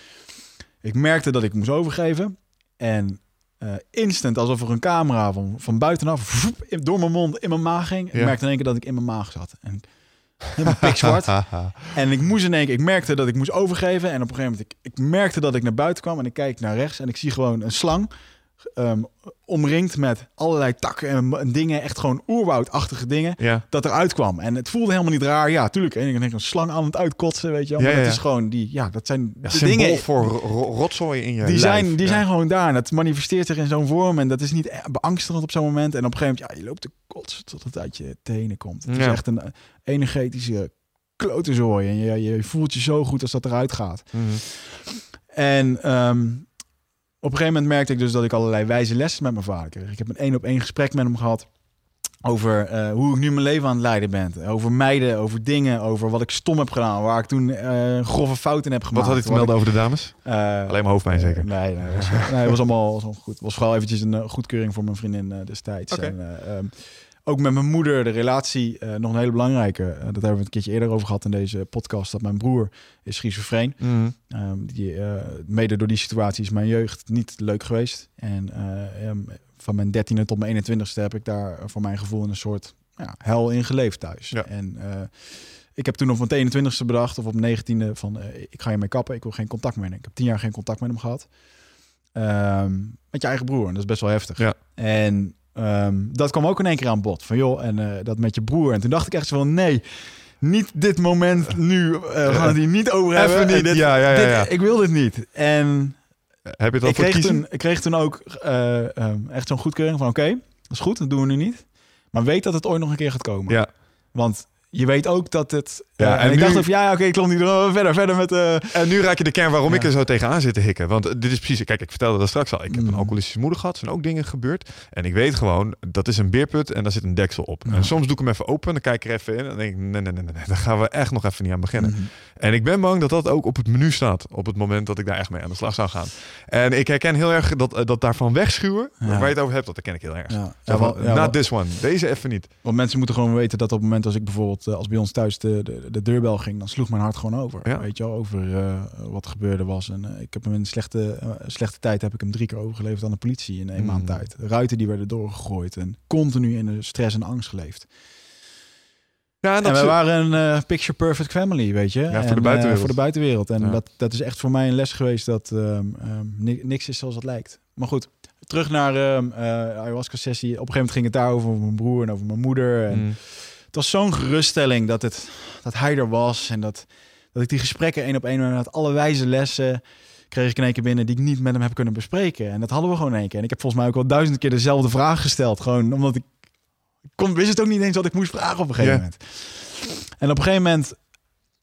ik merkte dat ik moest overgeven. En eh, instant, alsof er een camera van, van buitenaf door mijn mond in mijn maag ging. Ik merkte in één keer dat ik in mijn maag zat. En helemaal pikzwart. En ik moest in één keer, ik merkte dat ik moest overgeven. En op een gegeven moment, ik, ik merkte dat ik naar buiten kwam. En ik kijk naar rechts en ik zie gewoon een slang. Ehm, omringd met allerlei takken en, en dingen. Echt gewoon oerwoudachtige dingen. ja. Dat eruit kwam. En het voelde helemaal niet raar. Ja, tuurlijk. En ik denk een slang aan het uitkotsen, weet je wel. Ja, Maar ja, dat ja. is gewoon die, ja, dat zijn de symbool dingen. voor ro- ro- rotzooi in je Die, lijf. zijn, die zijn gewoon daar. En dat manifesteert zich in zo'n vorm. En dat is niet e- beangstigend op zo'n moment. En op een gegeven moment, ja, je loopt te kotsen tot het uit je tenen komt. Het is echt een eh, energetische klotezooi. En je, je voelt je zo goed als dat eruit gaat. Mhm. En ehm, op een gegeven moment merkte ik dus dat ik allerlei wijze lessen met mijn vader kreeg. Ik heb een één op één gesprek met hem gehad. over eh, hoe ik nu mijn leven aan het leiden ben. Over meiden, over dingen, over wat ik stom heb gedaan. Waar ik toen uh, grove fouten heb gemaakt. Wat had ik te melden over de dames? Uh, Alleen maar hoofdpijn zeker? nee, nee, was, nee, het was allemaal, was allemaal goed. Het was vooral eventjes een goedkeuring voor mijn vriendin destijds. Okay. En, um, ook met mijn moeder, de relatie, nog een hele belangrijke. dat hebben we een keertje eerder over gehad in deze podcast. Dat mijn broer is schizofreen. Mm. Um, die, mede door die situatie is mijn jeugd niet leuk geweest. En um, van mijn dertiende tot mijn 21ste heb ik daar voor mijn gevoel een soort ja, hel in geleefd thuis. Ja. En ik heb toen op mijn 21ste bedacht, of op mijn 19e, van ik ga je mee kappen, ik wil geen contact meer. Ik heb tien jaar geen contact met hem gehad. Um, met je eigen broer, en dat is best wel heftig. Ja. En um, dat kwam ook in één keer aan bod. Van joh, en uh, dat met je broer. En toen dacht ik echt zo van nee, niet dit moment nu. Uh, we gaan het hier niet over Even hebben. niet, dit, ja, ja, ja, ja. Dit, ik wil dit niet. En heb je het al ik voor kreeg, toen, ik kreeg toen ook uh, um, echt zo'n goedkeuring van... oké, okay, dat is goed, dat doen we nu niet. Maar weet dat het ooit nog een keer gaat komen. Ja. Want je weet ook dat het... Ja, uh, en en, ik nu- dacht of ja, oké, ik klom niet door. verder, verder met... uh, En nu raak je de kern waarom Ja. ik er zo tegenaan zit te hikken. Want eh, dit is precies... Kijk, ik vertelde dat straks al. Ik heb Mm. een alcoholistische moeder gehad. Er zijn ook dingen gebeurd. En ik weet gewoon, dat is een beerput en daar zit een deksel op. Ja. En soms doe ik hem even open. Dan kijk ik er even in. En dan denk ik, nee, nee, nee, nee. Daar gaan we echt nog even niet aan beginnen. mhm. En ik ben bang dat dat ook op het menu staat. Op het moment dat ik daar echt mee aan de slag zou gaan. En ik herken heel erg dat, eh, dat daarvan wegschuwen. Ja. Waar je het over hebt, dat herken ik heel erg. Ja, van, not this one. Deze even niet. want mensen moeten gewoon weten dat op het moment als ik bijvoorbeeld... eh, als bij ons thuis de, de, de deurbel ging... dan sloeg mijn hart gewoon over. Ja. Weet je wel, over eh, wat er gebeurde was. En eh, ik heb hem in een slechte, eh, slechte tijd... heb ik hem drie keer overgeleverd aan de politie in één Mm. maand tijd. Ruiten die werden doorgegooid. En continu in de stress en angst geleefd. Ja, En dat we is- waren een picture perfect family, weet je. voor de En, buitenwereld. voor de buitenwereld. En Ja. dat, dat is echt voor mij een les geweest dat ni- niks is zoals het lijkt. Maar goed, terug naar eh, ayahuasca-sessie. Op een gegeven moment ging het daar over mijn broer en over mijn moeder. En Mm. Het was zo'n geruststelling dat, het, dat hij er was. En dat, dat ik die gesprekken één op één had. Alle wijze lessen kreeg ik in één keer binnen die ik niet met hem heb kunnen bespreken. En dat hadden we gewoon in één keer. En ik heb volgens mij ook wel duizend keer dezelfde vraag gesteld. Gewoon omdat ik ik kon, wist het ook niet eens wat ik moest vragen op een gegeven moment. En op een gegeven moment,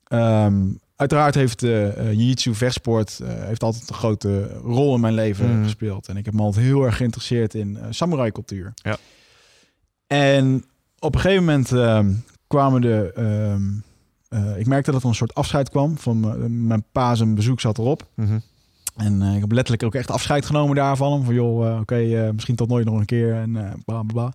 ehm, uiteraard heeft eh eh, Jiu-Jitsu, vechtsport, eh, heeft altijd een grote rol in mijn leven Mhm. gespeeld. En ik heb me altijd heel erg geïnteresseerd in samurai cultuur. Ja. En op een gegeven moment ehm, kwamen de... ehm, eh, ik merkte dat er een soort afscheid kwam. Van mijn- mijn pa zijn bezoek zat erop. Mhm. En eh, ik heb letterlijk ook echt afscheid genomen daarvan. Van joh, eh, oké, eh, misschien tot nooit nog een keer. En eh bla bla bla.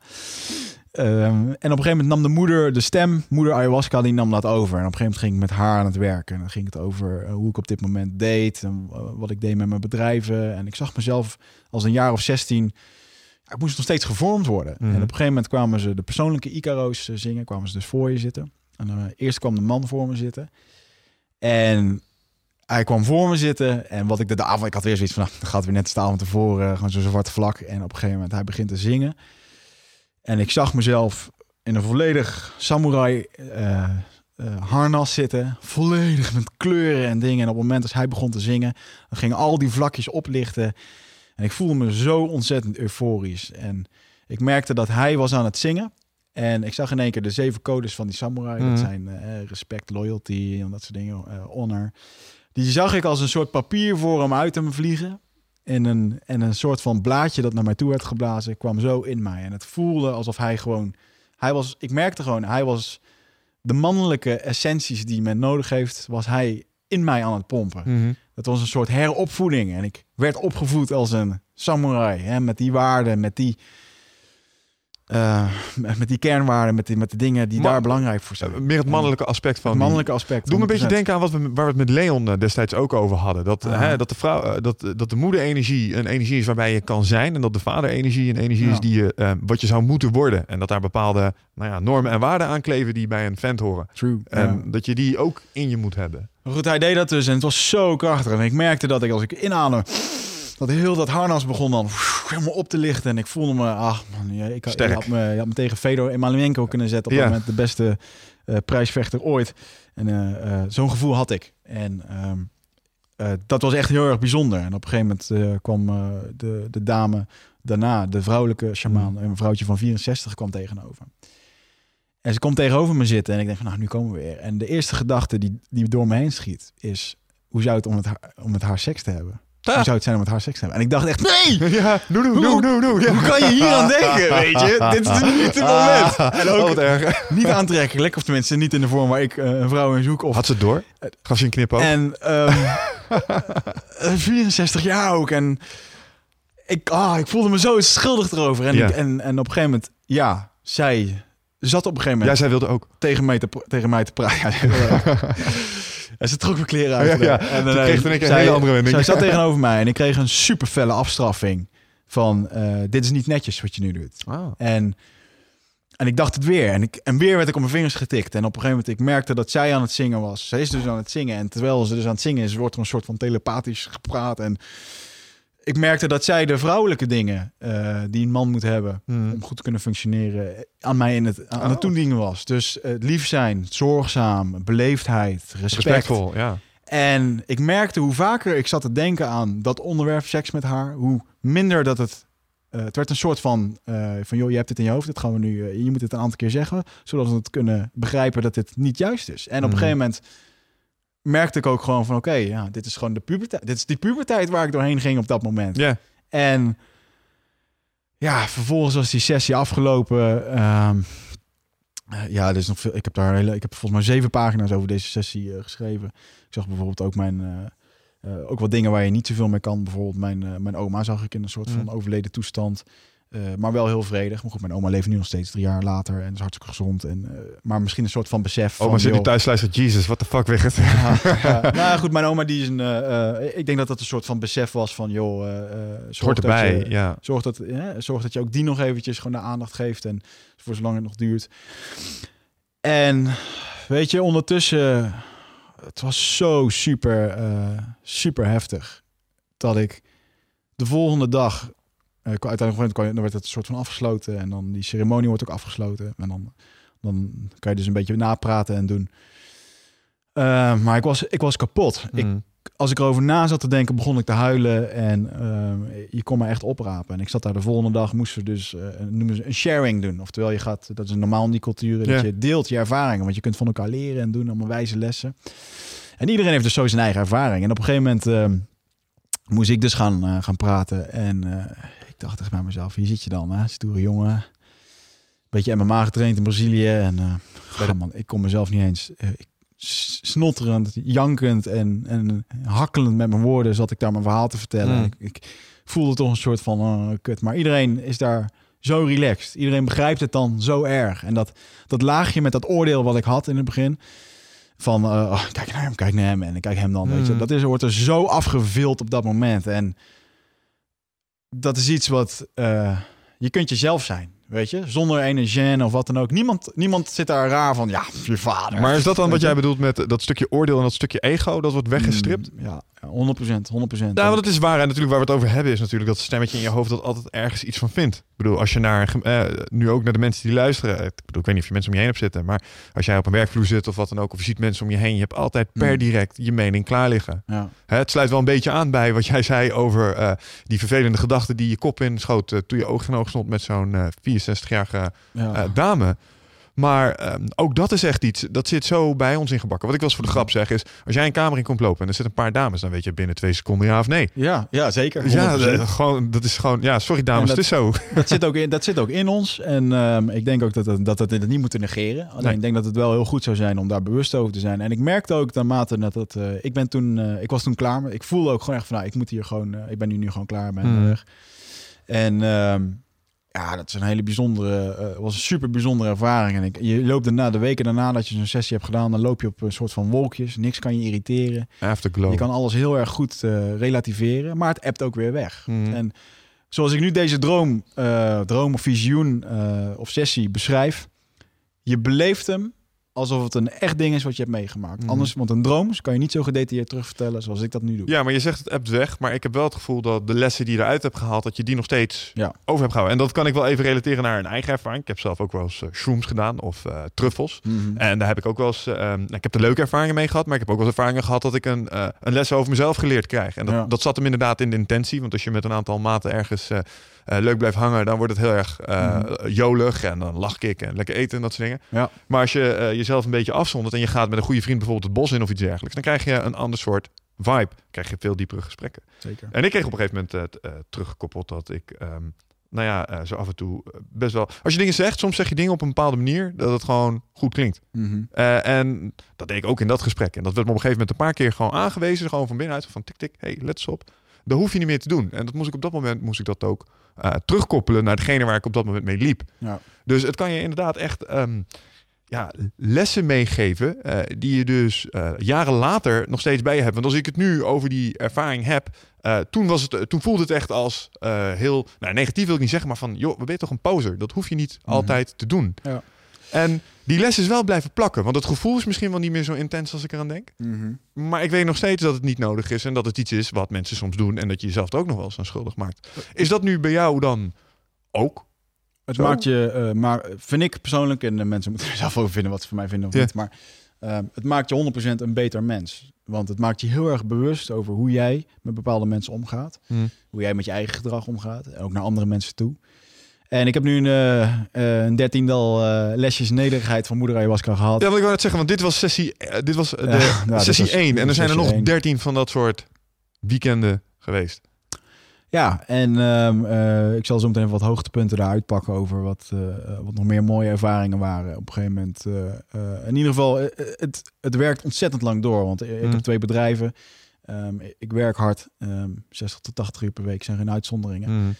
Ehm, en op een gegeven moment nam de moeder de stem, moeder ayahuasca, die nam dat over. En op een gegeven moment ging ik met haar aan het werken. En dan ging het over eh, hoe ik op dit moment deed. En eh, wat ik deed met mijn bedrijven. En ik zag mezelf als een jaar of 16. Ik moest nog steeds gevormd worden. Mhm. En op een gegeven moment kwamen ze de persoonlijke Icaro's eh, zingen. Kwamen ze dus voor je zitten. En eh, eerst kwam de man voor me zitten. En hij kwam voor me zitten en wat ik de avond, ik had weer zoiets van, nou, dan gaat weer net de avond tevoren, gewoon zo'n zwarte vlak. En op een gegeven moment, hij begint te zingen. En ik zag mezelf in een volledig samurai eh, eh, harnas zitten, volledig met kleuren en dingen. En op het moment als hij begon te zingen, dan gingen al die vlakjes oplichten. En ik voelde me zo ontzettend euforisch. En ik merkte dat hij was aan het zingen. En ik zag in één keer de zeven codes van die samurai. Mhm. Dat zijn eh, respect, loyalty en dat soort dingen, eh, honor. Die zag ik als een soort papier voor hem uit hem vliegen. En een, en een soort van blaadje dat naar mij toe werd geblazen, kwam zo in mij. En het voelde alsof hij gewoon... Hij was, ik merkte gewoon, hij was de mannelijke essenties die men nodig heeft, was hij in mij aan het pompen. Mhm. Dat was een soort heropvoeding. En ik werd opgevoed als een samurai. Hè, met die waarden, met die, eh, met die kernwaarden, met, die, met de dingen die Maar- daar belangrijk voor zijn. Eh, Meer het mannelijke aspect van Het mannelijke aspect. Doe me een beetje 100%. denken aan wat we, waar we het met Leon eh, destijds ook over hadden. Dat, Ah. hè, dat, de vrouw, dat, dat de moeder-energie een energie is waarbij je kan zijn. En dat de vader-energie een energie Ja. is die je, wat je zou moeten worden. En dat daar bepaalde nou ja, normen en waarden aan kleven die bij een vent horen. True. En Ja. dat je die ook in je moet hebben. Maar goed, hij deed dat dus en het was zo krachtig. En ik merkte dat ik als ik inadem, dat heel dat harnas begon dan helemaal op te lichten. En ik voelde me, ach man, ja, ik, had- me, je had me tegen Fedor Emelianenko kunnen zetten. Op Ja. dat moment de beste eh, prijsvechter ooit. En eh, eh, zo'n gevoel had ik. En ehm, eh, dat was echt heel erg bijzonder. En op een gegeven moment kwam de, de dame daarna, de vrouwelijke shamaan, Mm. een vrouwtje van 64, kwam tegenover. En ze komt tegenover me zitten en ik denk van, nou, nu komen we weer. En de eerste gedachte die, die door me heen schiet is, hoe zou het om met haar, om met haar seks te hebben? Hoe zou het zijn om met haar seks te hebben? En ik dacht echt, nee! Ja, no, no, no, no, no. Ja. Hoe kan je hier aan denken, weet je? Dit is niet het moment. En Oh, ook wat erg. niet aantrekkelijk, of tenminste niet in de vorm waar ik eh, een vrouw in zoek. Of Had ze het door? Gaf ze een knip ook? En ehm, eh, 64 jaar ook. En ik, ah, ik voelde me zo schuldig erover. En, Ja. ik, en, en op een gegeven moment, ja, zij zat op een gegeven Ja, moment zij wilde ook. tegen, mij te, tegen mij te praten. en ze trok mijn kleren uit. Ja, ja. En, Toen eh, kreeg ik een zij- hele andere wending. Zij zat tegenover mij en ik kreeg een super felle afstraffing. Van, eh, dit is niet netjes wat je nu doet. Ah. En, en ik dacht het weer. En, ik, en weer werd ik op mijn vingers getikt. En op een gegeven moment, ik merkte dat zij aan het zingen was. Zij is dus aan het zingen. En terwijl ze dus aan het zingen is, wordt er een soort van telepathisch gepraat. En ik merkte dat zij de vrouwelijke dingen eh, die een man moet hebben... Hmm. om goed te kunnen functioneren, aan mij in het, aan Oh. het toedienen was. Dus eh, lief zijn, zorgzaam, beleefdheid, respect. Respectvol, ja. En ik merkte hoe vaker ik zat te denken aan dat onderwerp seks met haar, hoe minder dat het. eh, het werd een soort van, van joh, je hebt dit in je hoofd, dit gaan we nu, je moet het een aantal keer zeggen, zodat we het kunnen begrijpen dat dit niet juist is. En op een gegeven moment merkte ik ook gewoon van, oké, ja, dit is gewoon de puberteit, dit is die puberteit waar ik doorheen ging op dat moment. Ja. En ja, vervolgens was die sessie afgelopen. ehm, eh, ja, er is nog veel. Ik heb daar hele, ik heb volgens mij zeven pagina's over deze sessie eh, geschreven. Ik zag bijvoorbeeld ook mijn. eh, ook wat dingen waar je niet zoveel mee kan. Bijvoorbeeld mijn, mijn oma zag ik in een soort van Mm. overleden toestand. Eh, maar wel heel vredig. Maar goed, mijn oma leeft nu nog steeds drie jaar later en is hartstikke gezond. En, eh, maar misschien een soort van besef. Oh, van, zit nu thuis luistert. Jesus, what the fuck, weg het. ja, ja. nou goed, mijn oma die is een. eh, ik denk dat dat een soort van besef was van, joh, zorg Hoort dat erbij, je- ja. Zorg dat, zorg dat je ook die nog eventjes gewoon de aandacht geeft. En voor zolang het nog duurt. En weet je, ondertussen... Het was zo super, super heftig. Dat ik de volgende dag... eh, uiteindelijk kwam- dan werd het een soort van afgesloten. En dan die ceremonie wordt ook afgesloten. En dan, dan kan je dus een beetje napraten en doen. Eh, maar ik was, ik was kapot. Ik, Mm. als ik erover na zat te denken, begon ik te huilen. En ehm, je kon me echt oprapen. En ik zat daar de volgende dag, moesten we dus eh, noemen ze een sharing doen. Oftewel, je gaat, dat is normaal in die culturen, Ja. dat je deelt je ervaringen. Want je kunt van elkaar leren en doen allemaal wijze lessen. En iedereen heeft dus zo zijn eigen ervaring. En op een gegeven moment ehm, moest ik dus gaan, gaan praten. En ik dacht echt bij mezelf, hier zit je dan, hè? stoere jongen. Beetje MMA getraind in Brazilië. En eh, man, ik kon mezelf niet eens... eh, ik, snotterend, jankend en, en hakkelend met mijn woorden zat ik daar mijn verhaal te vertellen. Mm. Ik, ik voelde toch een soort van oh, kut. Maar iedereen is daar zo relaxed. Iedereen begrijpt het dan zo erg. En dat, dat laagje met dat oordeel wat ik had in het begin. Van oh, kijk naar hem, kijk naar hem en kijk hem dan. Weet je, Mm. dat is, wordt er zo afgevild op dat moment. En dat is iets wat eh, je kunt jezelf zijn. Weet je, zonder ene gêne of wat dan ook. Niemand, niemand zit daar raar van. Ja, je vader. Maar is dat dan wat jij bedoelt met dat stukje oordeel en dat stukje ego? Dat wordt weggestript? Mm, ja, ja, 100 100% Ja, want het is waar. En natuurlijk waar we het over hebben is natuurlijk dat stemmetje in je hoofd dat altijd ergens iets van vindt. Ik bedoel, als je naar, eh, nu ook naar de mensen die luisteren. Ik bedoel, ik weet niet of je mensen om je heen hebt zitten. Maar als jij op een werkvloer zit of wat dan ook. Of je ziet mensen om je heen. Je hebt altijd per Mm. direct je mening klaar liggen. Ja. Het sluit wel een beetje aan bij wat jij zei over eh, die vervelende gedachten die je kop inschoot. eh, toen je oog in oog stond met zo'n eh 64-jarige Ja. eh, dame. Maar ehm, ook dat is echt iets, dat zit zo bij ons ingebakken. Wat ik wel eens voor de grap zeg is, als jij een kamer in komt lopen en er zitten een paar dames, dan weet je binnen twee seconden ja of nee. ja, ja, zeker. Ja, 100%. dat, gewoon, dat is gewoon, ja, sorry dames, dat- het is zo. dat, zit ook in, dat zit ook in ons. En ehm, ik denk ook dat, dat, dat we het niet moeten negeren. Alleen Nee. ik denk dat het wel heel goed zou zijn om daar bewust over te zijn. En ik merkte ook naarmate dat het... eh, ik, ben toen, eh, ik was toen klaar. Maar ik voelde ook gewoon echt van... Nou, ik moet hier gewoon... eh, ik ben nu, nu gewoon klaar met Hmm. weg. En ehm, ja, dat is een hele bijzondere... eh, was een super bijzondere ervaring. En ik, je loopt daarna, de weken daarna dat je zo'n sessie hebt gedaan... dan loop je op een soort van wolkjes. Niks kan je irriteren. Afterglow. Je kan alles heel erg goed eh, relativeren. Maar het appt ook weer weg. Hmm. En zoals ik nu deze droom, eh, droom of visioen of sessie beschrijf, je beleeft hem alsof het een echt ding is wat je hebt meegemaakt. Mhm. Anders, want een droom kan je niet zo gedetailleerd terugvertellen zoals ik dat nu doe. Ja, maar je zegt het appt weg, maar ik heb wel het gevoel dat de lessen die je eruit hebt gehaald, dat je die nog steeds Ja. over hebt gehouden. En dat kan ik wel even relateren naar een eigen ervaring. Ik heb zelf ook wel eens eh, shrooms gedaan of eh, truffels. Mhm. En daar heb ik ook wel eens, ehm, ik heb er leuke ervaringen mee gehad, maar ik heb ook wel eens ervaringen gehad dat ik een, eh, een les over mezelf geleerd krijg. En dat, Ja. dat zat hem inderdaad in de intentie, want als je met een aantal maten ergens eh, leuk blijft hangen, dan wordt het heel erg eh, jolig en dan lach ik en lekker eten en dat soort dingen. Ja. Maar als je eh, jezelf een beetje afzondert en je gaat met een goede vriend bijvoorbeeld het bos in of iets dergelijks, dan krijg je een ander soort vibe, krijg je veel diepere gesprekken. Zeker. En ik kreeg op een gegeven moment teruggekoppeld dat ik, ehm, nou ja, zo af en toe best wel... Als je dingen zegt, soms zeg je dingen op een bepaalde manier dat het gewoon goed klinkt. Mhm. en dat deed ik ook in dat gesprek. En dat werd me op een gegeven moment een paar keer gewoon aangewezen, gewoon van binnenuit, van tik tik, hey, let eens op. Dat hoef je niet meer te doen. En dat moest ik op dat moment, moest ik dat ook terugkoppelen naar degene waar ik op dat moment mee liep. Ja. Dus het kan je inderdaad echt... Um, ja, lessen meegeven uh, die je dus uh, jaren later nog steeds bij je hebt. Want als ik het nu over die ervaring heb, uh, toen, was het, toen voelde het echt als heel nou, negatief wil ik niet zeggen, maar van joh, we ben je toch een poser? Dat hoef je niet Mhm. altijd te doen. Ja. En die les is wel blijven plakken, want het gevoel is misschien wel niet meer zo intens als ik eraan denk. Mhm. Maar ik weet nog steeds dat het niet nodig is en dat het iets is wat mensen soms doen en dat je jezelf er ook nog wel eens aan schuldig maakt. Is dat nu bij jou dan ook? Het Zo? maakt je, uh, maar vind ik persoonlijk, en de mensen moeten er zelf over vinden wat ze van mij vinden of Ja. niet, maar uh, het maakt je 100% een beter mens. Want het maakt je heel erg bewust over hoe jij met bepaalde mensen omgaat. Hmm. Hoe jij met je eigen gedrag omgaat. En ook naar andere mensen toe. En ik heb nu een, uh, een dertiendal lesjes nederigheid van moeder ayahuasca gehad. Ja, wat ik wou net zeggen, want dit was sessie, uh, dit was de Ja, sessie dit was- 1 en er zijn er nog sessie één. 13 van dat soort weekenden geweest. Ja, en ehm, eh, ik zal zo meteen even wat hoogtepunten daaruit pakken over wat, eh, eh, wat nog meer mooie ervaringen waren. Op een gegeven moment, eh, eh, in ieder geval, eh, het, het werkt ontzettend lang door. Want ik Mm. heb twee bedrijven. Ehm, ik werk hard, ehm 60 tot 80 uur per week zijn geen uitzonderingen. Mm.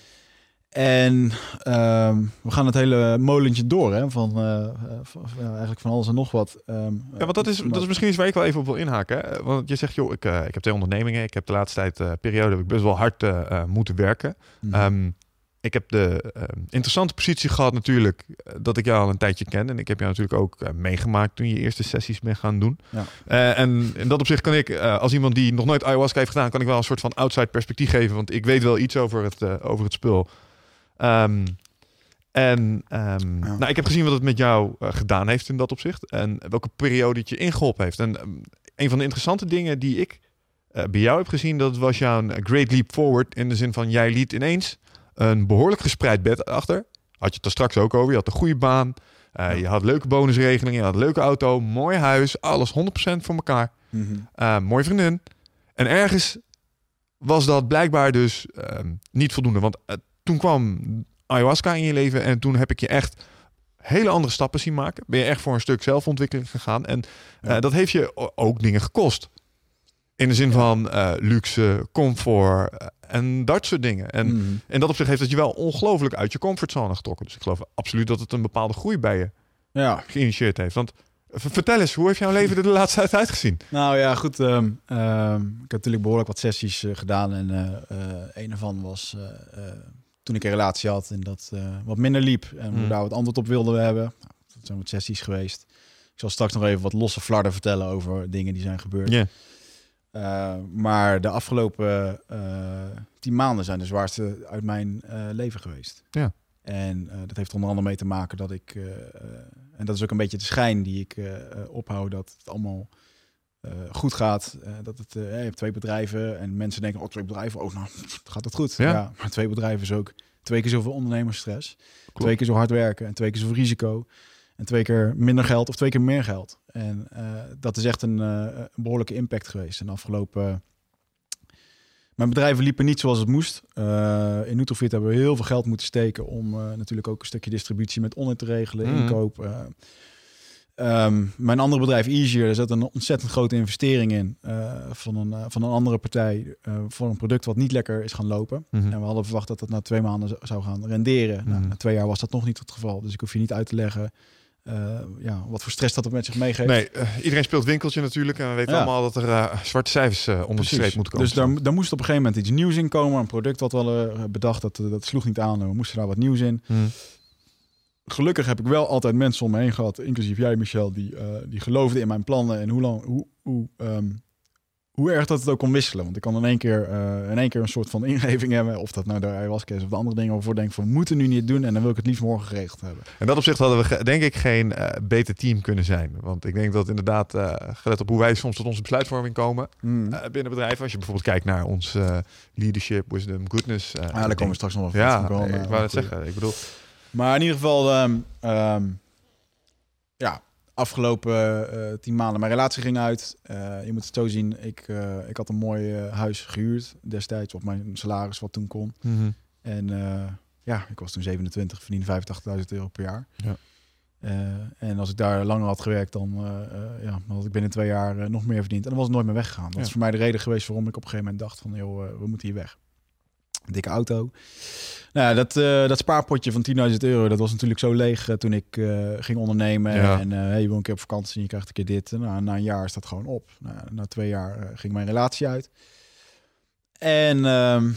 En ehm, we gaan het hele molentje door, hè, van, eh, van- van- ja, eigenlijk van alles en nog wat. Ehm, Ja, want dat is, dat is misschien iets waar ik wel even op wil inhaken. Hè? Want je zegt, joh, ik, eh, ik heb twee ondernemingen. Ik heb de laatste tijd, eh, periode, heb ik best wel hard moeten werken. Mhm. Ehm, ik heb de interessante positie gehad natuurlijk dat ik jou al een tijdje ken. En ik heb jou natuurlijk ook meegemaakt toen je eerste sessies bent gaan doen. Ja. En in dat opzicht kan ik, als iemand die nog nooit ayahuasca heeft gedaan, kan ik wel een soort van outside perspectief geven. Want ik weet wel iets over het, over het spul. Ehm, en ehm, Ja. nou, ik heb gezien wat het met jou eh, gedaan heeft in dat opzicht. En welke periode het je ingeholpen heeft. En ehm, een van de interessante dingen die ik eh, bij jou heb gezien, dat was jouw great leap forward. In de zin van, jij liet ineens een behoorlijk gespreid bed achter. Had je het er straks ook over. Je had een goede baan. eh, Je had leuke bonusregelingen. Je had een leuke auto. Mooi huis. Alles 100% voor elkaar. Uh, mooie vriendin. En ergens was dat blijkbaar dus niet voldoende. Want eh, toen kwam ayahuasca in je leven en toen heb ik je echt hele andere stappen zien maken. Ben je echt voor een stuk zelfontwikkeling gegaan. En eh, Ja. dat heeft je ook dingen gekost. In de zin Ja. van eh, luxe, comfort eh, en dat soort dingen. En Mhm. in dat opzicht heeft het je wel ongelooflijk uit je comfortzone getrokken. Dus ik geloof absoluut dat het een bepaalde groei bij je Ja, geïnitieerd heeft. Want vertel eens, hoe heeft jouw leven er de laatste tijd uitgezien? Nou ja, goed. ehm, ehm, ik heb natuurlijk behoorlijk wat sessies gedaan. En een ervan was toen ik een relatie had en dat eh, wat minder liep. En we Hmm. daar wat antwoord op wilden hebben. Nou, dat zijn wat sessies geweest. Ik zal straks nog even wat losse flarden vertellen over dingen die zijn gebeurd. Eh, maar de afgelopen eh, tien maanden zijn de zwaarste uit mijn leven geweest. Ja. En dat heeft onder andere mee te maken dat ik, en dat is ook een beetje de schijn die ik ophoud, dat het allemaal goed gaat. Eh, dat het, eh, je hebt twee bedrijven en mensen denken, oh twee bedrijven, oh nou gaat het goed. Ja. Ja. maar twee bedrijven is ook twee keer zoveel ondernemersstress, twee keer zo hard werken en twee keer zoveel risico. En twee keer minder geld of twee keer meer geld. En eh, dat is echt een, eh, een behoorlijke impact geweest. En de afgelopen... Mijn bedrijven liepen niet zoals het moest. Eh, in Nutrofit hebben we heel veel geld moeten steken... om eh, natuurlijk ook een stukje distributie met online te regelen, Mhm. inkoop. eh. Ehm, mijn andere bedrijf, Easier, daar zat een ontzettend grote investering in... eh, van, een, eh, van een andere partij eh, voor een product wat niet lekker is gaan lopen. Mhm. En we hadden verwacht dat dat na twee maanden zou gaan renderen. Nou, Mhm. na twee jaar was dat nog niet het geval. Dus ik hoef je niet uit te leggen ja, wat voor stress dat op met zich meegeeft. Nee, iedereen speelt winkeltje natuurlijk. En we weten Ja. allemaal dat er zwarte cijfers onder de streep moeten komen. Dus daar, daar moest op een gegeven moment iets nieuws in komen. Een product wat we hadden bedacht, dat, dat sloeg niet aan. We moesten daar wat nieuws in. Mhm. Gelukkig heb ik wel altijd mensen om me heen gehad, inclusief jij Michel, die, eh, die geloofden in mijn plannen en hoe, lang, hoe, hoe, ehm, hoe erg dat het ook kon wisselen. Want ik kan in één keer, eh, in één keer een soort van ingeving hebben, of dat nou de ayahuasca is of de andere dingen waarvoor ik denk van we moeten nu niet doen en dan wil ik het liefst morgen geregeld hebben. In dat opzicht hadden we denk ik geen eh, beter team kunnen zijn. Want ik denk dat inderdaad, gelet op hoe wij soms tot onze besluitvorming komen eh, binnen bedrijven. Als je bijvoorbeeld kijkt naar ons leadership, wisdom, goodness. ja, daar komen we straks nog wel Ja, van. Ik wou het zeggen. Ik bedoel, Maar in ieder geval, ehm, ja, afgelopen uh, tien maanden, mijn relatie ging uit. je moet het zo zien, ik, ik had een mooi huis gehuurd destijds op mijn salaris wat toen kon. Mhm. En ja, ik was toen 27, verdiende 85.000 euro per jaar. Ja. en als ik daar langer had gewerkt, dan, ja, dan had ik binnen twee jaar nog meer verdiend. En dan was het nooit meer weggegaan. Dat is voor mij de reden geweest waarom ik op een gegeven moment dacht van, joh, we moeten hier weg. Dikke auto. Nou, dat, uh, dat spaarpotje van 10.000 euro, dat was natuurlijk zo leeg uh, toen ik uh, ging ondernemen. Ja. En hey, je wil een keer op vakantie en je krijgt een keer dit. Nou, na een jaar is dat gewoon op. Nou, na twee jaar ging mijn relatie uit. En ehm,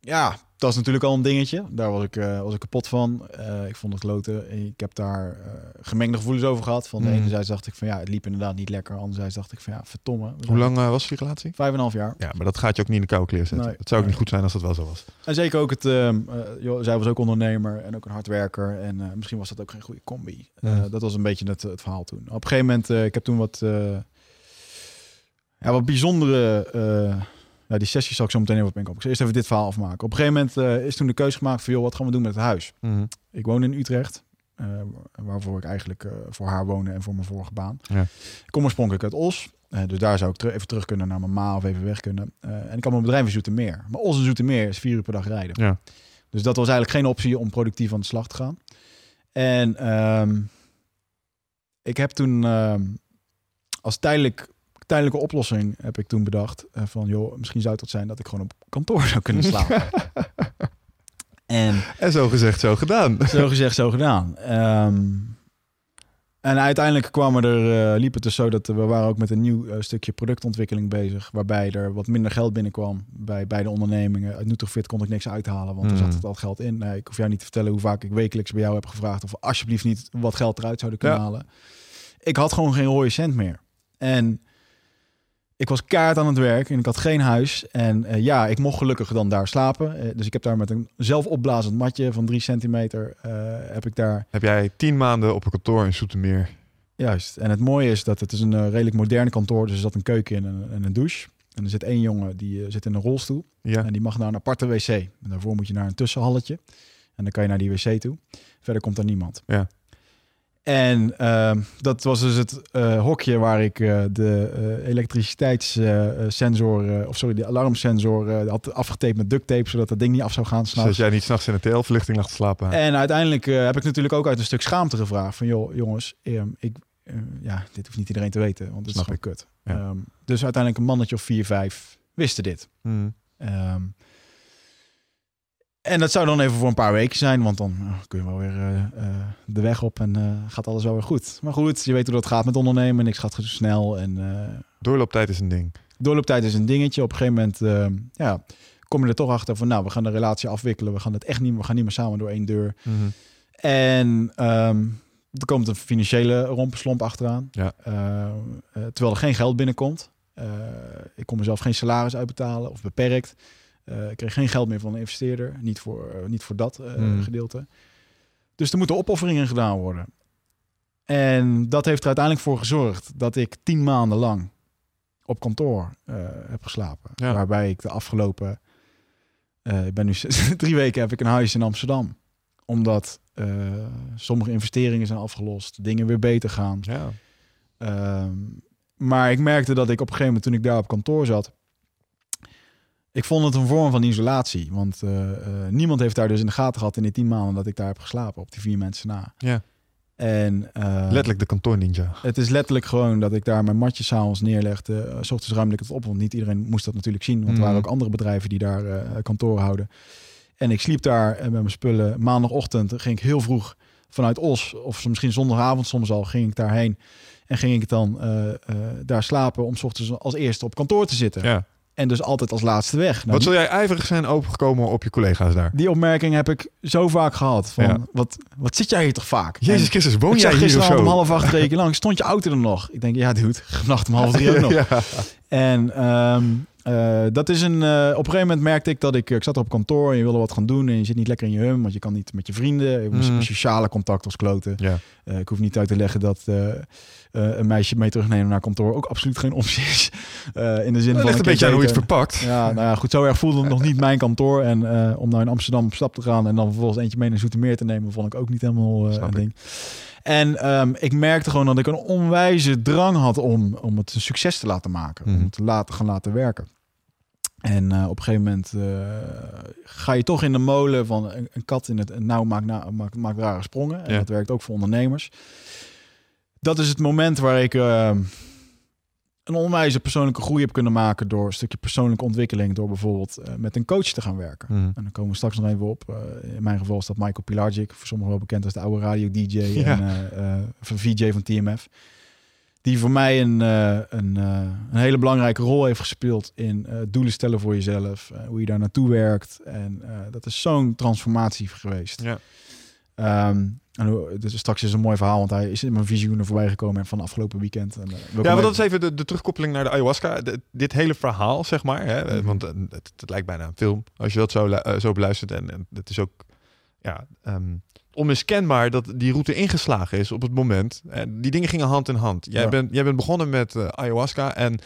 ja, dat is natuurlijk al een dingetje. Daar was ik, uh, was ik kapot van. Uh, ik vond het loten. Ik heb daar uh, gemengde gevoelens over gehad. Van de Mm. ene zijde dacht ik van ja, het liep inderdaad niet lekker. Anderzijds dacht ik van ja, verdomme. Hoe lang was die relatie? Vijf en een half jaar. Ja, maar dat gaat je ook niet in de koude kleren zetten. Nee. het zou ook niet goed zijn als dat wel zo was. En zeker ook het, ehm, eh, joh, zij was ook ondernemer en ook een hardwerker. En eh, misschien was dat ook geen goede combi. Eh, dat was een beetje het, het verhaal toen. Op een gegeven moment, eh, ik heb toen wat, eh, ja, wat bijzondere, eh, ja, die sessies zal ik zo meteen even op inkomen. Ik zal eerst even dit verhaal afmaken. Op een gegeven moment eh, is toen de keuze gemaakt van, joh, wat gaan we doen met het huis? Mhm. Ik woon in Utrecht, eh, waarvoor ik eigenlijk eh, voor haar woonde en voor mijn vorige baan. Ja. Ik kom oorspronkelijk uit Os, dus daar zou ik even terug kunnen naar mijn ma of even weg kunnen. En ik had mijn bedrijf in Zoetermeer. Maar Os en Zoetermeer is vier uur per dag rijden. Ja. Dus dat was eigenlijk geen optie om productief aan de slag te gaan. En ehm, ik heb toen ehm, als tijdelijk, tijdelijke oplossing heb ik toen bedacht eh, van joh, misschien zou het wat zijn dat ik gewoon op kantoor zou kunnen slapen. en En zo gezegd, zo gedaan. zo gezegd, zo gedaan. Ehm, en uiteindelijk kwamen er, eh, liep het dus zo dat we waren ook met een nieuw eh, stukje productontwikkeling bezig, waarbij er wat minder geld binnenkwam bij beide ondernemingen. Uit Nutrofit kon ik niks uithalen, want er Hmm. zat het al geld in. Nee, ik hoef jou niet te vertellen hoe vaak ik wekelijks bij jou heb gevraagd of we alsjeblieft niet wat geld eruit zouden kunnen Ja. halen. Ik had gewoon geen rode cent meer. En ik was kaart aan het werk en ik had geen huis. En eh, ja, ik mocht gelukkig dan daar slapen. Eh, dus ik heb daar met een zelf opblazend matje van drie centimeter... eh, heb ik daar Heb jij tien maanden op een kantoor in Soetermeer. Juist. En het mooie is dat het is een redelijk modern kantoor. Dus er zat een keuken in en, en een douche. En er zit één jongen die zit in een rolstoel. Ja. En die mag naar een aparte wc. En daarvoor moet je naar een tussenhalletje. En dan kan je naar die wc toe. Verder komt er niemand. Ja. En ehm, dat was dus het eh, hokje waar ik eh, de eh elektriciteitssensor, of sorry, de alarmsensor had afgetaped met duct tape, zodat dat ding niet af zou gaan. Zodat jij niet s'nachts in de TL-verlichting lag te slapen. En uiteindelijk heb ik natuurlijk ook uit een stuk schaamte gevraagd van joh, jongens, ehm, ik, ja, dit hoeft niet iedereen te weten, want het is gewoon kut. Ja. Ehm, dus uiteindelijk een mannetje of vier, vijf wisten dit. Ehm, en dat zou dan even voor een paar weken zijn, want dan eh, kun je wel weer eh, eh, de weg op en gaat alles wel weer goed. Maar goed, je weet hoe dat gaat met ondernemen, niks gaat zo snel en Doorlooptijd is een ding. doorlooptijd is een dingetje. Op een gegeven moment ja, kom je er toch achter van, nou, we gaan de relatie afwikkelen, we gaan het echt niet, we gaan niet meer samen door één deur. Mhm. En ehm, er komt een financiële rompenslomp achteraan. Ja. Terwijl er geen geld binnenkomt. Ik kon mezelf geen salaris uitbetalen of beperkt. Eh, ik kreeg geen geld meer van een investeerder. Niet voor, eh, niet voor dat eh, Hmm. gedeelte. Dus er moeten opofferingen gedaan worden. En dat heeft er uiteindelijk voor gezorgd dat ik tien maanden lang op kantoor heb geslapen. Ja. Waarbij ik de afgelopen... ik ben nu drie weken heb ik een huis in Amsterdam. Omdat sommige investeringen zijn afgelost. Dingen weer beter gaan. Ja. Ehm, maar ik merkte dat ik op een gegeven moment toen ik daar op kantoor zat... Ik vond het een vorm van isolatie. Want eh, eh, niemand heeft daar dus in de gaten gehad in die tien maanden dat ik daar heb geslapen. Op die vier mensen na. Ja. En eh, Letterlijk de kantoor ninja. het is letterlijk gewoon dat ik daar mijn matje s'avonds neerlegde. Uh, s ochtends ruimde ik het op, want niet iedereen moest dat natuurlijk zien. Want er waren Mhm. ook andere bedrijven die daar eh kantoor houden. En ik sliep daar eh, met mijn spullen. Maandagochtend ging ik heel vroeg vanuit Os, of misschien zondagavond soms al, ging ik daarheen. En ging ik dan eh, eh, daar slapen om s ochtends als eerste op kantoor te zitten. Ja. En dus altijd als laatste weg. Nou, Wat zul jij ijverig zijn opengekomen op je collega's daar? die opmerking heb ik zo vaak gehad. Van, Ja. wat, wat zit jij hier toch vaak? Jezus Christus, woon jij hier of zo? om half acht reken lang. Stond je auto er nog? Ik denk, ja, dude, vannacht om half drie ook nog. ja. En ehm, eh, dat is een. eh, op een gegeven moment merkte ik dat ik. Ik zat op kantoor en je wilde wat gaan doen. En je zit niet lekker in je hum, want je kan niet met je vrienden. Mm. sociale contact als kloten. Ja. Eh, ik hoef niet uit te leggen dat een meisje mee terugnemen naar kantoor ook absoluut geen optie is. In de zin Dat van. ligt een beetje aan hoe je het verpakt. Ja, nou ja, goed. Zo erg voelde het nog niet mijn kantoor. En om nou in Amsterdam op stap te gaan en dan vervolgens eentje mee naar Zoetermeer te nemen, vond ik ook niet helemaal een ding. En ehm, ik merkte gewoon dat ik een onwijze drang had om, om het een succes te laten maken. Om Mhm. het te laten gaan laten werken. En eh, op een gegeven moment eh, ga je toch in de molen van een, een kat in het nauw maakt, na, maakt, maakt rare sprongen. En Ja. dat werkt ook voor ondernemers. Dat is het moment waar ik eh, een onwijze persoonlijke groei heb kunnen maken door een stukje persoonlijke ontwikkeling. Door bijvoorbeeld eh, met een coach te gaan werken. Mhm. En dan komen we straks nog even op. Eh, in mijn geval is dat Michael Pilarczyk, voor sommigen wel bekend als de oude radio-dj Ja. en eh, van VJ van TMF. Die voor mij een, een, een hele belangrijke rol heeft gespeeld in doelen stellen voor jezelf, hoe je daar naartoe werkt. En dat is zo'n transformatie geweest. Ja. Ehm, en dus straks is een mooi verhaal, want hij is in mijn visioenen voorbij gekomen van afgelopen weekend. En, eh, Ja, maar dat is even- de, de terugkoppeling naar de ayahuasca. De- dit hele verhaal, zeg maar. Hè, Mhm. Want eh, het, het lijkt bijna een film. Als je dat zo, eh, zo beluistert. En, en het is ook ja, ehm, onmiskenbaar dat die route ingeslagen is op het moment. En die dingen gingen hand in hand. Jij, Ja. bent, jij bent begonnen met eh, ayahuasca. En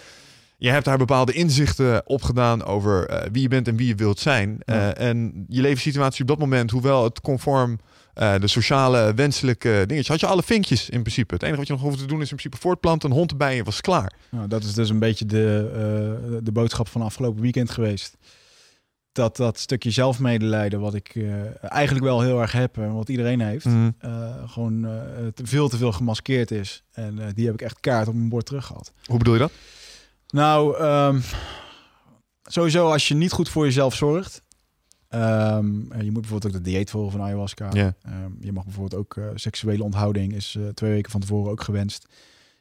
je hebt daar bepaalde inzichten opgedaan over eh, wie je bent en wie je wilt zijn. Ja. Eh, en je levenssituatie op dat moment, hoewel het conform eh, de sociale wenselijke dingetjes, had je alle vinkjes in principe. Het enige wat je nog hoefde te doen is in principe voortplanten, een hond erbij en je was klaar. Nou, dat is dus een beetje de, eh, de boodschap van afgelopen weekend geweest. Dat dat stukje zelfmedelijden, wat ik eh, eigenlijk wel heel erg heb en wat iedereen heeft, Mhm. gewoon te veel te veel gemaskeerd is. En die heb ik echt kaart op mijn bord terug gehad. Hoe bedoel je dat? Nou, ehm, sowieso als je niet goed voor jezelf zorgt. Ehm, je moet bijvoorbeeld ook de dieet volgen van ayahuasca. Ehm, je mag bijvoorbeeld ook eh, seksuele onthouding is eh, twee weken van tevoren ook gewenst.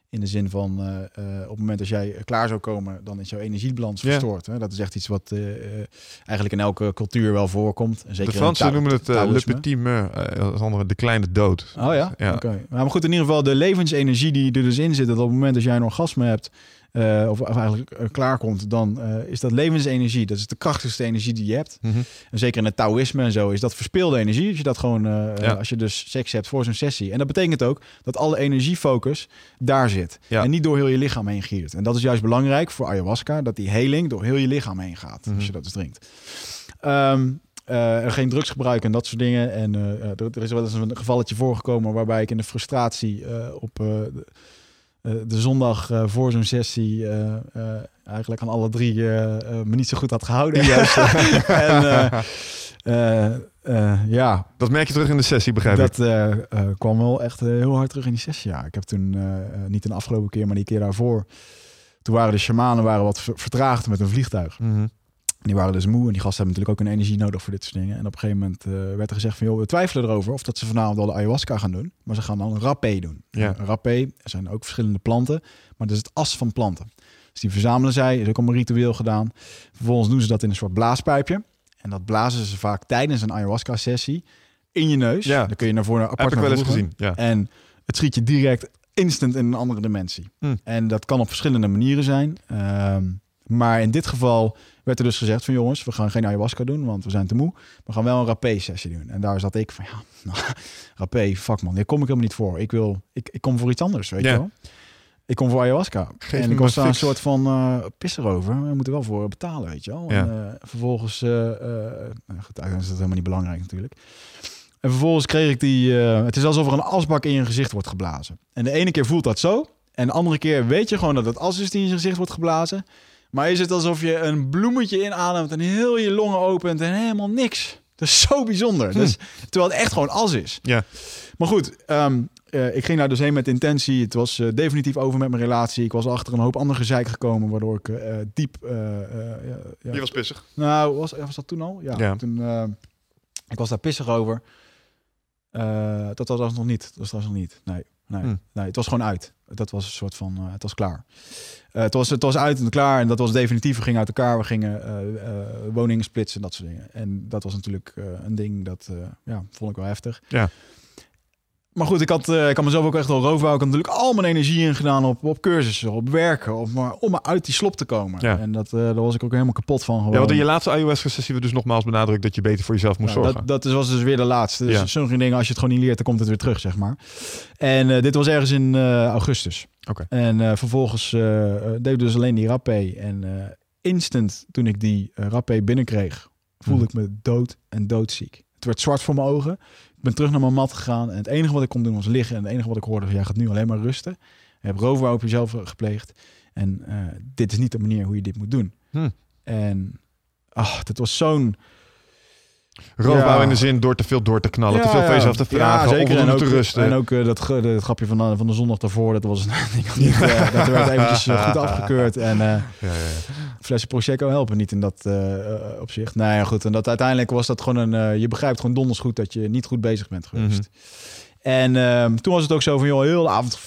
In de zin van eh, eh, op het moment dat jij klaar zou komen, dan is jouw energiebalans verstoord. Hè? Dat is echt iets wat eh, eh, eigenlijk in elke cultuur wel voorkomt. En zeker de Fransen noemen het le petit eh, als andere de kleine dood. Oh ja? Ja. Oké. Maar goed, in ieder geval de levensenergie die er dus in zit, dat op het moment dat jij een orgasme hebt, eh, of, of eigenlijk eh, klaarkomt, dan eh, is dat levensenergie. Dat is de krachtigste energie die je hebt. Mhm. En zeker in het Taoïsme en zo is dat verspilde energie. Als je dat gewoon, Ja. als je dus seks hebt voor zo'n sessie. En dat betekent ook dat alle energiefocus daar zit. Ja. En niet door heel je lichaam heen giert. En dat is juist belangrijk voor ayahuasca, dat die heling door heel je lichaam heen gaat. Mhm. Als je dat dus drinkt. Eh, geen drugs gebruiken en dat soort dingen. En er, er is wel eens een gevalletje voorgekomen waarbij ik in de frustratie op de, eh, de zondag eh, voor zo'n sessie eh, eigenlijk aan alle drie me niet zo goed had gehouden. Juist. en ja, Dat merk je terug in de sessie, begrijp ik. dat kwam wel echt heel hard terug in die sessie. Ja, ik heb toen niet de afgelopen keer, maar die keer daarvoor. Toen waren de shamanen waren wat ver- vertraagd met een vliegtuig. Mhm. Die waren dus moe en die gasten hebben natuurlijk ook een energie nodig voor dit soort dingen. En op een gegeven moment eh, werd er gezegd van, joh, we twijfelen erover of dat ze vanavond al de ayahuasca gaan doen. Maar ze gaan dan een rapé doen. Ja. Een rapé, er zijn ook verschillende planten, maar dat is het as van planten. Dus die verzamelen zij, is ook allemaal ritueel gedaan. Vervolgens doen ze dat in een soort blaaspijpje. En dat blazen ze vaak tijdens een ayahuasca-sessie in je neus. Ja. Dan kun je naar voren apart Heb ik wel eens gezien. Ja. En het schiet je direct instant in een andere dimensie. Hm. En dat kan op verschillende manieren zijn. Ehm, maar in dit geval werd er dus gezegd van jongens, we gaan geen ayahuasca doen, want we zijn te moe. We gaan wel een rapé-sessie doen. En daar zat ik van ja, nou, rapé, fuck man, hier kom ik helemaal niet voor. Ik wil, ik, ik kom voor iets anders, weet Ja. je wel. Ik kom voor ayahuasca. Geef en ik was daar een soort van uh, pis erover. We moeten wel voor betalen, weet je wel. Ja. En, eh, vervolgens, eh, eh, goed, uiteindelijk is dat helemaal niet belangrijk natuurlijk. En vervolgens kreeg ik die... eh, het is alsof er een asbak in je gezicht wordt geblazen. En de ene keer voelt dat zo. En de andere keer weet je gewoon dat het as is die in je gezicht wordt geblazen. Maar is het alsof je een bloemetje inademt en heel je longen opent en helemaal niks. Dat is zo bijzonder. Dus, terwijl het echt gewoon as is. Ja. Maar goed, ehm, eh, ik ging daar dus heen met intentie. Het was eh, definitief over met mijn relatie. Ik was achter een hoop andere gezeik gekomen, waardoor ik eh, diep... eh, eh, ja. Je was pissig. Nou, was, was dat toen al? Ja. Ja. Toen, eh, ik was daar pissig over. Eh, dat was nog niet. Dat was nog niet. Nee, nee, Hm. nee. Het was gewoon uit. Dat was een soort van. eh, het was klaar. Eh, het, was, het was uit en klaar. En dat was definitief. We gingen uit elkaar. We gingen eh, woningen splitsen. Dat soort dingen. En dat was natuurlijk een ding dat. ja, vond ik wel heftig. Ja. Maar goed, ik had, eh, ik had mezelf ook echt al roofbouw. Ik had natuurlijk al mijn energie in gedaan op, op cursussen, op werken, op, maar, om maar uit die slop te komen. Ja. En dat, eh, daar was ik ook helemaal kapot van. Gewoon. Ja, want in je laatste ayahuasca-sessie we dus nogmaals benadrukt dat je beter voor jezelf moest Ja, zorgen. dat, dat was dus weer de laatste. Dus Ja. sommige dingen, als je het gewoon niet leert, dan komt het weer terug, zeg maar. En eh, dit was ergens in eh, augustus. Oké. En eh, vervolgens eh, eh, deed ik dus alleen die rappé. En eh, instant toen ik die rappé binnenkreeg, voelde Mhm. ik me dood en doodziek. Het werd zwart voor mijn ogen. Ben terug naar mijn mat gegaan. En het enige wat ik kon doen was liggen. En het enige wat ik hoorde was, jij gaat nu alleen maar rusten. Je hebt roofbouw op jezelf gepleegd. En uh, dit is niet de manier hoe je dit moet doen. Hm. En ach, dit was zo'n... Roofbouw in de zin door te veel door te knallen, te veel van jezelf te vragen, ja, zeker. En ook, te rusten. En ook eh, dat, grapje van, de- van de zondag daarvoor, dat was niet, eh, dat werd eventjes eh, goed afgekeurd. En eh ja, ja, ja. flessen Prosecco helpen niet in dat eh, eh, opzicht. Nou ja, goed. En dat uiteindelijk was dat gewoon een... eh, je begrijpt gewoon donders goed dat je niet goed bezig bent geweest. En ehm, toen was het ook zo van, joh, heel de avond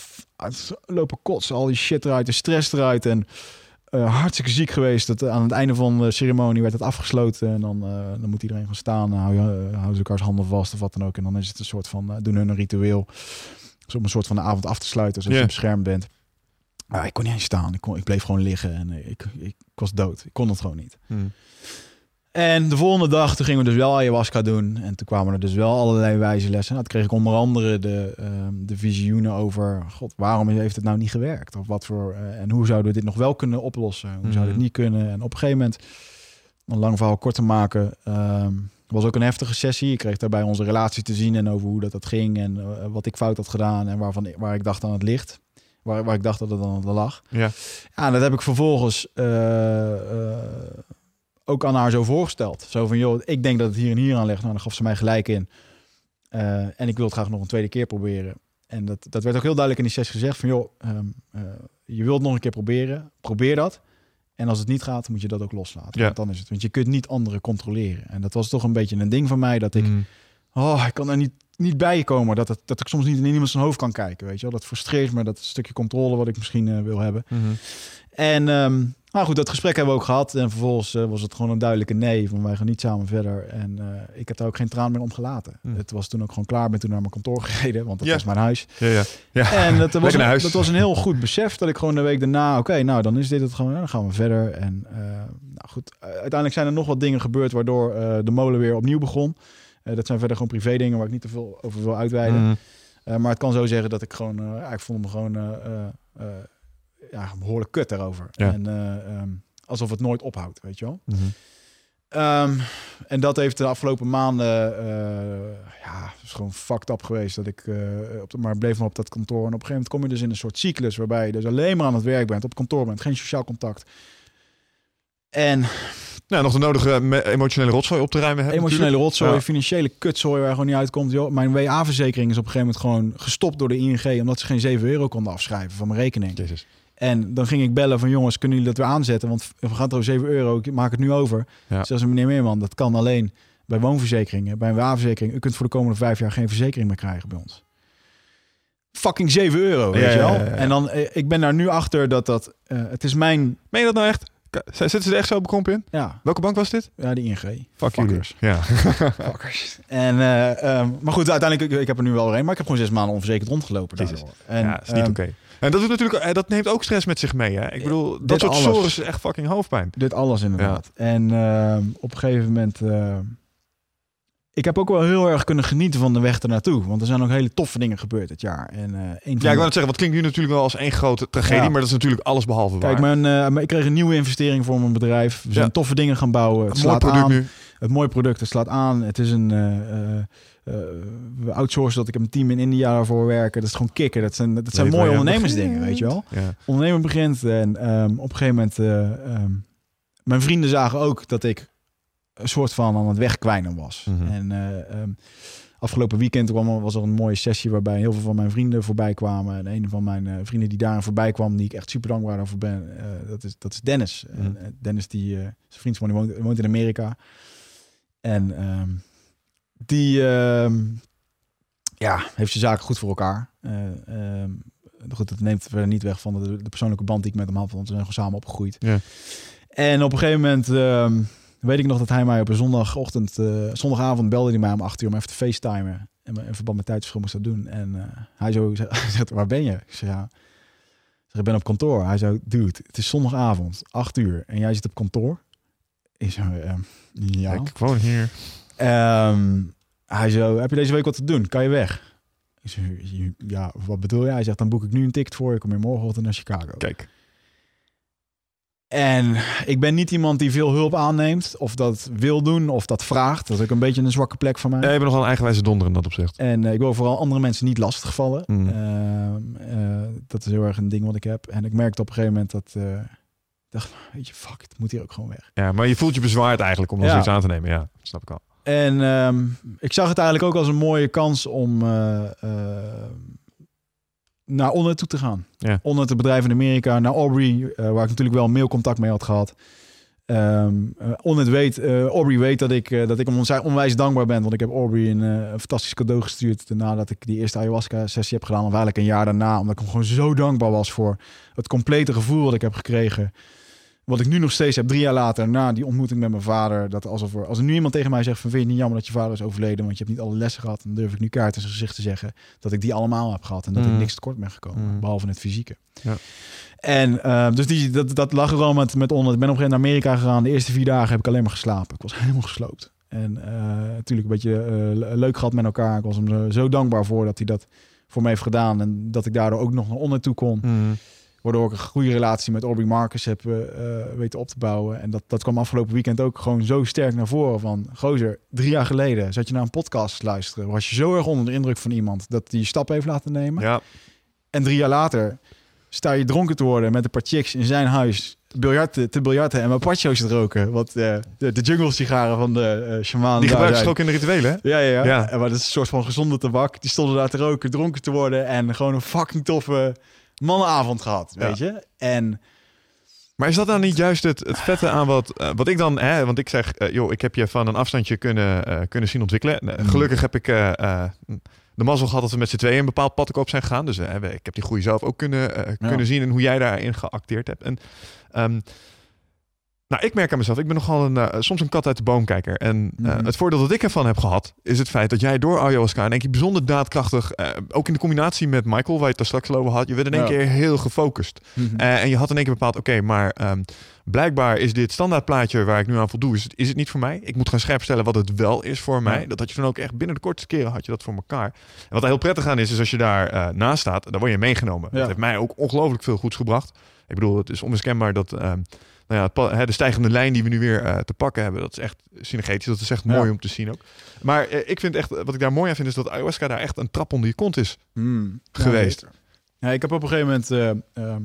lopen kotsen, al die shit eruit, de stress eruit. En eh, hartstikke ziek geweest. Dat, aan het einde van de ceremonie werd het afgesloten. En dan, eh, dan moet iedereen gaan staan. Hou je, eh, houden ze elkaars handen vast of wat dan ook. En dan is het een soort van, doen hun een ritueel. Dus om een soort van de avond af te sluiten, zodat Ja. je beschermd bent. Maar ik kon niet eens staan. Ik, kon, ik bleef gewoon liggen en ik, ik, ik was dood. Ik kon het gewoon niet. Hm. En de volgende dag, toen gingen we dus wel ayahuasca doen. En toen kwamen er dus wel allerlei wijze lessen. Nou, toen kreeg ik onder andere de, ehm, de visioenen over... God, waarom heeft het nou niet gewerkt? Of wat voor... eh, en hoe zouden we dit nog wel kunnen oplossen? Hoe zouden we Mhm. het niet kunnen? En op een gegeven moment, om een lang verhaal kort te maken... ehm, was ook een heftige sessie. Ik kreeg daarbij onze relatie te zien en over hoe dat, dat ging. En eh, wat ik fout had gedaan en waarvan, waar ik dacht aan het licht. Waar, waar ik dacht dat het het lag. Ja. Ja, en dat heb ik vervolgens eh, ook aan haar zo voorgesteld. Zo van, joh, ik denk dat het hier en hier aan ligt. Nou, dan gaf ze mij gelijk in. Eh, en ik wil het graag nog een tweede keer proberen. En dat, dat werd ook heel duidelijk in die sessie gezegd van, joh, ehm, eh, je wilt nog een keer proberen. Probeer dat. En als het niet gaat, moet je dat ook loslaten. Ja. Want dan is het. Want je kunt niet anderen controleren. En dat was toch een beetje een ding van mij dat ik, Hm. oh, ik kan er niet, niet bij komen. Dat, het, dat ik soms niet in iemand zijn hoofd kan kijken. Weet je wel? Dat frustreert me, dat stukje controle wat ik misschien eh, wil hebben. Mhm. En ehm, nou goed, dat gesprek hebben we ook gehad. En vervolgens eh, was het gewoon een duidelijke nee. Van wij gaan niet samen verder. En eh, ik heb daar ook geen traan meer om gelaten. Hmm. Het was toen ook gewoon klaar. Ben toen naar mijn kantoor gereden. Want dat Ja. was mijn huis. Ja, ja. ja. En dat was, een, huis. dat was een heel goed besef. Dat ik gewoon de week daarna... Oké, nou dan is dit het gewoon. Dan gaan we verder. En eh, nou goed, uiteindelijk zijn er nog wat dingen gebeurd... waardoor de molen weer opnieuw begon. Dat zijn verder gewoon privé dingen... waar ik niet te veel over wil uitweiden. Hm. Eh, maar het kan zo zeggen dat ik gewoon, ik vond me gewoon ja, behoorlijk kut daarover. Ja. En eh, ehm, alsof het nooit ophoudt, weet je wel. Mhm. Ehm, en dat heeft de afgelopen maanden, eh, ja, is gewoon fucked up geweest. Dat ik, eh, op de, maar bleef maar op dat kantoor. En op een gegeven moment kom je dus in een soort cyclus waarbij je dus alleen maar aan het werk bent, op kantoor bent, geen sociaal contact. En Nou, nog de nodige emotionele rotzooi op te ruimen hebben. emotionele rotzooi, Ja. financiële kutzooi waar gewoon niet uitkomt. Joh, mijn WA-verzekering is op een gegeven moment gewoon gestopt door de ING omdat ze geen 7 euro konden afschrijven van mijn rekening. Jezus. En dan ging ik bellen van jongens, kunnen jullie dat weer aanzetten? Want we gaan toch 7 euro, ik maak het nu over. Ja. Ze, meneer Meerman, dat kan alleen bij woonverzekeringen, bij een WA-verzekering. U kunt voor de komende vijf jaar geen verzekering meer krijgen bij ons. Fucking 7 euro, weet Ja, je wel? ja. En dan, eh, ik ben daar nu achter dat dat, eh, het is mijn, Meen je dat nou echt? Zitten ze er echt zo bekrompen in? ja, Welke bank was dit? ja die ING. Fuck Fuckers. Ja. Fuckers. En, eh, ehm, maar goed, uiteindelijk, ik, ik heb er nu wel een, maar ik heb gewoon zes maanden onverzekerd rondgelopen. En, ja, is niet ehm, oké. En dat doet natuurlijk, eh, dat neemt ook stress met zich mee. Hè? Ik bedoel, dat soort sores is echt fucking hoofdpijn. Dit alles inderdaad. En ehm, op een gegeven moment... ehm, ik heb ook wel heel erg kunnen genieten van de weg ernaartoe. Want er zijn ook hele toffe dingen gebeurd dit jaar. En, van Ja, ik wou net zeggen, wat klinkt nu natuurlijk wel als één grote tragedie, Ja. maar dat is natuurlijk alles behalve Kijk, waar. mijn, eh, ik kreeg een nieuwe investering voor mijn bedrijf. We zijn Ja. toffe dingen gaan bouwen. Het Een mooi slaat product aan. nu. Het mooie product, het slaat aan. Het is een... we outsourcen dat ik heb een team in India daarvoor werken. Dat is gewoon kicken. Dat zijn, dat zijn mooie ondernemersdingen, weet je wel. Ja. ondernemen begint. En ehm, op een gegeven moment, eh, ehm, mijn vrienden zagen ook dat ik een soort van aan het wegkwijnen was. Mhm. En eh, ehm, afgelopen weekend kwam, er- was er een mooie sessie waarbij heel veel van mijn vrienden voorbij kwamen. En een van mijn eh, vrienden die daarin voorbij kwam, die ik echt super dankbaar over ben, eh, dat, is, dat is Dennis. En, eh, Dennis, die, eh, zijn vriend van die woont, woont in Amerika. En die ehm, ja, heeft zijn zaken goed voor elkaar. Eh, ehm, goed, het neemt verder niet weg van de, de persoonlijke band die ik met hem had, want we zijn gewoon samen opgegroeid. Ja. En op een gegeven moment ehm, weet ik nog dat hij mij op een zondagochtend, eh, zondagavond belde hij mij om acht uur om even te facetimen. En in verband met tijdsverschil moest dat doen. En eh, hij zo zegt, waar ben je? Ik zeg, ja. Ik, zeg, ik ben op kantoor. Hij zo, dude, het is zondagavond, acht uur. En jij zit op kantoor? Ik ehm, ja. Ik woon hier. Ehm, hij zo, heb je deze week wat te doen? Kan je weg? Ik ja, wat bedoel je? Hij zegt, dan boek ik nu een ticket voor je. Kom je morgenochtend naar Chicago. Kijk. En ik ben niet iemand die veel hulp aanneemt, of dat wil doen, of dat vraagt. Dat is ook een beetje een zwakke plek van mij. Ja, je bent nogal een eigenwijze donder in dat opzicht. En eh, ik wil vooral andere mensen niet lastigvallen. Mm. Ehm, eh, dat is heel erg een ding wat ik heb. En ik merkte op een gegeven moment dat... eh, ik dacht, weet je, fuck, het moet hier ook gewoon weg. Ja, maar je voelt je bezwaard eigenlijk om Ja. zoiets aan te nemen. Ja, snap ik al. En ehm, ik zag het eigenlijk ook als een mooie kans om eh, eh, naar Onnet toe te gaan. Ja. Onnet, het bedrijf in Amerika, naar Aubrey, eh, waar ik natuurlijk wel mailcontact mee had gehad. Ehm eh, Onnet weet, Aubrey weet dat ik, dat ik hem onwijs dankbaar ben. Want ik heb Aubrey een, een fantastisch cadeau gestuurd nadat ik die eerste ayahuasca-sessie heb gedaan. Of eigenlijk een jaar daarna, omdat ik hem gewoon zo dankbaar was voor het complete gevoel wat ik heb gekregen. Wat ik nu nog steeds heb, drie jaar later, na die ontmoeting met mijn vader. Dat alsof er, als er nu iemand tegen mij zegt van vind je het niet jammer dat je vader is overleden, want je hebt niet alle lessen gehad, dan durf ik nu kaart in zijn gezicht te zeggen dat ik die allemaal heb gehad en dat Mm. ik niks tekort ben gekomen, Mm. behalve het fysieke. Ja. En eh, dus die, dat, dat lag er al met, met onder. Ik ben op een gegeven moment naar Amerika gegaan. De eerste vier dagen heb ik alleen maar geslapen. Ik was helemaal gesloopt. En eh, natuurlijk een beetje eh, le- leuk gehad met elkaar. Ik was hem zo, zo dankbaar voor dat hij dat voor me heeft gedaan. En dat ik daardoor ook nog naar onder toe kon. Mm. Waardoor ik een goede relatie met Aubrey Marcus heb eh, eh, weten op te bouwen. En dat, dat kwam afgelopen weekend ook gewoon zo sterk naar voren. Van, gozer, drie jaar geleden zat je naar een podcast te luisteren. Was je zo erg onder de indruk van iemand dat die stap heeft laten nemen. Ja, En drie jaar later sta je dronken te worden met een paar chicks in zijn huis. Biljarten, te biljarten en mapacho's te roken. Wat eh, de, de jungle sigaren van de eh shaman. die gebruiken ze ook in de rituelen, hè? Ja, ja, ja. Ja. En Maar dat is een soort van gezonde tabak. Die stonden daar te roken, dronken te worden. En gewoon een fucking toffe mannenavond gehad, weet je. En Maar is dat nou niet juist het, het vette aan wat, eh, wat ik dan... Hè, want ik zeg, eh, joh, ik heb je van een afstandje kunnen, eh, kunnen zien ontwikkelen. Mm. Gelukkig heb ik de mazzel gehad dat we met z'n tweeën een bepaald pad op zijn gegaan. Dus ik heb die groei zelf ook kunnen, kunnen zien en hoe jij daarin geacteerd hebt. En ehm, nou, ik merk aan mezelf, ik ben nogal een, eh, soms een kat uit de boomkijker. En eh, Mhm. het voordeel dat ik ervan heb gehad, is het feit dat jij door ayahuasca in één keer bijzonder daadkrachtig, eh, ook in de combinatie met Michael, waar je het daar straks over had, je werd in één Ja. keer heel gefocust. Mhm. En je had in één keer bepaald, oké, maar ehm, blijkbaar is dit standaardplaatje waar ik nu aan voldoe, is het, is het niet voor mij. Ik moet gaan scherp stellen wat het wel is voor mij. Ja. Dat had je dan ook echt binnen de kortste keren had je dat voor elkaar. En wat er heel prettig aan is, is als je daar naast staat, dan word je meegenomen. Ja. Dat heeft mij ook ongelooflijk veel goeds gebracht. Ik bedoel, het is onmiskenbaar dat ehm, nou ja, het de stijgende lijn die we nu weer eh, te pakken hebben, dat is echt synergetisch. Dat is echt Ja. mooi om te zien ook. Maar eh, ik vind echt, wat ik daar mooi aan vind, is dat ayahuasca daar echt een trap onder je kont is. Hmm. Geweest. Ja, ja, ik heb op een gegeven moment eh, eh,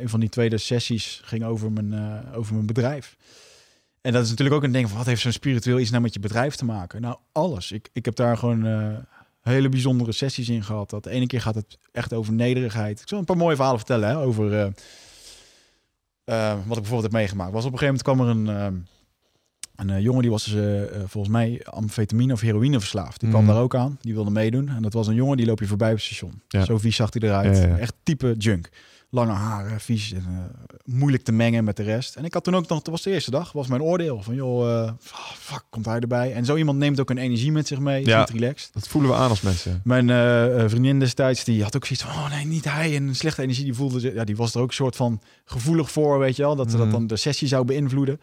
een van die tweede sessies ging over mijn, eh, over mijn bedrijf. En dat is natuurlijk ook een ding van wat heeft zo'n spiritueel iets nou met je bedrijf te maken? Nou, alles. Ik, ik heb daar gewoon eh, hele bijzondere sessies in gehad. Dat de ene keer gaat het echt over nederigheid. Ik zal een paar mooie verhalen vertellen hè, over eh, eh, wat ik bijvoorbeeld heb meegemaakt. Was op een gegeven moment kwam er een, eh, een eh, jongen die was eh, eh, volgens mij amfetamine of heroïne verslaafd. Die kwam Mhm. daar ook aan. Die wilde meedoen. En dat was een jongen die loop je voorbij op het station. Ja. Zo vies zag hij eruit. Ja, ja, ja. Echt type junk. Lange haren, vies en eh, moeilijk te mengen met de rest. En ik had toen ook nog, dat was de eerste dag, was mijn oordeel van joh, eh, fuck, komt hij erbij? En zo iemand neemt ook een energie met zich mee, is Ja. niet relaxed. Dat voelen we aan als mensen. Mijn eh, vriendin destijds, die had ook zoiets van, oh nee, niet hij. En slechte energie, die voelde ja, die was er ook een soort van gevoelig voor, weet je wel. Dat ze dat Mhm. dan de sessie zou beïnvloeden.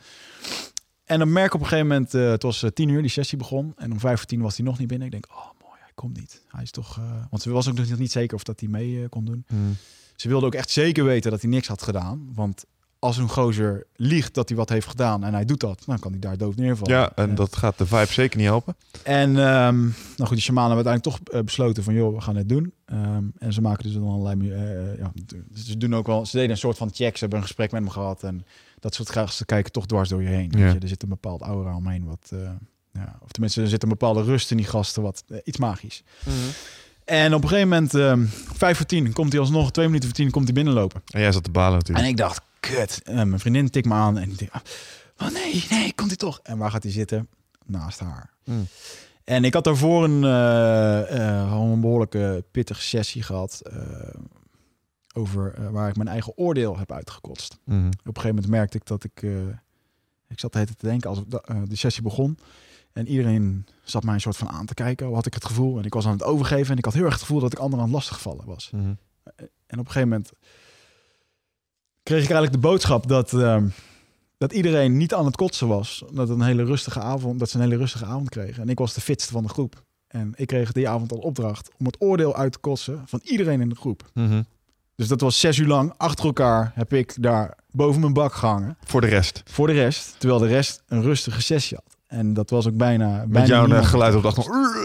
En dan merk ik op een gegeven moment, het was tien uur, die sessie begon. En om vijf voor tien was hij nog niet binnen. Ik denk, oh mooi, hij komt niet. Hij is toch, want ze was ook nog niet zeker of dat hij mee kon doen. Mm. Ze wilde ook echt zeker weten dat hij niks had gedaan. Want als een gozer liegt dat hij wat heeft gedaan en hij doet dat, dan kan hij daar dood neervallen. Ja, en dat gaat de vibe zeker niet helpen. En ehm, nou goed, die shamanen hebben uiteindelijk toch eh, besloten van, joh, we gaan het doen. Ehm, en ze maken dus dan allerlei, mu- eh, ja, ze doen ook wel, ze deden een soort van check, ze hebben een gesprek met hem gehad en dat soort gasten kijken toch dwars door je heen. Ja. Weet je? Er zit een bepaald aura omheen wat, eh, ja, of tenminste er zit een bepaalde rust in die gasten, wat eh, iets magisch. En op een gegeven moment, ehm, vijf voor tien, komt hij alsnog, twee minuten voor tien, komt hij binnenlopen. En jij zat te balen natuurlijk. En ik dacht, kut. En mijn vriendin tikt me aan en ik denk, oh nee, nee, komt hij toch? En waar gaat hij zitten? Naast haar. Mm. En ik had daarvoor een, eh, eh, een behoorlijke pittige sessie gehad. eh, over waar ik mijn eigen oordeel heb uitgekotst. Mhm. Op een gegeven moment merkte ik dat ik... ik zat de hele tijd te denken als ik die sessie begon. En iedereen zat mij een soort van aan te kijken. Had ik het gevoel. En ik was aan het overgeven. En ik had heel erg het gevoel dat ik anderen aan het lastigvallen was. Mhm. En op een gegeven moment kreeg ik eigenlijk de boodschap dat, ehm, dat iedereen niet aan het kotsen was. Dat, het een hele rustige avond, dat ze een hele rustige avond kregen. En ik was de fitste van de groep. En ik kreeg die avond al opdracht om het oordeel uit te kotsen van iedereen in de groep. Mhm. Dus dat was zes uur lang achter elkaar heb ik daar boven mijn bak gehangen. Voor de rest. Voor de rest. Terwijl de rest een rustige sessie had. En dat was ook bijna... Met bijna jouw eh, niemand. geluid op de achtergrond.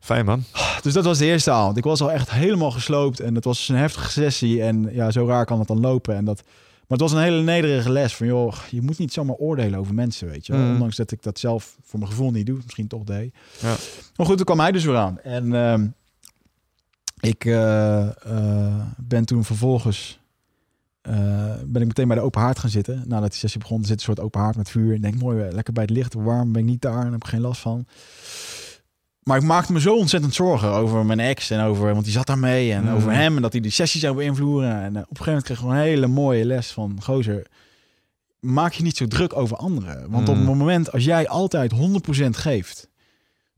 Fijn man. Dus dat was de eerste avond. Ik was al echt helemaal gesloopt. En het was een heftige sessie. En ja, zo raar kan het dan lopen. En dat... Maar het was een hele nederige les. Van joh, je moet niet zomaar oordelen over mensen, weet je. Mm. Ondanks dat ik dat zelf voor mijn gevoel niet doe. Misschien toch deed. Ja. Maar goed, toen kwam hij dus weer aan. En ehm, ik eh, eh, ben toen vervolgens... eh, ben ik meteen bij de open haard gaan zitten. Nadat die sessie begon, zit een soort open haard met vuur. Ik denk, mooi, eh, lekker bij het licht, warm, ben ik niet daar en heb ik geen last van. Maar ik maakte me zo ontzettend zorgen over mijn ex en over, want die zat daarmee en Mm. over hem en dat hij die sessie zou beïnvloeden. En eh, op een gegeven moment kreeg ik gewoon een hele mooie les van gozer. Maak je niet zo druk over anderen. Want op Mm. het moment als jij altijd 100% geeft,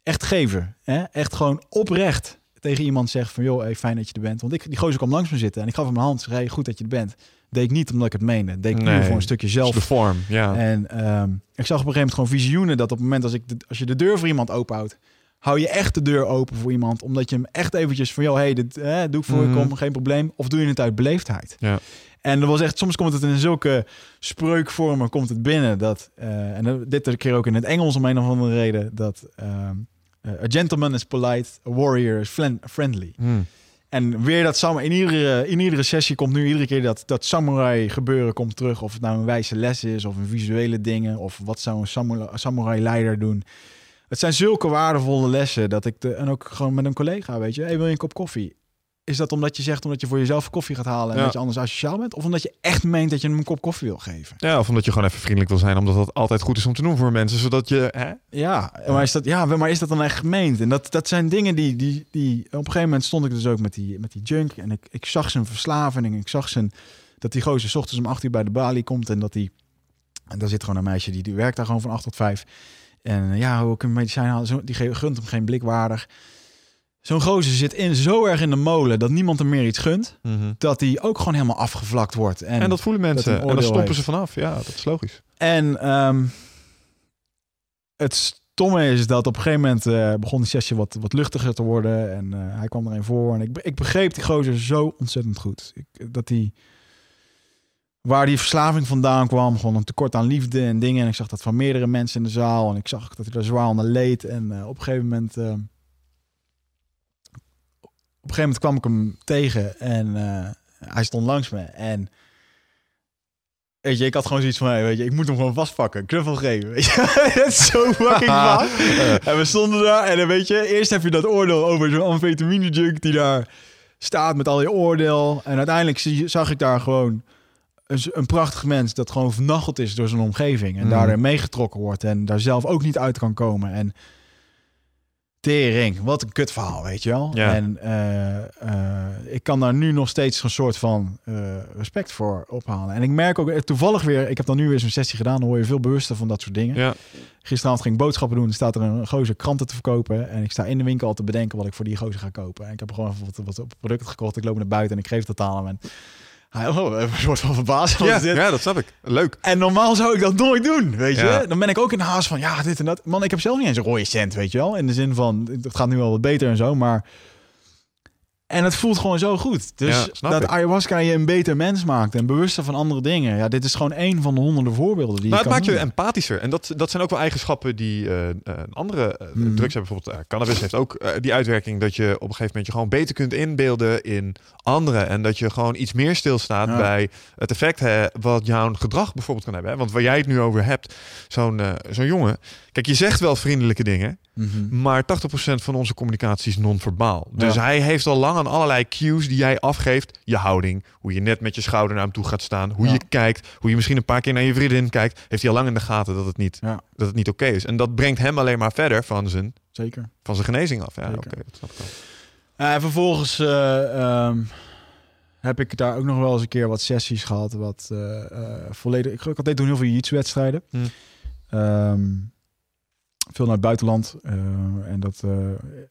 echt geven, hè? echt gewoon oprecht tegen iemand zegt van joh, hey, fijn dat je er bent. Want ik, die gozer kwam langs me zitten en ik gaf hem een hand. Zei, hey, goed dat je er bent. Deed ik niet omdat ik het meende. Deed ik Nee. nu voor een stukje zelf de vorm, ja. en ehm, ik zag op een gegeven moment gewoon visioenen dat op het moment als, ik de, als je de deur voor iemand openhoudt, hou je echt de deur open voor iemand, omdat je hem echt eventjes van, joh, hey, dit eh, doe ik voor je, Mhm. kom, geen probleem. Of doe je het uit beleefdheid. Ja. En er was echt, soms komt het in zulke spreukvormen, komt het binnen dat, eh, en dat- dit keer ook in het Engels om een of andere reden, dat ehm, eh, a gentleman is polite, a warrior is friendly. Hmm. En weer dat samen in iedere, in iedere sessie komt nu iedere keer dat, dat samurai gebeuren komt terug. Of het nou een wijze les is of een visuele dingen. Of wat zou een samurai, samurai leider doen. Het zijn zulke waardevolle lessen dat ik de, en ook gewoon met een collega, weet je, hey, wil je een kop koffie? Is dat omdat je zegt omdat je voor jezelf koffie gaat halen en Ja. dat je anders asociaal bent? Of omdat je echt meent dat je hem een kop koffie wil geven? Ja, of omdat je gewoon even vriendelijk wil zijn, omdat dat altijd goed is om te doen voor mensen, zodat je... Hè? Ja, maar is dat, ja, maar is dat dan echt gemeend? En dat, dat zijn dingen die, die, die... Op een gegeven moment stond ik dus ook met die, met die junk. En ik, ik zag zijn verslaving. En ik zag zijn... Dat die gozer 's ochtends om 8 uur bij de balie komt. En dat die... En daar zit gewoon een meisje die, die werkt daar gewoon van 8 tot 5. En eh, ja, hoe ik een medicijn halen. Zo, die gunt hem geen blikwaardig. Zo'n gozer zit in, zo erg in de molen dat niemand hem meer iets gunt. Dat hij ook gewoon helemaal afgevlakt wordt. En, En, dat voelen mensen. en dan stoppen heeft. ze vanaf. Ja, dat is logisch. En ehm, het stomme is dat op een gegeven moment eh, begon die sessie wat, wat luchtiger te worden. En eh, hij kwam erin voor. En ik, ik begreep die gozer zo ontzettend goed. Ik, dat die, waar die verslaving vandaan kwam, gewoon een tekort aan liefde en dingen. En ik zag dat van meerdere mensen in de zaal. En ik zag dat hij daar zwaar onder leed. En eh, op een gegeven moment... op een gegeven moment kwam ik hem tegen en eh, hij stond langs me. En Weet je, ik had gewoon zoiets van, hey, weet je, ik moet hem gewoon vastpakken, knuffel geven. Weet je, dat is zo fucking vast. en we stonden daar en dan weet je, eerst heb je dat oordeel over zo'n amfetamine junk die daar staat met al je oordeel. En uiteindelijk zie, zag ik daar gewoon een, een prachtig mens dat gewoon vernacheld is door zijn omgeving. En Mm. daardoor meegetrokken wordt en daar zelf ook niet uit kan komen. En tering, wat een kut verhaal, weet je wel. Ja. En eh, eh, ik kan daar nu nog steeds een soort van eh, respect voor ophalen. En ik merk ook toevallig weer, ik heb dan nu weer zo'n sessie gedaan, dan word je veel bewuster van dat soort dingen. Ja. Gisteravond ging ik boodschappen doen. Er staat er een gozer kranten te verkopen. En ik sta in de winkel al te bedenken wat ik voor die gozer ga kopen. En ik heb gewoon wat, wat op producten gekocht. Ik loop naar buiten en ik geef het aan hem. En hij een soort van verbaasd. Ja, dit? ja, dat snap ik. Leuk. En normaal zou ik dat nooit doen, weet je. Ja. Dan ben ik ook in de haast van, ja, dit en dat. Man, ik heb zelf niet eens een rode cent, weet je wel. In de zin van, het gaat nu wel wat beter en zo, maar... En het voelt gewoon zo goed. Dus Ja, dat ik. ayahuasca je een beter mens maakt en bewuster van andere dingen. Ja, dit is gewoon één van de honderden voorbeelden die Maar je het maakt je empathischer. En dat, dat zijn ook wel eigenschappen die eh, andere eh, Mhm. drugs hebben. Bijvoorbeeld cannabis heeft ook die uitwerking dat je op een gegeven moment je gewoon beter kunt inbeelden in anderen. En dat je gewoon iets meer stilstaat Ja. bij het effect hè, wat jouw gedrag bijvoorbeeld kan hebben. Hè? Want waar jij het nu over hebt, zo'n zo'n jongen. Kijk, je zegt wel vriendelijke dingen, Mhm. maar 80% van onze communicatie is non-verbaal. Dus Ja. hij heeft al lang aan allerlei cues die jij afgeeft. Je houding, hoe je net met je schouder naar hem toe gaat staan, hoe Ja. je kijkt, hoe je misschien een paar keer naar je vriendin kijkt. Heeft hij al lang in de gaten dat het niet, Ja. dat het niet oké is. En dat brengt hem alleen maar verder van zijn, Zeker. van zijn genezing af. Ja, oké, dat snap ik vervolgens eh, ehm, heb ik daar ook nog wel eens een keer wat sessies gehad. Wat eh, eh, volledig. Ik, ik deed toen heel veel jiu-jitsu-wedstrijden. Hmm. Ehm, veel naar het buitenland. eh, en dat eh,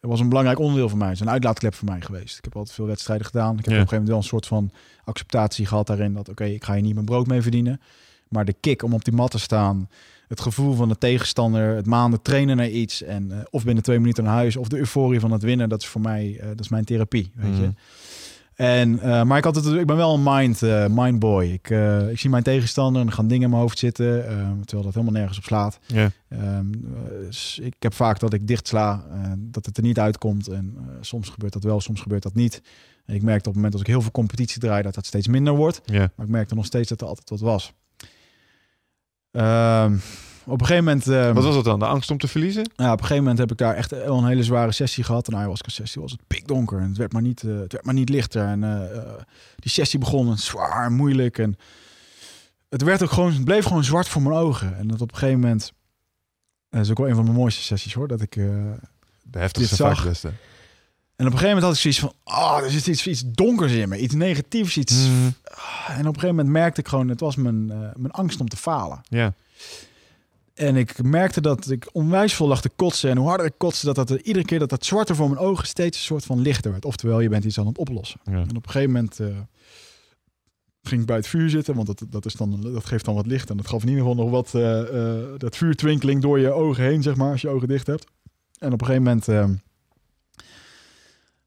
was een belangrijk onderdeel van mij. Het is een uitlaatklep voor mij geweest. Ik heb altijd veel wedstrijden gedaan. Ik heb Ja. op een gegeven moment wel een soort van acceptatie gehad daarin. Dat oké, ik ga hier niet mijn brood mee verdienen. Maar de kick om op die mat te staan. Het gevoel van de tegenstander. Het maanden trainen naar iets. En eh, of binnen twee minuten naar huis. Of de euforie van het winnen. Dat is voor mij, dat is mijn therapie. Weet je. En, uh, maar ik, had het, ik ben wel een mind, uh, mind boy. Ik, uh, ik zie mijn tegenstander en er gaan dingen in mijn hoofd zitten, ehm, terwijl dat helemaal nergens op slaat. Ja. Um, dus ik heb vaak dat ik dicht sla, dat het er niet uitkomt. En soms gebeurt dat wel, soms gebeurt dat niet. En ik merk op het moment als ik heel veel competitie draai, dat dat steeds minder wordt. Ja. Maar ik merkte nog steeds dat er altijd wat was. Um, op een gegeven moment... Um, Wat was dat dan? De angst om te verliezen? Ja, op een gegeven moment heb ik daar echt een hele zware sessie gehad. En ayahuasca sessie was het pikdonker. En het werd maar niet, uh, het werd maar niet lichter. En uh, die sessie begon zwaar, moeilijk. En het, werd ook gewoon, het bleef gewoon zwart voor mijn ogen. En dat op een gegeven moment... Dat is ook wel een van mijn mooiste sessies hoor. Dat ik uh, De heftigste vaak beste. En op een gegeven moment had ik zoiets van... Oh, er zit iets, iets donkers in me. Iets negatiefs. Iets... Mm. Ah, en op een gegeven moment merkte ik gewoon... Het was mijn, mijn angst om te falen. Ja. En ik merkte dat ik onwijs vol lag te kotsen. En hoe harder ik kotste, dat dat er, iedere keer dat dat zwarte voor mijn ogen steeds een soort van lichter werd. Oftewel, je bent iets aan het oplossen. Ja. En op een gegeven moment uh, ging ik bij het vuur zitten, want dat, dat, is dan, dat geeft dan wat licht. En dat gaf in ieder geval nog wat uh, uh, dat vuurtwinkeling door je ogen heen, zeg maar, als je ogen dicht hebt. En op een gegeven moment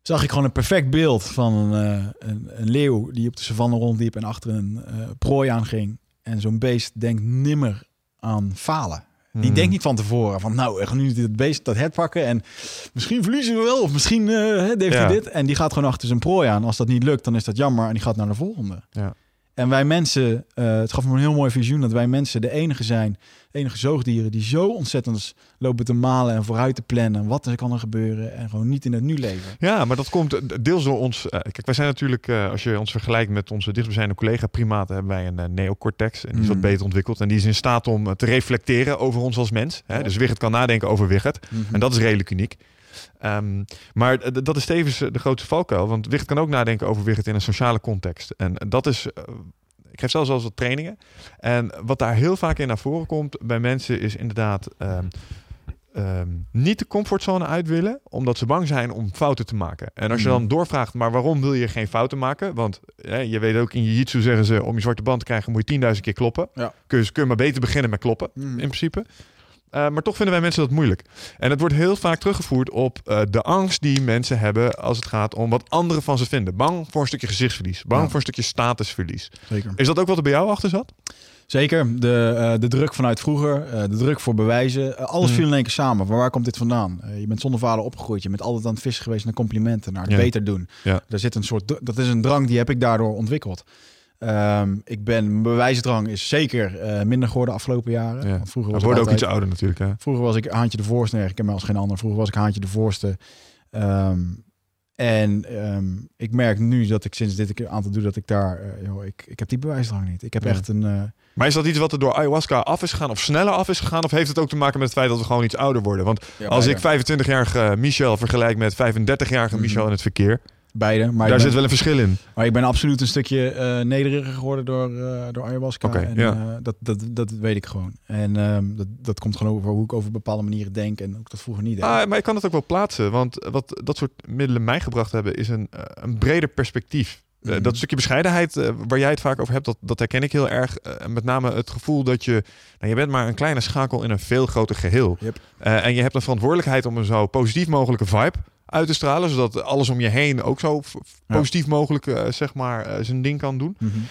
zag ik gewoon een perfect beeld van een, een, een, leeuw die op de savanne rondliep en achter een prooi aanging. En zo'n beest denkt nimmer aan falen. Die Hmm. denkt niet van tevoren van nou, we gaan nu dit beest dat het pakken en misschien verliezen we wel of misschien uh, heeft Ja. hij dit. En die gaat gewoon achter zijn prooi aan. Als dat niet lukt, dan is dat jammer en die gaat naar de volgende. Ja. En wij mensen, eh, het gaf me een heel mooi visioen dat wij mensen de enige zijn, enige zoogdieren die zo ontzettend lopen te malen en vooruit te plannen. Wat er kan er gebeuren en gewoon niet in het nu leven. Ja, maar dat komt deels door ons. eh, kijk, wij zijn natuurlijk, eh, als je ons vergelijkt met onze dichtstbijzijnde collega primaten, hebben wij een eh, neocortex. En die is wat Mm. beter ontwikkeld. En die is in staat om te reflecteren over ons als mens. Hè? Ja. Dus Wigert kan nadenken over Wigert. En dat is redelijk uniek. Ehm, maar dat is tevens de grootste valkuil. Want Wigert kan ook nadenken over Wigert in een sociale context. En dat is... ik geef zelfs eens wat trainingen. En wat daar heel vaak in naar voren komt bij mensen is inderdaad... ehm, ehm, niet de comfortzone uit willen, omdat ze bang zijn om fouten te maken. En als je Mhm. dan doorvraagt, maar waarom wil je geen fouten maken? Want je weet ook in je jitsu zeggen ze, om je zwarte band te krijgen moet je 10.000 keer kloppen. Ja. Kun, je, kun je maar beter beginnen met kloppen, Mhm. in principe. Uh, maar toch vinden wij mensen dat moeilijk. En het wordt heel vaak teruggevoerd op uh, de angst die mensen hebben als het gaat om wat anderen van ze vinden. Bang voor een stukje gezichtsverlies, bang Ja. voor een stukje statusverlies. Zeker. Is dat ook wat er bij jou achter zat? Zeker, de, uh, de druk vanuit vroeger, de druk voor bewijzen, alles Mm. viel in één keer samen. Maar waar komt dit vandaan? Je bent zonder vader opgegroeid, je bent altijd aan het vissen geweest naar complimenten, naar het Ja. beter doen. Ja. Er zit een soort, dat is een drang die heb ik daardoor ontwikkeld. Um, ik ben, mijn bewijsdrang is zeker uh, minder geworden de afgelopen jaren. Ja. Vroeger We was worden ik ook iets ouder natuurlijk. Hè? Vroeger was ik haantje de voorste. Nee, ik ken mij als geen ander. Vroeger was ik haantje de voorste. Um, en um, ik merk nu dat ik sinds dit een aantal doe dat ik daar, uh, joh, ik, ik heb die bewijsdrang niet. Ik heb Ja. echt een. Uh, Maar is dat iets wat er door ayahuasca af is gegaan of sneller af is gegaan? Of heeft het ook te maken met het feit dat we gewoon iets ouder worden? Want ja, als ik 25-jarige Michel vergelijk met 35-jarige Mhm. Michel in het verkeer, beide, maar daar zit ben, wel een verschil in. maar ik ben absoluut een stukje uh, nederiger geworden door, uh, door ayahuasca. En, ja. uh, dat, dat, dat weet ik gewoon. En um, dat, dat komt gewoon over hoe ik over bepaalde manieren denk en ook dat vroeger niet deed. Ah, maar ik kan het ook wel plaatsen, want wat dat soort middelen mij gebracht hebben, is een, een breder perspectief. Mhm. dat stukje bescheidenheid waar jij het vaak over hebt, dat, dat herken ik heel erg. Met name het gevoel dat je, nou, je bent maar een kleine schakel in een veel groter geheel. Yep. En je hebt een verantwoordelijkheid om een zo positief mogelijke vibe uit te stralen, zodat alles om je heen ook zo positief mogelijk uh, zeg maar uh, zijn ding kan doen. Mm -hmm.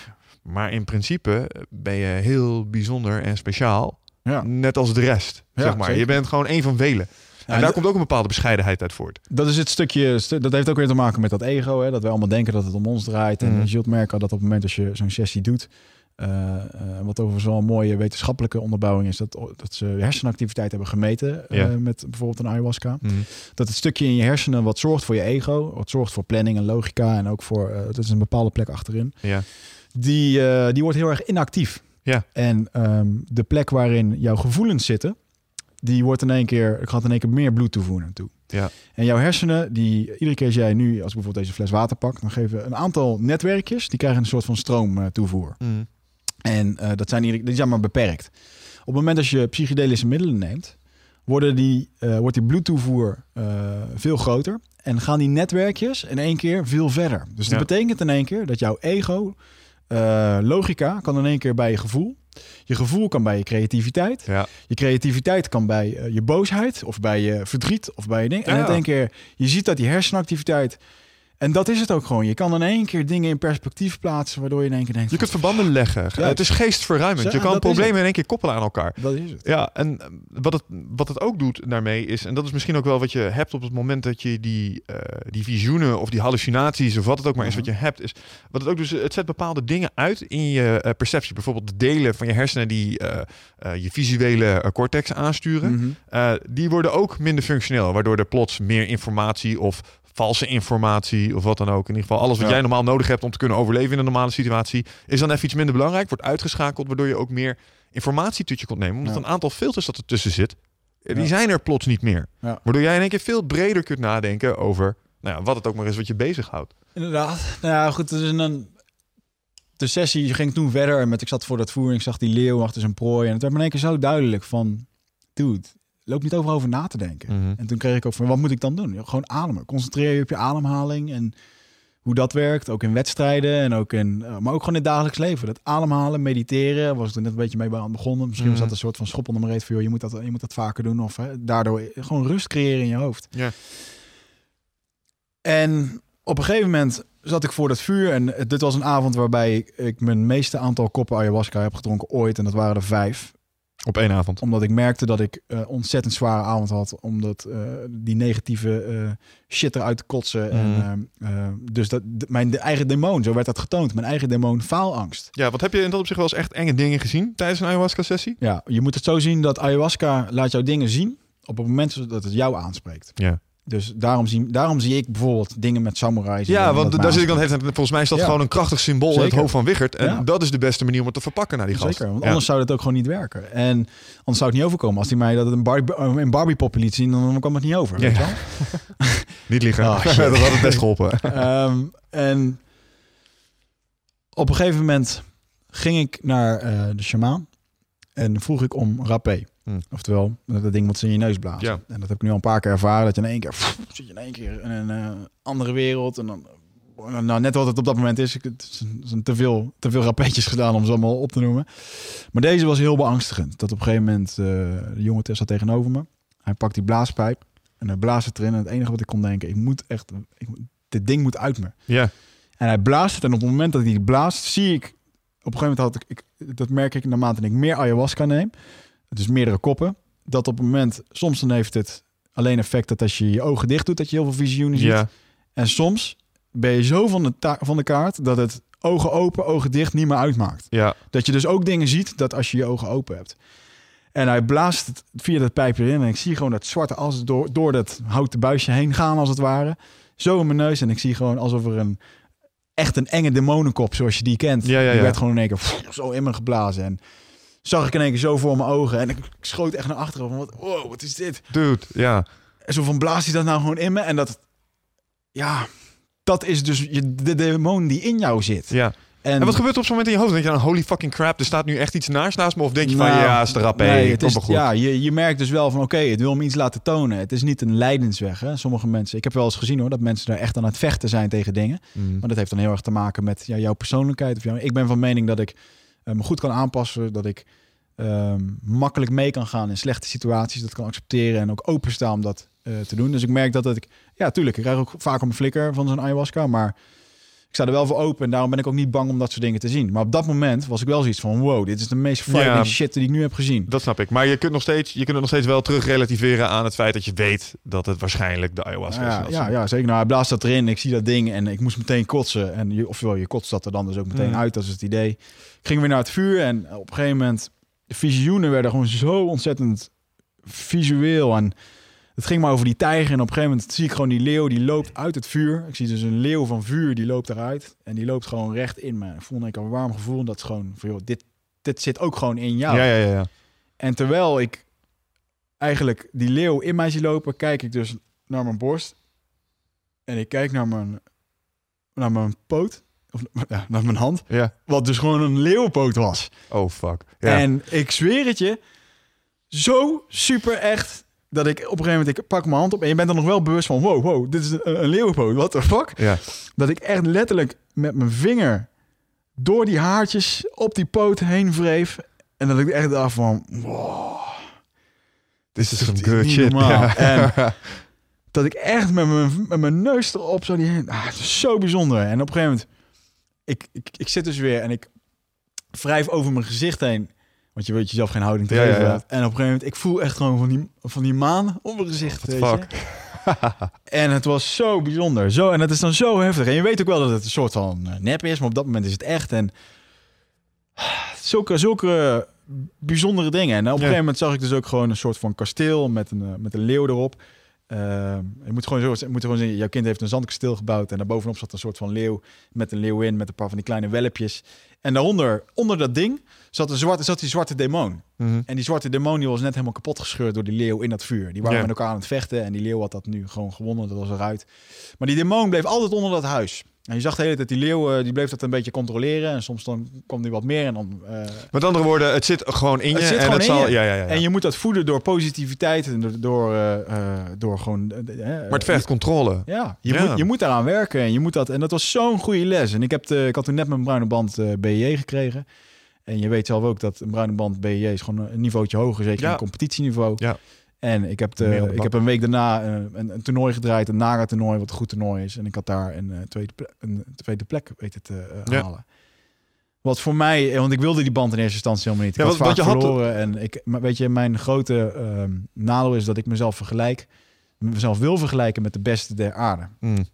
Maar in principe ben je heel bijzonder en speciaal, ja. net als de rest. Ja, zeg maar. zeker. Je bent gewoon één van velen. Ja, en daar komt ook een bepaalde bescheidenheid uit voort. Dat is het stukje, stu- dat heeft ook weer te maken met dat ego. Hè? Dat wij allemaal denken dat het om ons draait. En Mhm. je zult merken dat op het moment als je zo'n sessie doet, uh, uh, wat over zo'n mooie wetenschappelijke onderbouwing is, dat, dat ze hersenactiviteit hebben gemeten Ja. met bijvoorbeeld een ayahuasca. Mhm. Dat het stukje in je hersenen wat zorgt voor je ego, wat zorgt voor planning en logica en ook voor, dat is een bepaalde plek achterin, Ja. die, die wordt heel erg inactief. Ja. En um, de plek waarin jouw gevoelens zitten, die wordt in één keer, gaat in één keer meer bloed toevoegen naartoe. Ja. En jouw hersenen, die iedere keer als jij nu, als ik bijvoorbeeld deze fles water pak, dan geven een aantal netwerkjes, die krijgen een soort van stroom uh, toevoer. Mhm. En uh, dat zijn iedere, die zijn maar beperkt. Op het moment dat je psychedelische middelen neemt, worden die, uh, wordt die bloedtoevoer uh, veel groter. En gaan die netwerkjes in één keer veel verder. Dus dat Ja. betekent in één keer dat jouw ego, logica, kan in één keer bij je gevoel. Je gevoel kan bij je creativiteit. Ja. Je creativiteit kan bij uh, je boosheid of bij je verdriet of bij je ding. En in één keer, je ziet dat die hersenactiviteit En dat is het ook gewoon. Je kan in één keer dingen in perspectief plaatsen, waardoor je in één keer denkt... Je kunt verbanden leggen. Ja, het is geestverruimend. Zo, Je kan problemen in één keer koppelen aan elkaar. Dat is het. Ja, en eh, wat het, wat het ook doet daarmee is, en dat is misschien ook wel wat je hebt op het moment dat je die, eh, die visioenen of die hallucinaties of wat het ook maar is wat je hebt, is wat het ook dus, het zet bepaalde dingen uit in je eh, perceptie. Bijvoorbeeld de delen van je hersenen die je visuele cortex aansturen, Mhm. die worden ook minder functioneel, waardoor er plots meer informatie of valse informatie of wat dan ook. In ieder geval alles wat Ja. jij normaal nodig hebt om te kunnen overleven in een normale situatie, is dan even iets minder belangrijk, wordt uitgeschakeld, waardoor je ook meer informatie tot je kunt nemen. Omdat Ja. een aantal filters dat ertussen zit, eh, die Ja. zijn er plots niet meer. Ja. Waardoor jij in één keer veel breder kunt nadenken over nou ja, wat het ook maar is wat je bezighoudt. Inderdaad. Nou ja, goed. Dus een, de sessie ging toen verder met... Ik zat voor dat voer en ik zag die leeuw achter zijn prooi. En het werd me in één keer zo duidelijk van... Dude, loop niet over over na te denken. Mhm. En toen kreeg ik ook van, wat moet ik dan doen? Gewoon ademen. Concentreer je op je ademhaling en hoe dat werkt. Ook in wedstrijden en ook in, eh, maar ook gewoon in het dagelijks leven. Dat ademhalen, mediteren, was ik er net een beetje mee aan begonnen. Misschien was Mhm. dat een soort van schop onder mijn reet voor, joh, je moet dat, je moet dat vaker doen. Of hè, daardoor gewoon rust creëren in je hoofd. Ja. En op een gegeven moment zat ik voor dat vuur. En dit was een avond waarbij ik, ik mijn meeste aantal koppen ayahuasca heb gedronken ooit. En dat waren er vijf Op één avond. omdat ik merkte dat ik eh ontzettend zware avond had. Omdat eh, die negatieve eh, shit eruit te kotsen. En, Mm. eh, eh, dus dat, mijn de eigen demon, zo werd dat getoond. Mijn eigen demon, faalangst. Ja, wat heb je in dat opzicht wel eens echt enge dingen gezien tijdens een ayahuasca-sessie? Ja, je moet het zo zien dat ayahuasca laat jou dingen zien op het moment dat het jou aanspreekt. Ja. Dus daarom zie, daarom zie ik bijvoorbeeld dingen met samurais. Ja, want daar zit ik dan heeft volgens mij is dat Ja. gewoon een krachtig symbool in het hoofd van Wichert. En Ja. dat is de beste manier om het te verpakken naar die gast. Zeker, want Ja. anders zou dat ook gewoon niet werken. En anders zou het niet overkomen. Als hij mij dat een, Barbie, een Barbie liet zien, dan kwam het niet over. Weet je wel? Niet liegen. Oh, shit. dat had het best geholpen. Ehm, en op een gegeven moment ging ik naar eh, de shamaan en vroeg ik om rapé. Hmm. Oftewel, dat ding moet ze in je neus blazen. Ja. En dat heb ik nu al een paar keer ervaren. Dat je in één keer pff, zit je in één keer in een eh, andere wereld. En dan, nou, net wat het op dat moment is. Ik, het zijn te veel, te veel rapetjes gedaan om ze allemaal op te noemen. Maar deze was heel beangstigend. Dat op een gegeven moment, eh, de jongen zat tegenover me. Hij pakt die blaaspijp en hij blaast het erin. En het enige wat ik kon denken, ik moet echt, ik, dit ding moet uit me. Ja. En hij blaast het. En op het moment dat hij blaast, zie ik... Op een gegeven moment had ik... ik dat merk ik naarmate ik meer ayahuasca neem. Dus meerdere koppen. Dat op het moment... Soms dan heeft het alleen effect dat als je je ogen dicht doet... dat je heel veel visioenen ziet. Ja. En soms ben je zo van de, ta- van de kaart... dat het ogen open, ogen dicht niet meer uitmaakt. Ja. Dat je dus ook dingen ziet dat als je je ogen open hebt. En hij blaast het via dat pijpje erin. En ik zie gewoon dat zwarte as door, door dat houten buisje heen gaan, als het ware. Zo in mijn neus. En ik zie gewoon alsof er een echt een enge demonenkop, zoals je die kent. Ja, ja, Die ja. werd gewoon in één keer pff, zo in me geblazen. En zag ik in één keer zo voor mijn ogen. En ik, schoot echt naar achteren. Van, wat, wow, wat is dit? Dude, ja. En zo van, blaast hij dat nou gewoon in me? En dat, ja, dat is dus de demon die in jou zit. ja. En wat gebeurt er op zo'n moment in je hoofd? Denk je dan, holy fucking crap, er staat nu echt iets naast naast me? Of denk je van, Nou, ja, is nee, hey, het is, goed. Ja, je, je merkt dus wel van oké, het wil me iets laten tonen. Het is niet een lijdensweg. Hè? Sommige mensen, ik heb wel eens gezien hoor, dat mensen daar echt aan het vechten zijn tegen dingen. Mm. Maar dat heeft dan heel erg te maken met ja, jouw persoonlijkheid. Of jou. Ik ben van mening dat ik me goed kan aanpassen, dat ik ehm, makkelijk mee kan gaan in slechte situaties, dat kan accepteren en ook openstaan om dat eh, te doen. Dus ik merk dat het, ik, ja, tuurlijk, ik krijg ook vaak om een flikker van zo'n ayahuasca, maar ik sta er wel voor open en daarom ben ik ook niet bang om dat soort dingen te zien. Maar op dat moment was ik wel zoiets van, wow, dit is de meest frightening Ja. shit die ik nu heb gezien. Dat snap ik. Maar je kunt, nog steeds, je kunt het nog steeds wel terug relativeren aan het feit dat je weet dat het waarschijnlijk de ayahuasca is. Ja, Dat ja, zeker. Nou, hij blaast dat erin. Ik zie dat ding en ik moest meteen kotsen. En je, ofwel, je kotst dat er dan dus ook meteen Mm. uit. Dat is het idee. Ik ging weer naar het vuur en op een gegeven moment... De visioenen werden gewoon zo ontzettend visueel. En het ging maar over die tijger. En op een gegeven moment zie ik gewoon die leeuw, die loopt uit het vuur. Ik zie dus een leeuw van vuur, die loopt eruit. En die loopt gewoon recht in me. Ik voelde ik een warm gevoel. En dat is gewoon van, joh, dit, dit zit ook gewoon in jou. Ja, ja, ja. ja. En terwijl ik eigenlijk die leeuw in mij zie lopen, kijk ik dus naar mijn borst. En ik kijk naar mijn, naar mijn poot. Of ja, naar mijn hand. ja. Wat dus gewoon een leeuwpoot was. Oh, fuck. Ja. En ik zweer het je, zo super echt, dat ik op een gegeven moment, ik pak mijn hand op en je bent dan nog wel bewust van, wow, wow, dit is een, een leeuwpoot, what the fuck? ja. Dat ik echt letterlijk met mijn vinger door die haartjes op die poot heen wreef. En dat ik echt dacht van, wow. Is Dit is good niet shit. Ja. En dat ik echt met mijn, met mijn neus erop zo die ah, het is zo bijzonder. En op een gegeven moment, ik, ik, ik zit dus weer en ik wrijf over mijn gezicht heen. Want je weet jezelf geen houding te Ja, geven. ja. En op een gegeven moment, ik voel echt gewoon van die, van die maan op mijn gezicht. weet je. Fuck. En het was zo bijzonder. Zo, en het is dan zo heftig. En je weet ook wel dat het een soort van eh, nep is, maar op dat moment is het echt. En zulke, zulke bijzondere dingen. En op een gegeven moment zag ik dus ook gewoon een soort van kasteel met een, eh, met een leeuw erop. Eh, je moet gewoon zo, je moet gewoon zien, jouw kind heeft een zandkasteel gebouwd en daarbovenop zat een soort van leeuw met een leeuwin met een paar van die kleine welpjes. En daaronder, onder dat ding, zat, een zwarte, zat die zwarte demon. Mhm. En die zwarte demon die was net helemaal kapot gescheurd door die leeuw in dat vuur. Die waren Ja. met elkaar aan het vechten en die leeuw had dat nu gewoon gewonnen. Dat was eruit. Maar die demon bleef altijd onder dat huis. En je zag de hele tijd die leeuw, eh, die bleef dat een beetje controleren. En soms dan kwam die wat meer en dan... eh, Met andere woorden, het zit gewoon in je. Het zit en het zal, je. Ja, ja, ja. En je moet dat voeden door positiviteit en door, door, eh, door gewoon... maar het vergt controle. ja, je, Ja. Moet, je moet daaraan werken en je moet dat. En dat was zo'n goede les. En ik, heb de, ik had toen net mijn bruine band BJ gekregen. En je weet zelf ook dat een bruine band BJ is gewoon een niveautje hoger, zeker in competitieniveau. Ja. En ik heb, de, ik heb een week daarna eh, een, een toernooi gedraaid, een Naga toernooi, wat een goed toernooi is. En ik had daar een, eh, tweede, plek, een tweede plek weten te eh, Ja. halen. Wat voor mij, want ik wilde die band in eerste instantie helemaal niet. Ik Ja, had vaak want je had- verloren. En ik, maar weet je, mijn grote ehm, nadeel is dat ik mezelf vergelijk, mezelf wil vergelijken met de beste der aarde. Mm.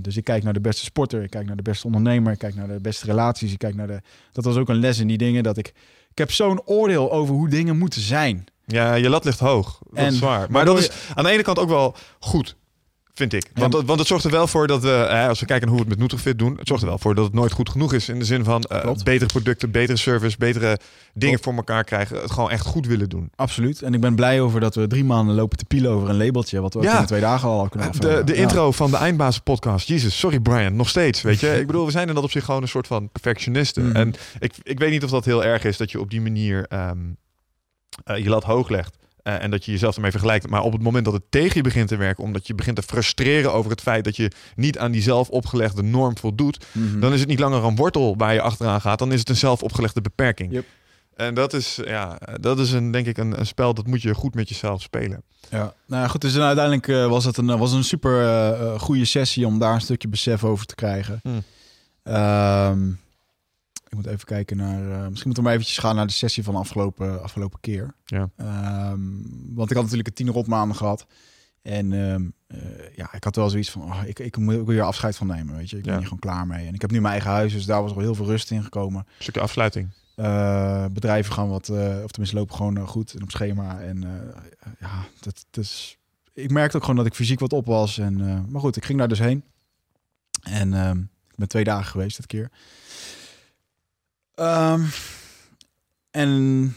Dus ik kijk naar de beste sporter, ik kijk naar de beste ondernemer, ik kijk naar de beste relaties, ik kijk naar de. Dat was ook een les in die dingen dat ik. Ik heb zo'n oordeel over hoe dingen moeten zijn. Ja, je lat ligt hoog. Dat En is waar. Maar dat is aan de ene kant ook wel goed, vind ik. Want, dat- want het zorgt er wel voor dat we, hè, als we kijken hoe we het met Nutrifit doen, het zorgt er wel voor dat het nooit goed genoeg is. In de zin van eh, betere producten, betere service, betere dingen Klopt. voor elkaar krijgen. Het gewoon echt goed willen doen. Absoluut. En ik ben blij over dat we drie maanden lopen te pielen over een labeltje. Wat we ook Ja. in twee dagen al kunnen De, afvragen. de Ja. intro van de Eindbazen podcast. Jezus, sorry Brian, nog steeds, weet je. Ik bedoel, we zijn in dat op zich gewoon een soort van perfectionisten. Mhm. En ik, ik weet niet of dat heel erg is dat je op die manier ehm, eh, je lat hoog legt. eh, en dat je jezelf ermee vergelijkt. Maar op het moment dat het tegen je begint te werken, omdat je begint te frustreren over het feit dat je niet aan die zelf opgelegde norm voldoet, Mhm. dan is het niet langer een wortel waar je achteraan gaat, dan is het een zelf opgelegde beperking. Yep. En dat is, ja, dat is een, denk ik een, een spel dat moet je goed met jezelf spelen. Ja, nou ja, goed. Dus uiteindelijk eh, was het een, was een super eh, eh, goede sessie om daar een stukje besef over te krijgen. Ehm, ik moet even kijken naar. eh, misschien moeten we maar eventjes gaan naar de sessie van afgelopen, afgelopen keer. Ja. Ehm, want ik had natuurlijk een tien rotmaanden gehad. En ehm, eh, ja, ik had wel zoiets van, oh, ik, ik moet ook weer afscheid van nemen, weet je. Ik ben Ja. hier gewoon klaar mee. En ik heb nu mijn eigen huis, dus daar was al heel veel rust in gekomen. Een stukje afsluiting. Eh, bedrijven gaan wat, of tenminste lopen gewoon goed en op schema. En ja, dat, dat is, ik merkte ook gewoon dat ik fysiek wat op was. En, maar goed, ik ging daar dus heen. En ehm, ik ben twee dagen geweest dit keer. Ehm, en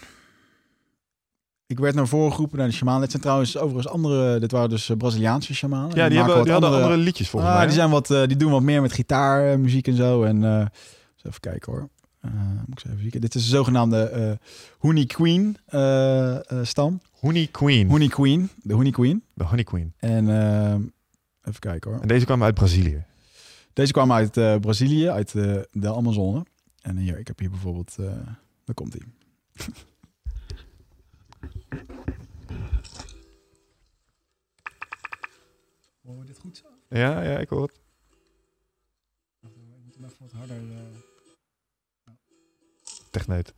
ik werd naar voren geroepen naar de shaman. Dit zijn trouwens overigens andere, dit waren dus eh, Braziliaanse shamanen. Ja, die, hebben, die hadden andere liedjes volgens ah, mij. die, zijn wat, eh, die doen wat meer met gitaarmuziek en zo. En eh, eens even kijken hoor. Eh, moet ik even kijken. Dit is de zogenaamde eh Honey Queen eh, eh, stam. Honey Queen. Honey Queen, de Honey Queen. De Honey Queen. En eh, even kijken hoor. En deze kwam uit Brazilië. Deze kwam uit eh, Brazilië, uit eh, de Amazone. En hier, ik heb hier bijvoorbeeld, eh daar komt hij. Horen we dit goed zo? Ja, ja, ik hoor het. Ik moet hem even wat harder... Techneut.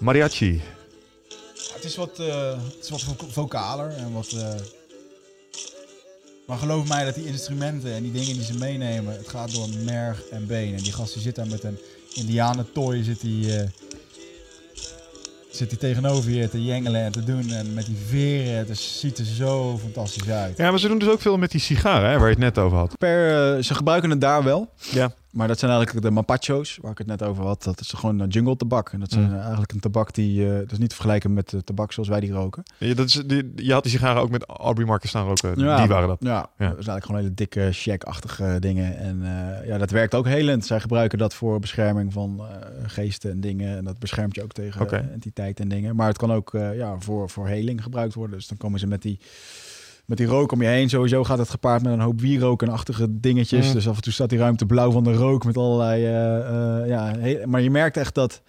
Mariachi. Ja, het is wat, eh, het is wat vo- vocaler en wat. Maar geloof mij dat die instrumenten en die dingen die ze meenemen, het gaat door merg en been. En die gast die zit daar met een indianentooi, zit die, eh, zit die tegenover je te jengelen en te doen. En met die veren, het is, ziet er zo fantastisch uit. Ja, maar ze doen dus ook veel met die sigaren, hè, waar je het net over had. Per, eh, ze gebruiken het daar wel. Ja. Maar dat zijn eigenlijk de mapacho's, waar ik het net over had. Dat is gewoon een jungle tabak. En dat zijn Mm. eigenlijk een tabak die... eh dat is niet te vergelijken met de tabak zoals wij die roken. Je, dat is, die, je had die sigaren ook met Aubrey Marcus staan roken. Ja. Die waren dat. Ja, Ja. dat is eigenlijk gewoon hele dikke, shack-achtige dingen. En eh, ja, dat werkt ook helend. Zij gebruiken dat voor bescherming van eh, geesten en dingen. En dat beschermt je ook tegen eh, entiteiten en dingen. Maar het kan ook ja, voor, voor heling gebruikt worden. Dus dan komen ze met die, met die rook om je heen. Sowieso gaat het gepaard met een hoop wierook en achtige dingetjes. Mm. Dus af en toe staat die ruimte blauw van de rook met allerlei... eh, eh, ja, maar je merkt echt dat...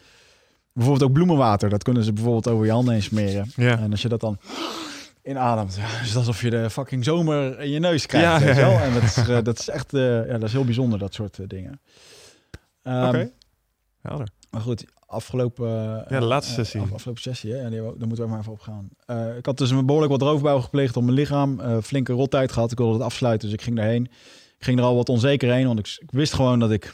Bijvoorbeeld ook bloemenwater. Dat kunnen ze bijvoorbeeld over je handen heen smeren. En als je dat dan inademt. Ja, het is alsof je de fucking zomer in je neus krijgt. Ja, ja, En dat is, uh, dat is echt ja, dat is heel bijzonder, dat soort dingen. Um, Oké, okay. helder. Maar goed, afgelopen... ja, de laatste sessie. Af, afgelopen sessie, hè? Ja, die, daar moeten we maar even op gaan. ik had dus een behoorlijk wat roofbouw gepleegd op mijn lichaam. flinke rottijd gehad. Ik wilde het afsluiten, dus ik ging daarheen. Ik ging er al wat onzeker heen, want ik, ik wist gewoon dat ik...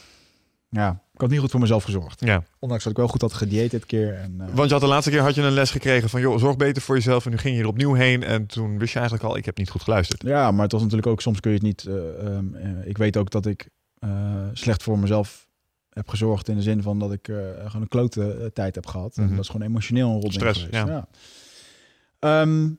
Ja, ik had niet goed voor mezelf gezorgd. Ja. Ondanks dat ik wel goed had gedieet dit keer. En, uh... Want je had de laatste keer had je een les gekregen van... joh, zorg beter voor jezelf. En nu ging je er opnieuw heen. En toen wist je eigenlijk al, ik heb niet goed geluisterd. Ja, maar het was natuurlijk ook... Soms kun je het niet... Uh, um, uh, ik weet ook dat ik slecht voor mezelf heb gezorgd. In de zin van dat ik gewoon een klote tijd heb gehad. Mm -hmm. En dat is gewoon emotioneel een rol Stress, geweest. ja. ja. Um,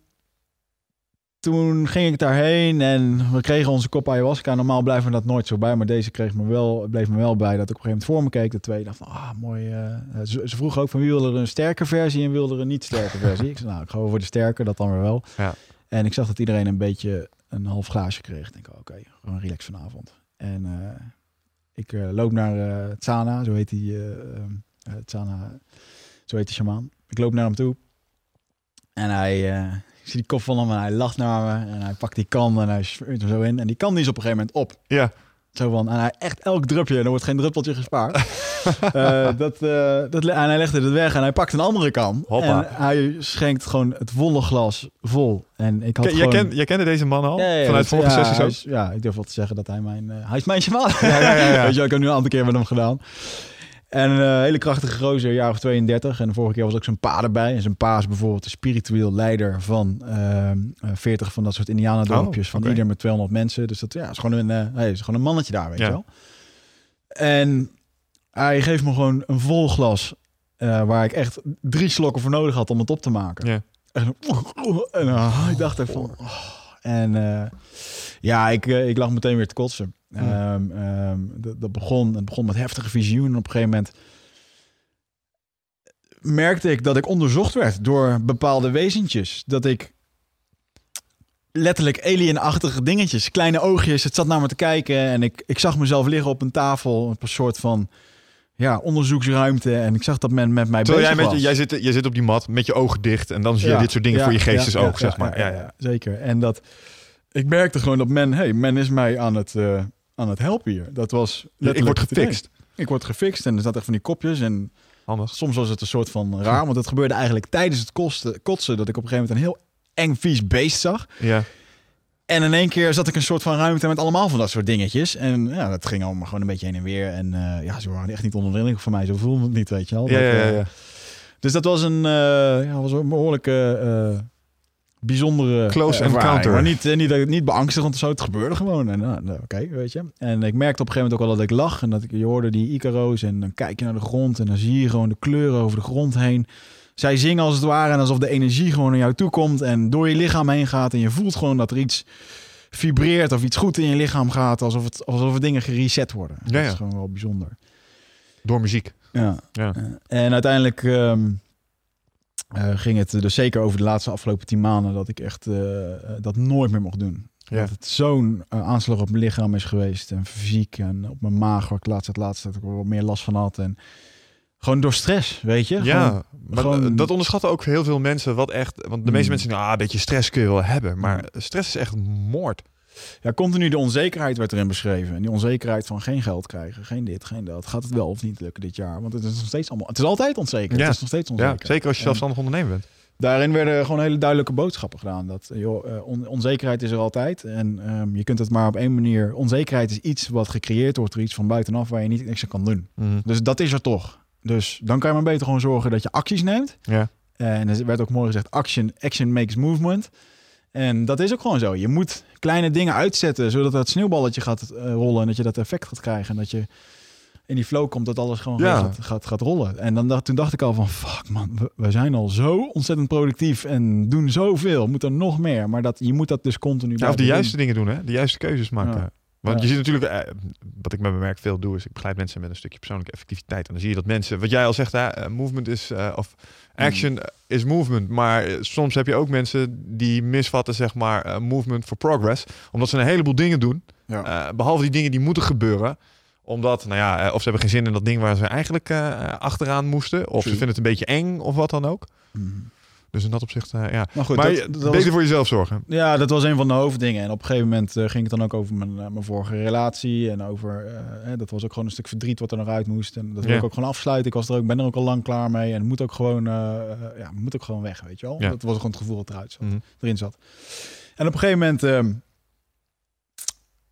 toen ging ik daarheen en we kregen onze kop ayahuasca. Normaal blijven we dat nooit zo bij, maar deze kreeg me wel, bleef me wel bij dat ik op een gegeven moment voor me keek. De twee dacht van, ah, mooi. Uh, ze, ze vroeg ook van wie wilde er een sterke versie en wilde er een niet sterke versie. ik zei, nou, ik ga voor de sterke, dat dan weer wel. Ja. En ik zag dat iedereen een beetje een half glaasje kreeg. Ik denk, oké, okay, gewoon relax vanavond. En uh, ik uh, loop naar uh, Tsana, zo heet die, Tsana, zo heet die shamaan. Ik loop naar hem toe en hij ik zie die kop van hem en hij lacht naar me. En hij pakt die kan en hij spuurt er zo in. En die kan die is op een gegeven moment op. Ja. Zo van, en hij echt elk drupje, er wordt geen druppeltje gespaard. uh, dat, uh, dat, en hij legde het weg en hij pakt een andere kan. En hij schenkt gewoon het volle glas vol. En ik had Ken, gewoon... jij, ken, jij kende deze man al? Ja, ja, Vanuit vorige ja, sessies ook? Is, ja, ik durf wel te zeggen dat hij mijn... Uh, hij is mijn shaman. Ja, ja, ja, ja. Weet je, ik heb nu een aantal keer met hem gedaan. En een uh, hele krachtige gozer, jaar of 32. En de vorige keer was ook zijn pa erbij. En zijn pa is bijvoorbeeld de spiritueel leider van uh, 40 van dat soort indianendorpjes. Oh, okay. Van ieder met 200 mensen. Dus dat ja, is gewoon een, uh, hij is gewoon een mannetje daar, weet ja. je wel. En hij geeft me gewoon een vol glas. Uh, waar ik echt drie slokken voor nodig had om het op te maken. Ja. En, en ik dacht ervan... Oh. En ja, ik, ik lag meteen weer te kotsen. Hmm. Um, um, dat, dat, begon, het begon met heftige visioenen. Op een gegeven moment merkte ik dat ik onderzocht werd door bepaalde wezentjes. Dat ik letterlijk alienachtige dingetjes, kleine oogjes, het zat naar me te kijken. En ik, ik zag mezelf liggen op een tafel, op een soort van ja, onderzoeksruimte. En ik zag dat men met mij Terwijl bezig jij, met je, jij, zit, jij zit op die mat met je ogen dicht en dan zie je ja, dit soort dingen ja, voor je geestesoog, ja, zeg maar. Ja, ja, zeker. En dat ik merkte gewoon dat men, hey, men is mij aan het, uh, aan het helpen hier. Dat was ik word gefixt. Ik word gefixt en er zat echt van die kopjes en Handig. soms was het een soort van raar, want het gebeurde eigenlijk tijdens het kosten, kotsen dat ik op een gegeven moment een heel eng vies beest zag. Ja. En in één keer zat ik een soort van ruimte met allemaal van dat soort dingetjes. En ja, dat ging allemaal gewoon een beetje heen en weer. En uh, ja, ze waren echt niet onder de indruk van mij. Zo voelde het niet, weet je wel. Ja, dat, ja, ja. Uh, dus dat was een, uh, ja, was een behoorlijke uh, bijzondere Close ervaring. encounter. Maar niet, niet, niet beangstigend of zo. Het gebeurde gewoon. En nou, oké, okay, weet je. En ik merkte op een gegeven moment ook al dat ik lag. En dat ik, je hoorde die Icaro's. En dan kijk je naar de grond. En dan zie je gewoon de kleuren over de grond heen. Zij zingen als het ware. En alsof de energie gewoon naar jou toe komt. En door je lichaam heen gaat. En je voelt gewoon dat er iets vibreert of iets goed in je lichaam gaat. Alsof, het, alsof er dingen gereset worden. Ja, dat is gewoon wel bijzonder. Door muziek. Ja. ja. En uiteindelijk um, uh, ging het dus zeker over de laatste afgelopen tien maanden... dat ik echt uh, dat nooit meer mocht doen. Ja. Dat het zo'n aanslag op mijn lichaam is geweest. En fysiek en op mijn maag, waar ik laatst het laatste dat ik er wat meer last van had. En gewoon door stress, weet je? Ja, gewoon, maar gewoon... dat onderschatten ook heel veel mensen. Wat echt, want de meeste mm. mensen denken, ah, een beetje stress kun je wel hebben. Maar stress is echt moord. Ja, continu de onzekerheid werd erin beschreven. En die onzekerheid van geen geld krijgen, geen dit, geen dat. Gaat het wel of niet lukken dit jaar? Want het is nog steeds allemaal. Het is altijd onzeker. Ja. Het is nog steeds onzeker. Ja, zeker als je zelfstandig ondernemer bent. Daarin werden gewoon hele duidelijke boodschappen gedaan. Dat joh, on onzekerheid is er altijd. En um, je kunt het maar op één manier. Onzekerheid is iets wat gecreëerd wordt door iets van buitenaf waar je niet niks aan kan doen. Mm. Dus dat is er toch. Dus dan kan je maar beter gewoon zorgen dat je acties neemt. Ja. En er werd ook mooi gezegd: action, action makes movement. En dat is ook gewoon zo. Je moet kleine dingen uitzetten, zodat dat sneeuwballetje gaat uh, rollen en dat je dat effect gaat krijgen. En dat je in die flow komt dat alles gewoon ja. gaat, gaat, gaat rollen. En dan dacht, toen dacht ik al van, fuck man, we, we, zijn al zo ontzettend productief en doen zoveel. Moet er nog meer. Maar dat, je moet dat dus continu ja, Of de juiste doen. dingen doen, hè? De juiste keuzes maken. Ja. Want je ziet natuurlijk, eh, wat ik met mijn werk veel doe, is ik begeleid mensen met een stukje persoonlijke effectiviteit. En dan zie je dat mensen, wat jij al zegt, hè, eh, movement is, uh, of action Mm. is movement. Maar eh, soms heb je ook mensen die misvatten, zeg maar, uh, movement for progress. Omdat ze een heleboel dingen doen. Ja. Uh, behalve die dingen die moeten gebeuren omdat, nou ja, of ze hebben geen zin in dat ding waar ze eigenlijk achteraan moesten. Of True. ze vinden het een beetje eng of wat dan ook. Mm. Dus in dat opzicht, uh, ja. Maar goed, maar dat, dat beter was, voor jezelf zorgen. ja, dat was een van de hoofddingen. En op een gegeven moment uh, ging het dan ook over mijn, uh, mijn vorige relatie. En over, hè, dat was ook gewoon een stuk verdriet wat er nog uit moest. En dat wil Ja. ik ook gewoon afsluiten. Ik was er ook, ben er ook al lang klaar mee. En moet ook gewoon, ja, moet ook gewoon weg, weet je wel. Ja. Dat was gewoon het gevoel dat eruit zat, Mhm. erin zat. En op een gegeven moment ehm,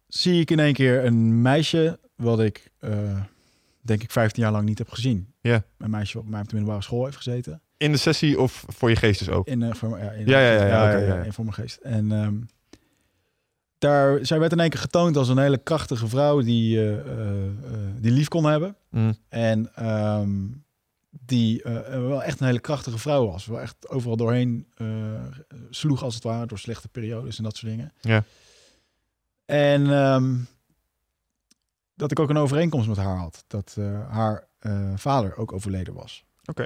zie ik in één keer een meisje wat ik, eh, denk ik, 15 jaar lang niet heb gezien. Ja. Een meisje wat bij mij op de middelbare school heeft gezeten. In de sessie of voor je geestes ook? In, eh, voor, ja, in, Ja, ja, ja, in voor mijn geest. En ehm, daar, zij werd in één keer getoond als een hele krachtige vrouw die, eh, die lief kon hebben. Mhm. En ehm, die wel echt een hele krachtige vrouw was. Wel echt overal doorheen sloeg als het ware door slechte periodes en dat soort dingen. Ja. En ehm, dat ik ook een overeenkomst met haar had. Dat haar vader ook overleden was. Oké.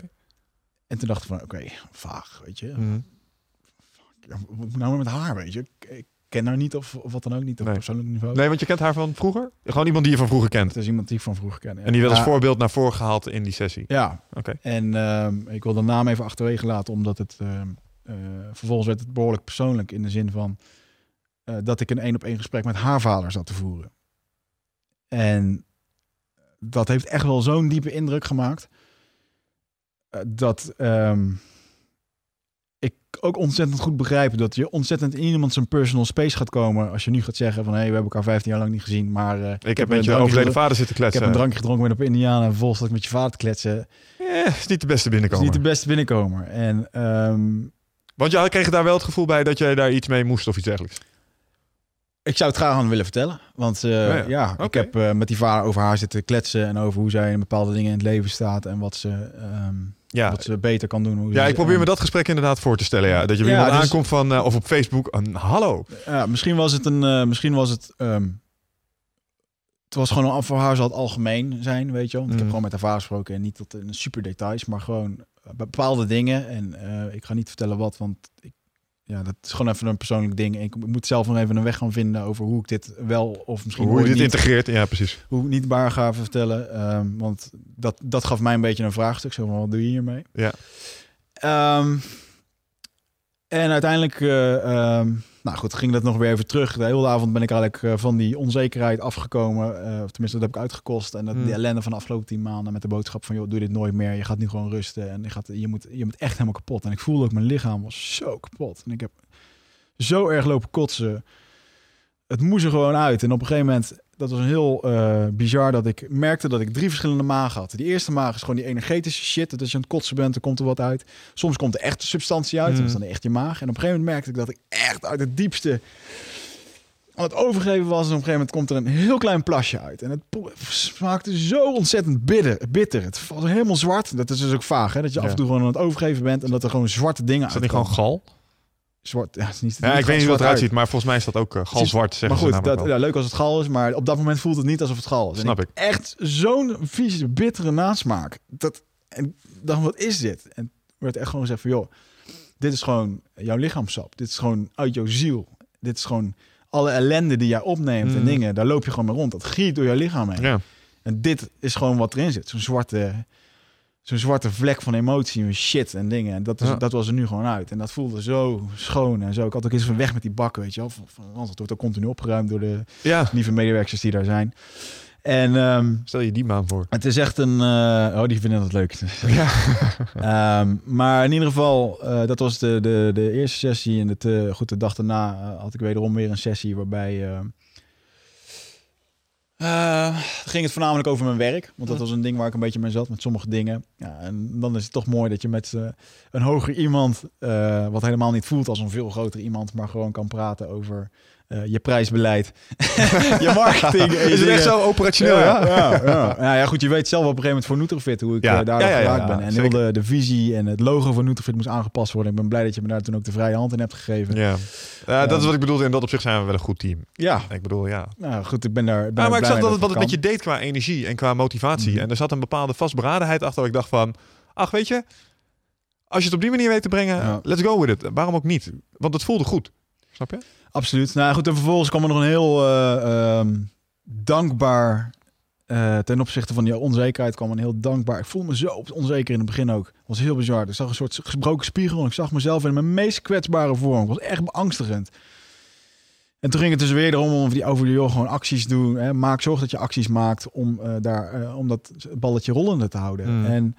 En toen dacht ik van, oké, vaag, weet je. Mhm. Ik nou met haar, weet je? Ik, ken haar niet of, of wat dan ook niet op Nee. persoonlijk niveau. Nee, want je kent haar van vroeger? Gewoon iemand die je van vroeger kent. Het is iemand die ik van vroeger ken. ja. En die werd als voorbeeld naar voren gehaald in die sessie. Ja, Oké. en ehm, ik wil de naam even achterwege laten, omdat het ehm, eh, vervolgens werd het behoorlijk persoonlijk in de zin van eh, dat ik een één op één gesprek met haar vader zat te voeren. En dat heeft echt wel zo'n diepe indruk gemaakt dat ehm, ik ook ontzettend goed begrijp dat je ontzettend in iemand zijn personal space gaat komen als je nu gaat zeggen van hé, we hebben elkaar 15 jaar lang niet gezien, maar eh, Ik heb met je overleden vader zitten ik heb kletsen. een drankje gedronken ben op Indiana en vervolgens zat ik met je vader te kletsen. Eh, is niet de beste Dat is binnenkomen. niet de beste binnenkomer. En ehm, Want jij kreeg daar wel het gevoel bij dat jij daar iets mee moest of iets dergelijks. ik zou het graag aan willen vertellen. Want eh, Ja, ja, ja. ik heb eh, met die vader over haar zitten kletsen. En over hoe zij in bepaalde dingen in het leven staat. En wat ze, ehm, Ja, wat ze beter kan doen. Hoe ja ik probeer me dat gesprek inderdaad voor te stellen. Ja. Dat je bij Ja, iemand dus- aankomt van, eh, of op Facebook, een hallo. Ja, misschien was het een... eh, misschien was het... ehm, het was gewoon een, voor haar zal het algemeen zijn, weet je wel. Want Ik heb Mhm. gewoon met haar vader gesproken en niet tot in super details, maar gewoon eh, bepaalde dingen. En eh, ik ga niet vertellen wat, want ik, ja, dat is gewoon even een persoonlijk ding. Ik moet zelf nog even een weg gaan vinden over hoe ik dit wel of misschien Hoe je dit niet, integreert. Ja, precies. hoe ik niet waar ga vertellen. Ehm, want dat, dat gaf mij een beetje een vraagstuk. Zo van, wat doe je hiermee? Ja. Ehm, en uiteindelijk, eh, ehm, nou goed, ging dat nog weer even terug. De hele avond ben ik eigenlijk eh, van die onzekerheid afgekomen. Of tenminste, dat heb ik uitgekost. En dat, Hmm. die ellende van de afgelopen tien maanden met de boodschap van... joh, doe dit nooit meer. Je gaat nu gewoon rusten. En je, gaat, je, moet, je bent echt helemaal kapot. En ik voelde ook, mijn lichaam was zo kapot. En ik heb zo erg lopen kotsen. Het moest er gewoon uit. En op een gegeven moment, dat was een heel eh, bizar... dat ik merkte dat ik drie verschillende magen had. Die eerste maag is gewoon die energetische shit. Dat als je aan het kotsen bent, dan komt er wat uit. Soms komt er echt substantie uit. Mm. Dat is dan echt je maag. En op een gegeven moment merkte ik dat ik echt uit het diepste aan het overgeven was. En op een gegeven moment komt er een heel klein plasje uit. En het smaakte zo ontzettend bitter. bitter. Het was helemaal zwart. Dat is dus ook vaag, hè? Dat je Ja. af en toe gewoon aan het overgeven bent... en dat er gewoon zwarte dingen Is dat niet gewoon gal? Zwart, ja, het is niet, Ja, ik weet niet hoe het eruit uit. ziet, maar volgens mij is dat ook uh, galzwart, zeggen Maar goed, dat, ja, leuk als het gal is, maar op dat moment voelt het niet alsof het gal is. Snap ik. Echt zo'n vieze, bittere nasmaak. Dat, en dan, wat is dit? En werd echt gewoon gezegd van, joh, dit is gewoon jouw lichaamsap. Dit is gewoon uit jouw ziel. Dit is gewoon alle ellende die jij opneemt en Mm. dingen. Daar loop je gewoon mee rond. Dat giet door jouw lichaam heen. Ja. En dit is gewoon wat erin zit. Zo'n zwarte, zo'n zwarte vlek van emotie en shit en dingen. En dat, is, Ja. dat was er nu gewoon uit. En dat voelde zo schoon en zo. Ik had ook eens van weg met die bakken, weet je wel. Van, van, want het wordt ook continu opgeruimd door de ja, lieve medewerkers die daar zijn. En ehm, stel je die maan voor. het is echt een... eh, oh, die vinden het leuk. Ja. Ehm, maar in ieder geval, eh, dat was de, de, de eerste sessie. En het, eh, goed, de dag daarna had ik wederom weer een sessie waarbij... eh, ging het voornamelijk over mijn werk. Want dat was een ding waar ik een beetje mee zat met sommige dingen. Ja, en dan is het toch mooi dat je met eh, een hoger iemand, eh, wat helemaal niet voelt als een veel groter iemand, maar gewoon kan praten over eh, je prijsbeleid, je marketing. Is het echt zo operationeel, Ja, ja? ja, ja. Nou ja, goed, je weet zelf op een gegeven moment voor Nutrifit hoe ik Ja. daar ja, geraakt ben. En heel de, de visie en het logo van Nutrifit moest aangepast worden. Ik ben blij dat je me daar toen ook de vrije hand in hebt gegeven. Ja. Dat is wat ik bedoelde. In dat opzicht zijn we wel een goed team. Ja, Ik bedoel, ja. nou goed, ik ben daar. Ben maar ik zag dat het, wat het met je deed qua energie en qua motivatie. Mhm. En er zat een bepaalde vastberadenheid achter. waar Ik dacht van, ach weet je, als je het op die manier weet te brengen, let's go with it. Waarom ook niet? Want het voelde goed. Snap je? Absoluut. Nou goed, en vervolgens kwam er nog een heel eh, ehm, dankbaar eh, ten opzichte van die onzekerheid kwam een heel dankbaar. Ik voelde me zo onzeker in het begin ook. Het was heel bizar. Ik zag een soort gebroken spiegel en ik zag mezelf in mijn meest kwetsbare vorm. Het was echt beangstigend. En toen ging het dus weer erom om die, over die joh, gewoon acties doen. Hè. Maak zorg dat je acties maakt om, uh, daar, om dat balletje rollende te houden. Mm. En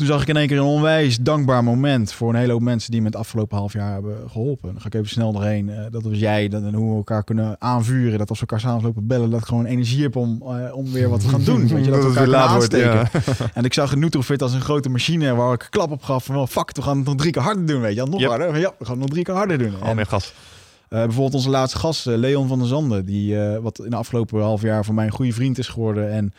toen zag ik in één keer een onwijs dankbaar moment voor een hele hoop mensen die me het afgelopen half jaar hebben geholpen. Dan ga ik even snel doorheen. Uh, dat was jij, dat, en hoe we elkaar kunnen aanvuren. Dat als we elkaar samen lopen bellen, dat ik gewoon energie heb om, uh, om weer wat te gaan doen. Weet je, dat we elkaar aansteken. Wordt, ja. en ik zag Nutrofit als een grote machine waar ik klap op gaf van, well, fuck, we gaan het nog drie keer harder doen, weet je. Nog yep. harder. Ja, we gaan het nog drie keer harder doen. Al meer gas. Uh, bijvoorbeeld onze laatste gast, Leon van der Zanden, die wat in de afgelopen half jaar voor mij een goede vriend is geworden en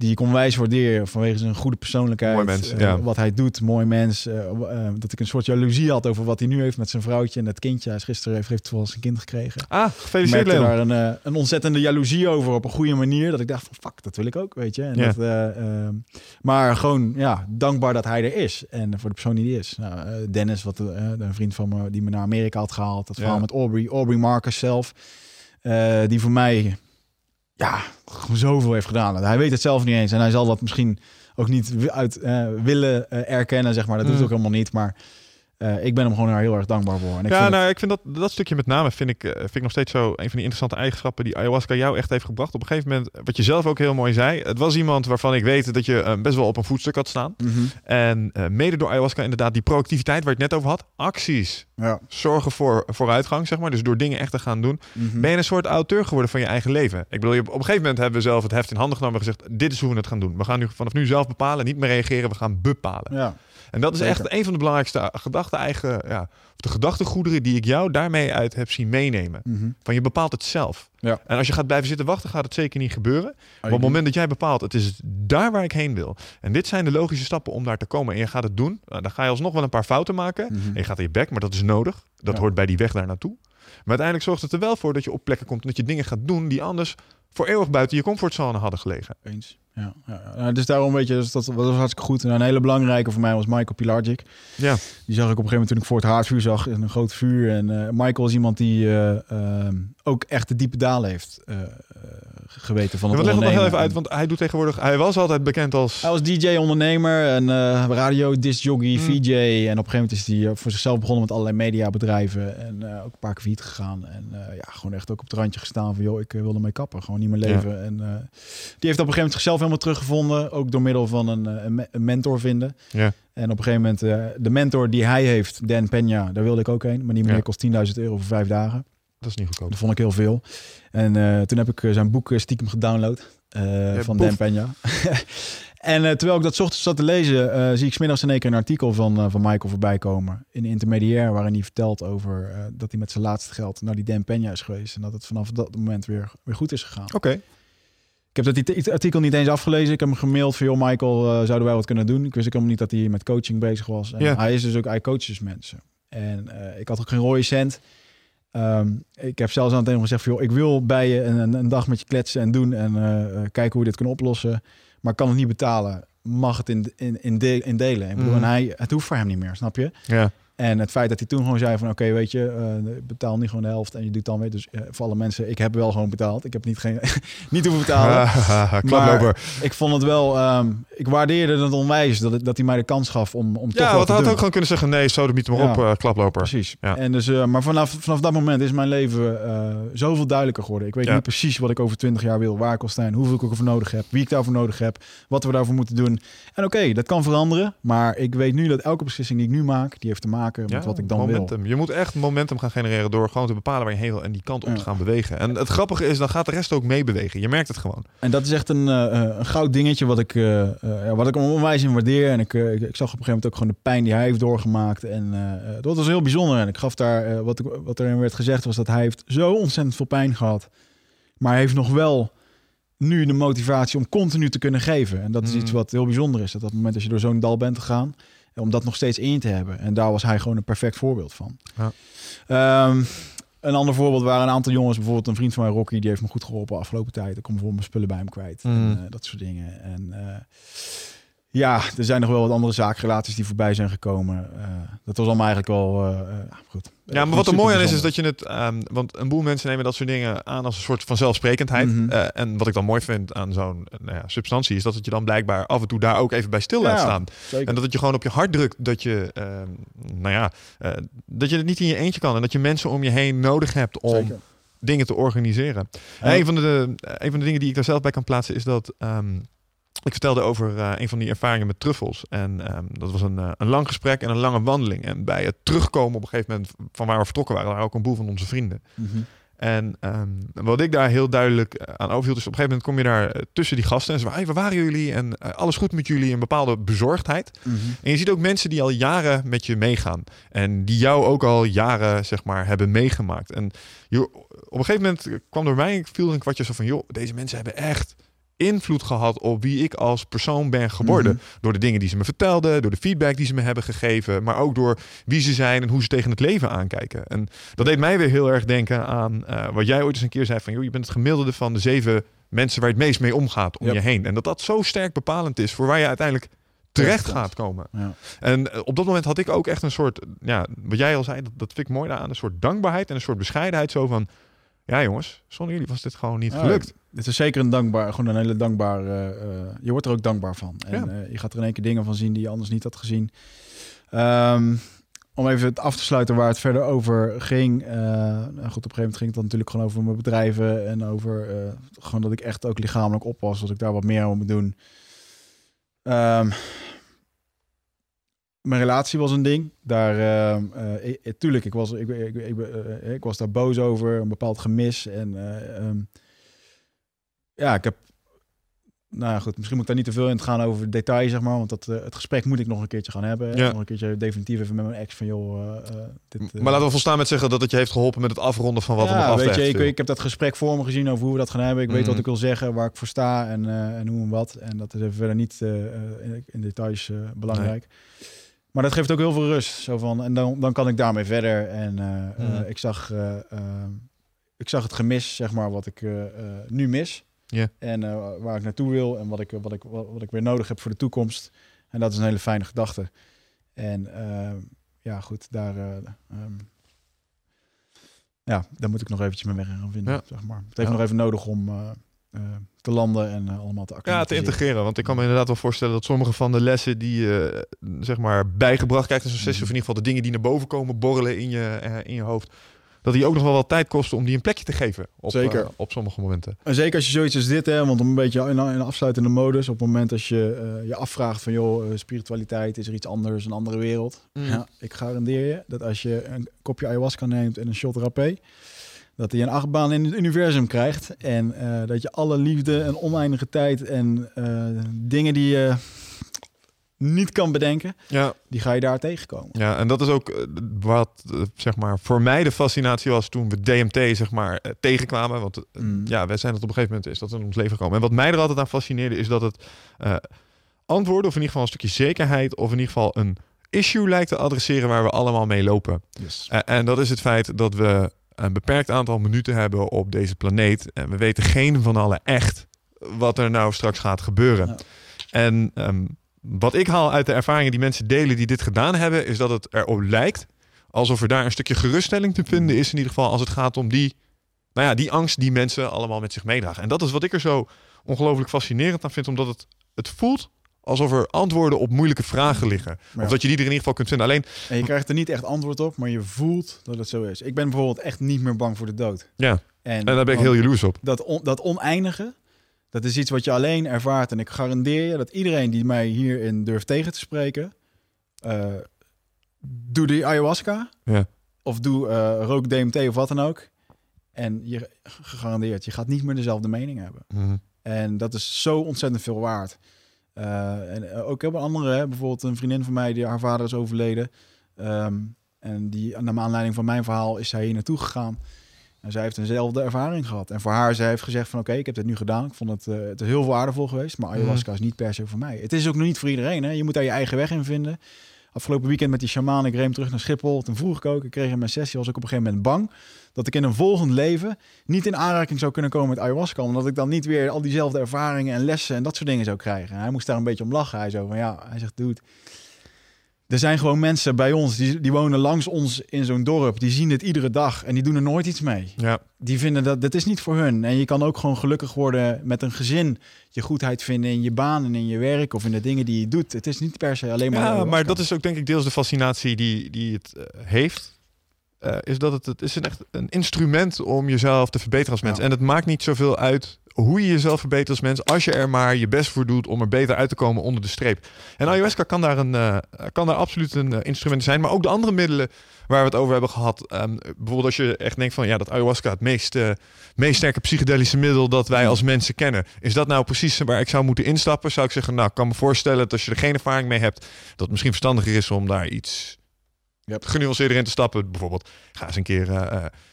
die ik onwijs waardeer vanwege zijn goede persoonlijkheid. Mooi mens, uh, ja. Wat hij doet, mooi mens. Uh, uh, dat ik een soort jaloezie had over wat hij nu heeft met zijn vrouwtje en dat kindje. Hij is gisteren heeft, heeft toevallig zijn kind gekregen. Ah, gefeliciteerd Leon. daar een, een ontzettende jaloezie over op een goede manier. Dat ik dacht van fuck, dat wil ik ook, weet je. En Ja. dat, ehm, maar gewoon, ja, dankbaar dat hij er is. En voor de persoon die hij is. Nou, eh, Dennis, wat, eh, een vriend van me, die me naar Amerika had gehaald. Dat verhaal Ja. met Aubrey. Aubrey Marcus zelf. eh, die voor mij ja, zoveel heeft gedaan. Hij weet het zelf niet eens. En hij zal dat misschien ook niet uit eh, willen eh, erkennen, zeg maar. Dat doet Mm. het ook helemaal niet. Maar eh, ik ben hem gewoon daar heel erg dankbaar voor. En ik ja, vind nou, ik vind dat, dat stukje met name vind ik, eh, vind ik nog steeds zo een van die interessante eigenschappen die ayahuasca jou echt heeft gebracht. Op een gegeven moment, wat je zelf ook heel mooi zei, het was iemand waarvan ik weet dat je eh, best wel op een voetstuk had staan. Mhm. En mede door ayahuasca inderdaad die proactiviteit waar je het net over had, acties, Ja. zorgen voor vooruitgang, zeg maar. Dus door dingen echt te gaan doen, Mhm. ben je een soort auteur geworden van je eigen leven. Ik bedoel, je- op een gegeven moment hebben we zelf het heft in handen genomen en gezegd, dit is hoe we het gaan doen. We gaan nu vanaf nu zelf bepalen, niet meer reageren, we gaan bepalen. Ja. En dat is Zeker. echt een van de belangrijkste gedachten eigen, ja, of de gedachtegoederen die ik jou daarmee uit heb zien meenemen. Mhm. Van je bepaalt het zelf. Ja. En als je gaat blijven zitten wachten, gaat het zeker niet gebeuren. Maar Oh, op het moment dat jij bepaalt, het is daar waar ik heen wil. En dit zijn de logische stappen om daar te komen. En je gaat het doen. nou, dan ga je alsnog wel een paar fouten maken. Mhm. En je gaat in je bek, maar dat is nodig. Dat Ja. hoort bij die weg daar naartoe. Maar uiteindelijk zorgt het er wel voor dat je op plekken komt en dat je dingen gaat doen die anders voor eeuwig buiten je comfortzone hadden gelegen. Eens. Ja. Nou, dus daarom weet je, dus dat, dat was hartstikke goed. En een hele belangrijke voor mij was Michael Pilarczyk. Ja, Die zag ik op een gegeven moment toen ik voor het haardvuur zag. in Een groot vuur. En eh, Michael is iemand die eh, ehm, ook echt de diepe dalen heeft eh, geweten van Ja, het het nog heel even uit, want hij doet tegenwoordig, hij was altijd bekend als. Hij was DJ, ondernemer en eh, radio, discjockey, Mm. VJ. En op een gegeven moment is hij eh, voor zichzelf begonnen met allerlei mediabedrijven. En eh, ook een paar keer failliet gegaan. En eh, ja, gewoon echt ook op het randje gestaan van... joh, ik wil ermee kappen. Gewoon niet meer leven. En eh, die heeft op een gegeven moment zichzelf helemaal teruggevonden. Ook door middel van een, een, me- een mentor vinden. Ja. En op een gegeven moment, eh, de mentor die hij heeft, Dan Peña, daar wilde ik ook heen. Maar die meneer Ja. kost 10.000 euro voor vijf dagen. Dat is niet goedkoop. Dat vond ik heel veel. En eh, toen heb ik eh, zijn boek eh, stiekem gedownload Ja, van boef. Dan Peña. en terwijl ik dat ochtends zat te lezen, zie ik smiddags in één keer een artikel van, van Michael voorbij komen. In intermediair, waarin hij vertelt over dat hij met zijn laatste geld naar die Dan Peña is geweest. En dat het vanaf dat moment weer, weer goed is gegaan. Oké. Ik heb dat art- artikel niet eens afgelezen. Ik heb hem gemaild van, joh Michael, zouden wij wat kunnen doen? Ik wist ook helemaal niet dat hij met coaching bezig was. En Ja. Hij is dus ook, hij coacht dus mensen. En ik had ook geen rode cent. Ehm, ik heb zelfs aan het einde gezegd van, joh, ik wil bij je een, een, dag met je kletsen en doen en eh, eh, kijken hoe we dit kunnen oplossen. Maar kan het niet betalen. Mag het in, in, in, de- in delen. Ik bedoel, Mhm. en hij, het hoeft voor hem niet meer, snap je? Ja. En het feit dat hij toen gewoon zei van oké, weet je, eh, betaal niet gewoon de helft en je doet dan weer. Dus eh, voor alle mensen, ik heb wel gewoon betaald. Ik heb niet, geen, niet hoeven betalen. Klaploper. Ik vond het wel, ehm, ik waardeerde het onwijs dat, het- dat hij mij de kans gaf om, om toch Ja, wat te hij had doen. ook gewoon kunnen zeggen: nee, zo maar Ja. op, eh, klaploper. Precies. Ja. En dus, maar vanaf, vanaf dat moment is mijn leven zoveel duidelijker geworden. Ik weet Ja. nu precies wat ik over 20 jaar wil, waar ik wil staan, hoeveel ik ervoor nodig heb, wie ik daarvoor nodig heb, wat we daarvoor moeten doen. En oké, dat kan veranderen, maar ik weet nu dat elke beslissing die ik nu maak, die heeft te maken met Ja, wat ik dan wil. Je moet echt momentum gaan genereren door gewoon te bepalen waar je heen wil en die kant op te gaan bewegen. En het grappige is, dan gaat de rest ook meebewegen. Je merkt het gewoon. En dat is echt een, eh, eh, een goud dingetje wat ik, ja, wat ik onwijs in waardeer. En ik, ik, zag op een gegeven moment ook gewoon de pijn die hij heeft doorgemaakt. En dat was heel bijzonder. En ik gaf daar, wat, wat erin werd gezegd was dat hij heeft zo ontzettend veel pijn gehad. Maar hij heeft nog wel nu de motivatie om continu te kunnen geven. En dat is Mm. iets wat heel bijzonder is. Dat op het moment dat je door zo'n dal bent gegaan, om dat nog steeds in te hebben. En daar was hij gewoon een perfect voorbeeld van. Ja. Ehm, een ander voorbeeld waren een aantal jongens, bijvoorbeeld een vriend van mij, Rocky, die heeft me goed geholpen afgelopen tijd. Ik kom voor mijn spullen bij hem kwijt. Mm. En, eh, dat soort dingen. En eh, Ja, er zijn nog wel wat andere zakenrelaties die voorbij zijn gekomen. Uh, dat was allemaal eigenlijk wel uh, goed. Ja, maar wat er mooi aan is, is dat je het... Um, want een boel mensen nemen dat soort dingen aan als een soort van zelfsprekendheid. Mm -hmm. uh, en wat ik dan mooi vind aan zo'n nou ja, substantie... is dat het je dan blijkbaar af en toe daar ook even bij stil laat staan. Zeker. En dat het je gewoon op je hart drukt dat je... nou ja, dat je het niet in je eentje kan. En dat je mensen om je heen nodig hebt om... Zeker. Dingen te organiseren. Ja. Een, van de, een van de dingen die ik daar zelf bij kan plaatsen is dat um, ik vertelde over uh, een van die ervaringen met truffels. En um, dat was een, uh, een lang gesprek en een lange wandeling. En bij het terugkomen op een gegeven moment van waar we vertrokken waren, waren ook een boel van onze vrienden. Mm -hmm. En um, wat ik daar heel duidelijk eh, aan overhield, is op een gegeven moment kom je daar tussen die gasten en ze waren, hey, waar waren jullie? En uh, alles goed met jullie? Een bepaalde bezorgdheid. Mm -hmm. En je ziet ook mensen die al jaren met je meegaan. En die jou ook al jaren, zeg maar, hebben meegemaakt. En je, op een gegeven moment kwam door mij, viel er een kwartje zo van, joh, deze mensen hebben echt invloed gehad op wie ik als persoon ben geworden. Mm -hmm. Door de dingen die ze me vertelden, door de feedback die ze me hebben gegeven, maar ook door wie ze zijn en hoe ze tegen het leven aankijken. En dat deed mij weer heel erg denken aan uh, wat jij ooit eens een keer zei van, joh, je bent het gemiddelde van de zeven mensen waar je het meest mee omgaat om yep. je heen. En dat dat zo sterk bepalend is voor waar je uiteindelijk terecht gaat komen. Ja. En op dat moment had ik ook echt een soort, ja, wat jij al zei, dat, dat vind ik mooi aan, een soort dankbaarheid en een soort bescheidenheid zo van, ja jongens, zonder jullie was dit gewoon niet ja, gelukt. Dit is zeker een dankbaar, gewoon een hele dankbaar. Uh, je wordt er ook dankbaar van. En ja. uh, je gaat er in één keer dingen van zien die je anders niet had gezien. Um, om even het af te sluiten waar het verder over ging. Uh, goed, op een gegeven moment ging het dan natuurlijk gewoon over mijn bedrijven en over gewoon dat ik echt ook lichamelijk op was, dat ik daar wat meer aan moet doen. Um, mijn relatie was een ding. Daar, uh, uh, tuurlijk, ik was, ik, ik, ik, uh, ik, was daar boos over, een bepaald gemis. En um, ja, ik heb, nou ja, goed, misschien moet ik daar niet te veel in gaan over details, zeg maar. Want dat, het gesprek moet ik nog een keertje gaan hebben. Ja. Nog een keertje definitief even met mijn ex van, joh, dit, Maar laten we volstaan met zeggen dat het je heeft geholpen met het afronden van wat ja, er nog weet je, ik, ik, heb dat gesprek voor me gezien over hoe we dat gaan hebben. Ik mm. weet wat ik wil zeggen, waar ik voor sta en, en hoe en wat. En dat is even verder niet in, in, details belangrijk. Nee. Maar dat geeft ook heel veel rust. Zo van, en dan, dan kan ik daarmee verder. En mm. uh, ik, zag, ik zag het gemis, zeg maar, wat ik nu mis. Yeah. En waar ik naartoe wil en wat ik, wat, ik, wat, ik weer nodig heb voor de toekomst. En dat is een hele fijne gedachte. En ja, goed, daar, um, ja, daar moet ik nog eventjes mijn weg in gaan vinden. Ja. Zeg maar. Het heeft ja. nog even nodig om uh, te landen en allemaal te Ja, te integreren. Want ik kan me inderdaad wel voorstellen dat sommige van de lessen die je zeg maar bijgebracht krijgt in zo'n sessie, mm -hmm. of in ieder geval de dingen die naar boven komen borrelen in je, in je hoofd, dat die ook nog wel wat tijd kosten om die een plekje te geven. Op, zeker. op sommige momenten. En zeker als je zoiets als dit, hè, want een beetje in, in afsluitende modus, op het moment als je je afvraagt van, joh, spiritualiteit, is er iets anders, een andere wereld? Mm. Ja, ik garandeer je dat als je een kopje ayahuasca neemt en een shot rapé, dat hij een achtbaan in het universum krijgt. En uh, dat je alle liefde en oneindige tijd en uh, dingen die je niet kan bedenken, ja. die ga je daar tegenkomen. Ja, en dat is ook wat zeg maar voor mij de fascinatie was toen we DMT zeg maar tegenkwamen. Want mm. ja, wij zijn dat op een gegeven moment is dat in ons leven gekomen. En wat mij er altijd aan fascineerde is dat het uh, antwoorden of in ieder geval een stukje zekerheid of in ieder geval een issue lijkt te adresseren waar we allemaal mee lopen. Yes. en dat is het feit dat we een beperkt aantal minuten hebben op deze planeet. En we weten geen van allen echt wat er nou straks gaat gebeuren. Ja. En um, wat ik haal uit de ervaringen die mensen delen die dit gedaan hebben, is dat het erop lijkt alsof er daar een stukje geruststelling te vinden is. In ieder geval als het gaat om die, nou ja, die angst die mensen allemaal met zich meedragen. En dat is wat ik er zo ongelooflijk fascinerend aan vind, omdat het, het voelt alsof er antwoorden op moeilijke vragen liggen. Ja. Of dat je die er in ieder geval kunt vinden. Alleen... En je krijgt er niet echt antwoord op, maar je voelt dat het zo is. Ik ben bijvoorbeeld echt niet meer bang voor de dood. Ja, en, en daar ben ik heel jaloers op. Dat, on, dat oneindige, dat is iets wat je alleen ervaart. En ik garandeer je dat iedereen die mij hierin durft tegen te spreken... Uh, doe die ayahuasca. Ja. Of doe uh, rook DMT of wat dan ook. En je gegarandeerd, je gaat niet meer dezelfde mening hebben. Mm -hmm. En dat is zo ontzettend veel waard. Uh, en ook heel veel andere, hè? bijvoorbeeld een vriendin van mij, die haar vader is overleden. Um, en die, naar aanleiding van mijn verhaal, is zij hier naartoe gegaan. En zij heeft eenzelfde ervaring gehad. En voor haar, zij heeft gezegd van oké, okay, ik heb dit nu gedaan. Ik vond het, uh, het is heel waardevol geweest, maar ayahuasca mm. is niet per se voor mij. Het is ook nog niet voor iedereen. Hè? Je moet daar je eigen weg in vinden. afgelopen weekend met die shaman. Ik reed terug naar Schiphol. Toen vroeg ik ook, ik kreeg in mijn sessie, was ik op een gegeven moment bang dat ik in een volgend leven niet in aanraking zou kunnen komen met ayahuasca. Omdat ik dan niet weer al diezelfde ervaringen en lessen en dat soort dingen zou krijgen. hij moest daar een beetje om lachen. Hij zo van ja, hij zegt, dude, er zijn gewoon mensen bij ons, die, die wonen langs ons in zo'n dorp. Die zien het iedere dag en die doen er nooit iets mee. Ja. Die vinden dat, dat is niet voor hun. En je kan ook gewoon gelukkig worden met een gezin. Je goedheid vinden in je baan en in je werk of in de dingen die je doet. Het is niet per se alleen maar... Ja, maar dat is ook denk ik deels de fascinatie die, die het uh, heeft. Uh, is dat het, het is een echt een instrument om jezelf te verbeteren als mens. Ja. En het maakt niet zoveel uit hoe je jezelf verbetert als mens, als je er maar je best voor doet om er beter uit te komen onder de streep. En ayahuasca kan daar, een, uh, kan daar absoluut een uh, instrument zijn, maar ook de andere middelen waar we het over hebben gehad. Um, bijvoorbeeld als je echt denkt van ja, dat ayahuasca het meest, uh, meest sterke psychedelische middel dat wij als mensen kennen. Is dat nou precies waar ik zou moeten instappen? Zou ik zeggen, nou, ik kan me voorstellen dat als je er geen ervaring mee hebt, dat het misschien verstandiger is om daar iets yep. genuanceerder in te stappen. Bijvoorbeeld, ga eens een keer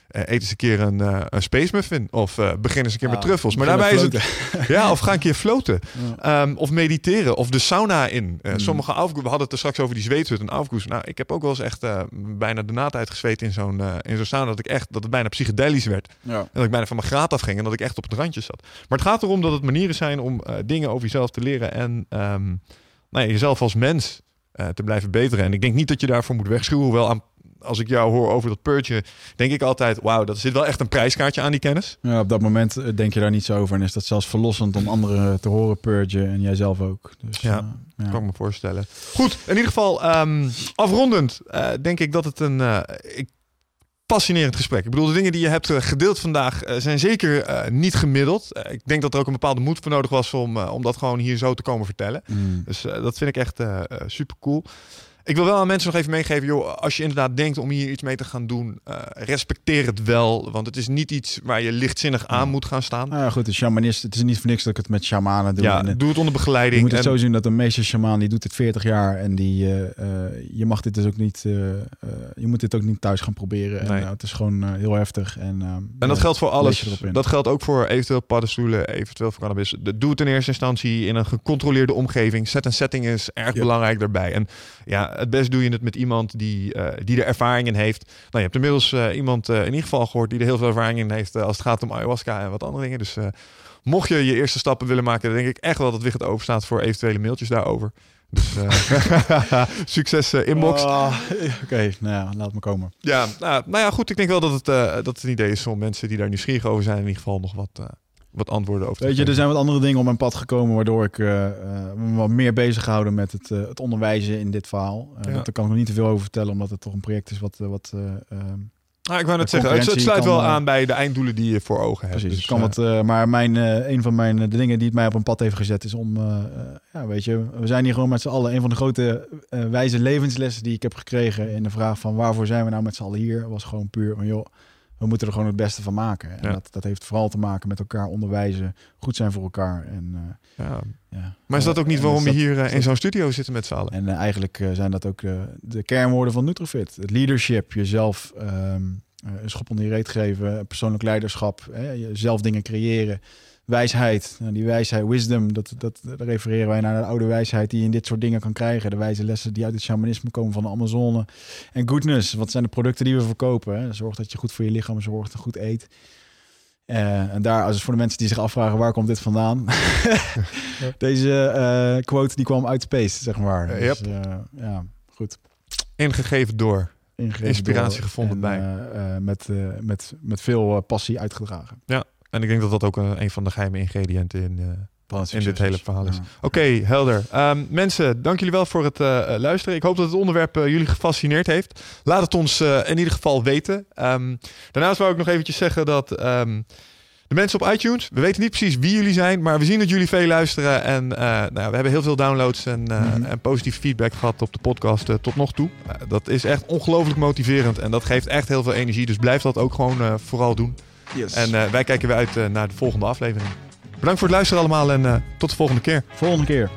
uh, eet eens een keer een, uh, een space muffin. Of uh, begin eens een keer ah, met truffels. Maar daarbij is het. Ja, of ga een keer floten. Ja. Um, of mediteren. Of de sauna in. Mm. Sommige afgoes. We hadden het er straks over die zweethut en afgoes. Nou, ik heb ook wel eens echt bijna de naad uitgezweet in zo'n in zo'n sauna. Dat ik echt dat het bijna psychedelisch werd. Ja. En dat ik bijna van mijn graad afging. En dat ik echt op het randje zat. Maar het gaat erom dat het manieren zijn om dingen over jezelf te leren. En um, nou ja, jezelf als mens te blijven beteren. En ik denk niet dat je daarvoor moet wegschuwen. Hoewel aan als ik jou hoor over dat purtje, denk ik altijd: wauw, dat zit wel echt een prijskaartje aan die kennis. Ja, op dat moment denk je daar niet zo over. En is dat zelfs verlossend om anderen te horen purgen en jijzelf ook. Dus, ja, uh, ja. kan ik me voorstellen. Goed, in ieder geval, um, afrondend uh, denk ik dat het een. Ik, fascinerend gesprek. Ik bedoel, de dingen die je hebt gedeeld vandaag zijn zeker uh, niet gemiddeld. Uh, ik denk dat er ook een bepaalde moed voor nodig was om, om dat gewoon hier zo te komen vertellen. Mm. Dus dat vind ik echt super cool. Ik wil wel aan mensen nog even meegeven, joh, als je inderdaad denkt om hier iets mee te gaan doen, uh, respecteer het wel. Want het is niet iets waar je lichtzinnig aan moet gaan staan. Nou ja, goed, de shamanist, het is niet voor niks dat ik het met shamanen doe. Ja, en, doe het onder begeleiding. Je moet het en... zo zien dat de meeste shaman, die doet het 40 jaar en die, uh, uh, je mag dit dus ook niet, je moet dit ook niet thuis gaan proberen. En, Nee. het is gewoon heel heftig. En, En dat geldt voor alles. Dat geldt ook voor eventueel paddenstoelen, eventueel voor cannabis. Doe het in eerste instantie in een gecontroleerde omgeving. Set en setting is erg Ja. belangrijk daarbij. En ja, het best doe je het met iemand die, eh, die er ervaring in heeft. Nou, je hebt inmiddels eh, iemand eh, in ieder geval gehoord die er heel veel ervaring in heeft als het gaat om ayahuasca en wat andere dingen. Dus mocht je je eerste stappen willen maken, dan denk ik echt wel dat Wigert open staat voor eventuele mailtjes daarover. Dus succes inbox. Oh, Oké, nou ja, laat me komen. Ja, nou, nou ja, goed. Ik denk wel dat het, dat het een idee is om mensen die daar nieuwsgierig over zijn, in ieder geval nog wat, wat antwoorden over te Weet je, er zijn wat andere dingen op mijn pad gekomen waardoor ik eh, eh, me wat meer bezig gehouden met het, eh, het onderwijzen in dit verhaal. Uh, Ja. Daar kan ik nog niet te veel over vertellen, omdat het toch een project is wat, wat eh, ehm, Ah, ik wou net zeggen, het, sluit kan, wel aan bij de einddoelen die je voor ogen hebt. Precies, Dus, kan wat, eh, maar mijn, eh, een van mijn de dingen die het mij op een pad heeft gezet is om, ja, weet je, we zijn hier gewoon met z'n allen. Een van de grote eh, wijze levenslessen die ik heb gekregen in de vraag van waarvoor zijn we nou met z'n allen hier, was gewoon puur van joh, we moeten er gewoon het beste van maken. En Ja. dat, dat heeft vooral te maken met elkaar onderwijzen, goed zijn voor elkaar. En, eh, ja. ja. Maar is dat ook niet waarom dat- hier eh, in zo'n studio zitten met z'n allen? En eh, eigenlijk zijn dat ook de kernwoorden van Nutrofit. Het leadership, jezelf eh, een schop onder je reet geven, persoonlijk leiderschap, hè, jezelf dingen creëren, wijsheid. Nou, die wijsheid, wisdom, dat, dat, refereren wij naar de oude wijsheid die je in dit soort dingen kan krijgen. De wijze lessen die uit het shamanisme komen van de Amazone. En goodness, wat zijn de producten die we verkopen? Hè? Zorg dat je goed voor je lichaam zorgt, dat je goed eet. Eh, en daar, als voor de mensen die zich afvragen waar komt dit vandaan, deze eh, quote die kwam uit space, zeg maar. Eh, Dus, yep. ja, goed. Ingegeven door. Ingegeven Inspiratie door gevonden en, bij. met, met, met veel passie uitgedragen. En ik denk dat dat ook een, een van de geheime ingrediënten in, eh, in dit hele verhaal is. Ja. Oké, helder. Ehm, mensen, dank jullie wel voor het eh, eh, luisteren. Ik hoop dat het onderwerp eh, jullie gefascineerd heeft. Laat het ons eh, in ieder geval weten. Ehm, daarnaast wou ik nog eventjes zeggen dat ehm, de mensen op iTunes, we weten niet precies wie jullie zijn, maar we zien dat jullie veel luisteren. En eh, nou, we hebben heel veel downloads en, eh, Mhm. en positief feedback gehad op de podcast eh, tot nog toe. Eh, dat is echt ongelooflijk motiverend en dat geeft echt heel veel energie. Dus blijf dat ook gewoon eh, vooral doen. Yes. En eh, wij kijken weer uit eh, naar de volgende aflevering. Bedankt voor het luisteren allemaal en eh, tot de volgende keer. Volgende keer.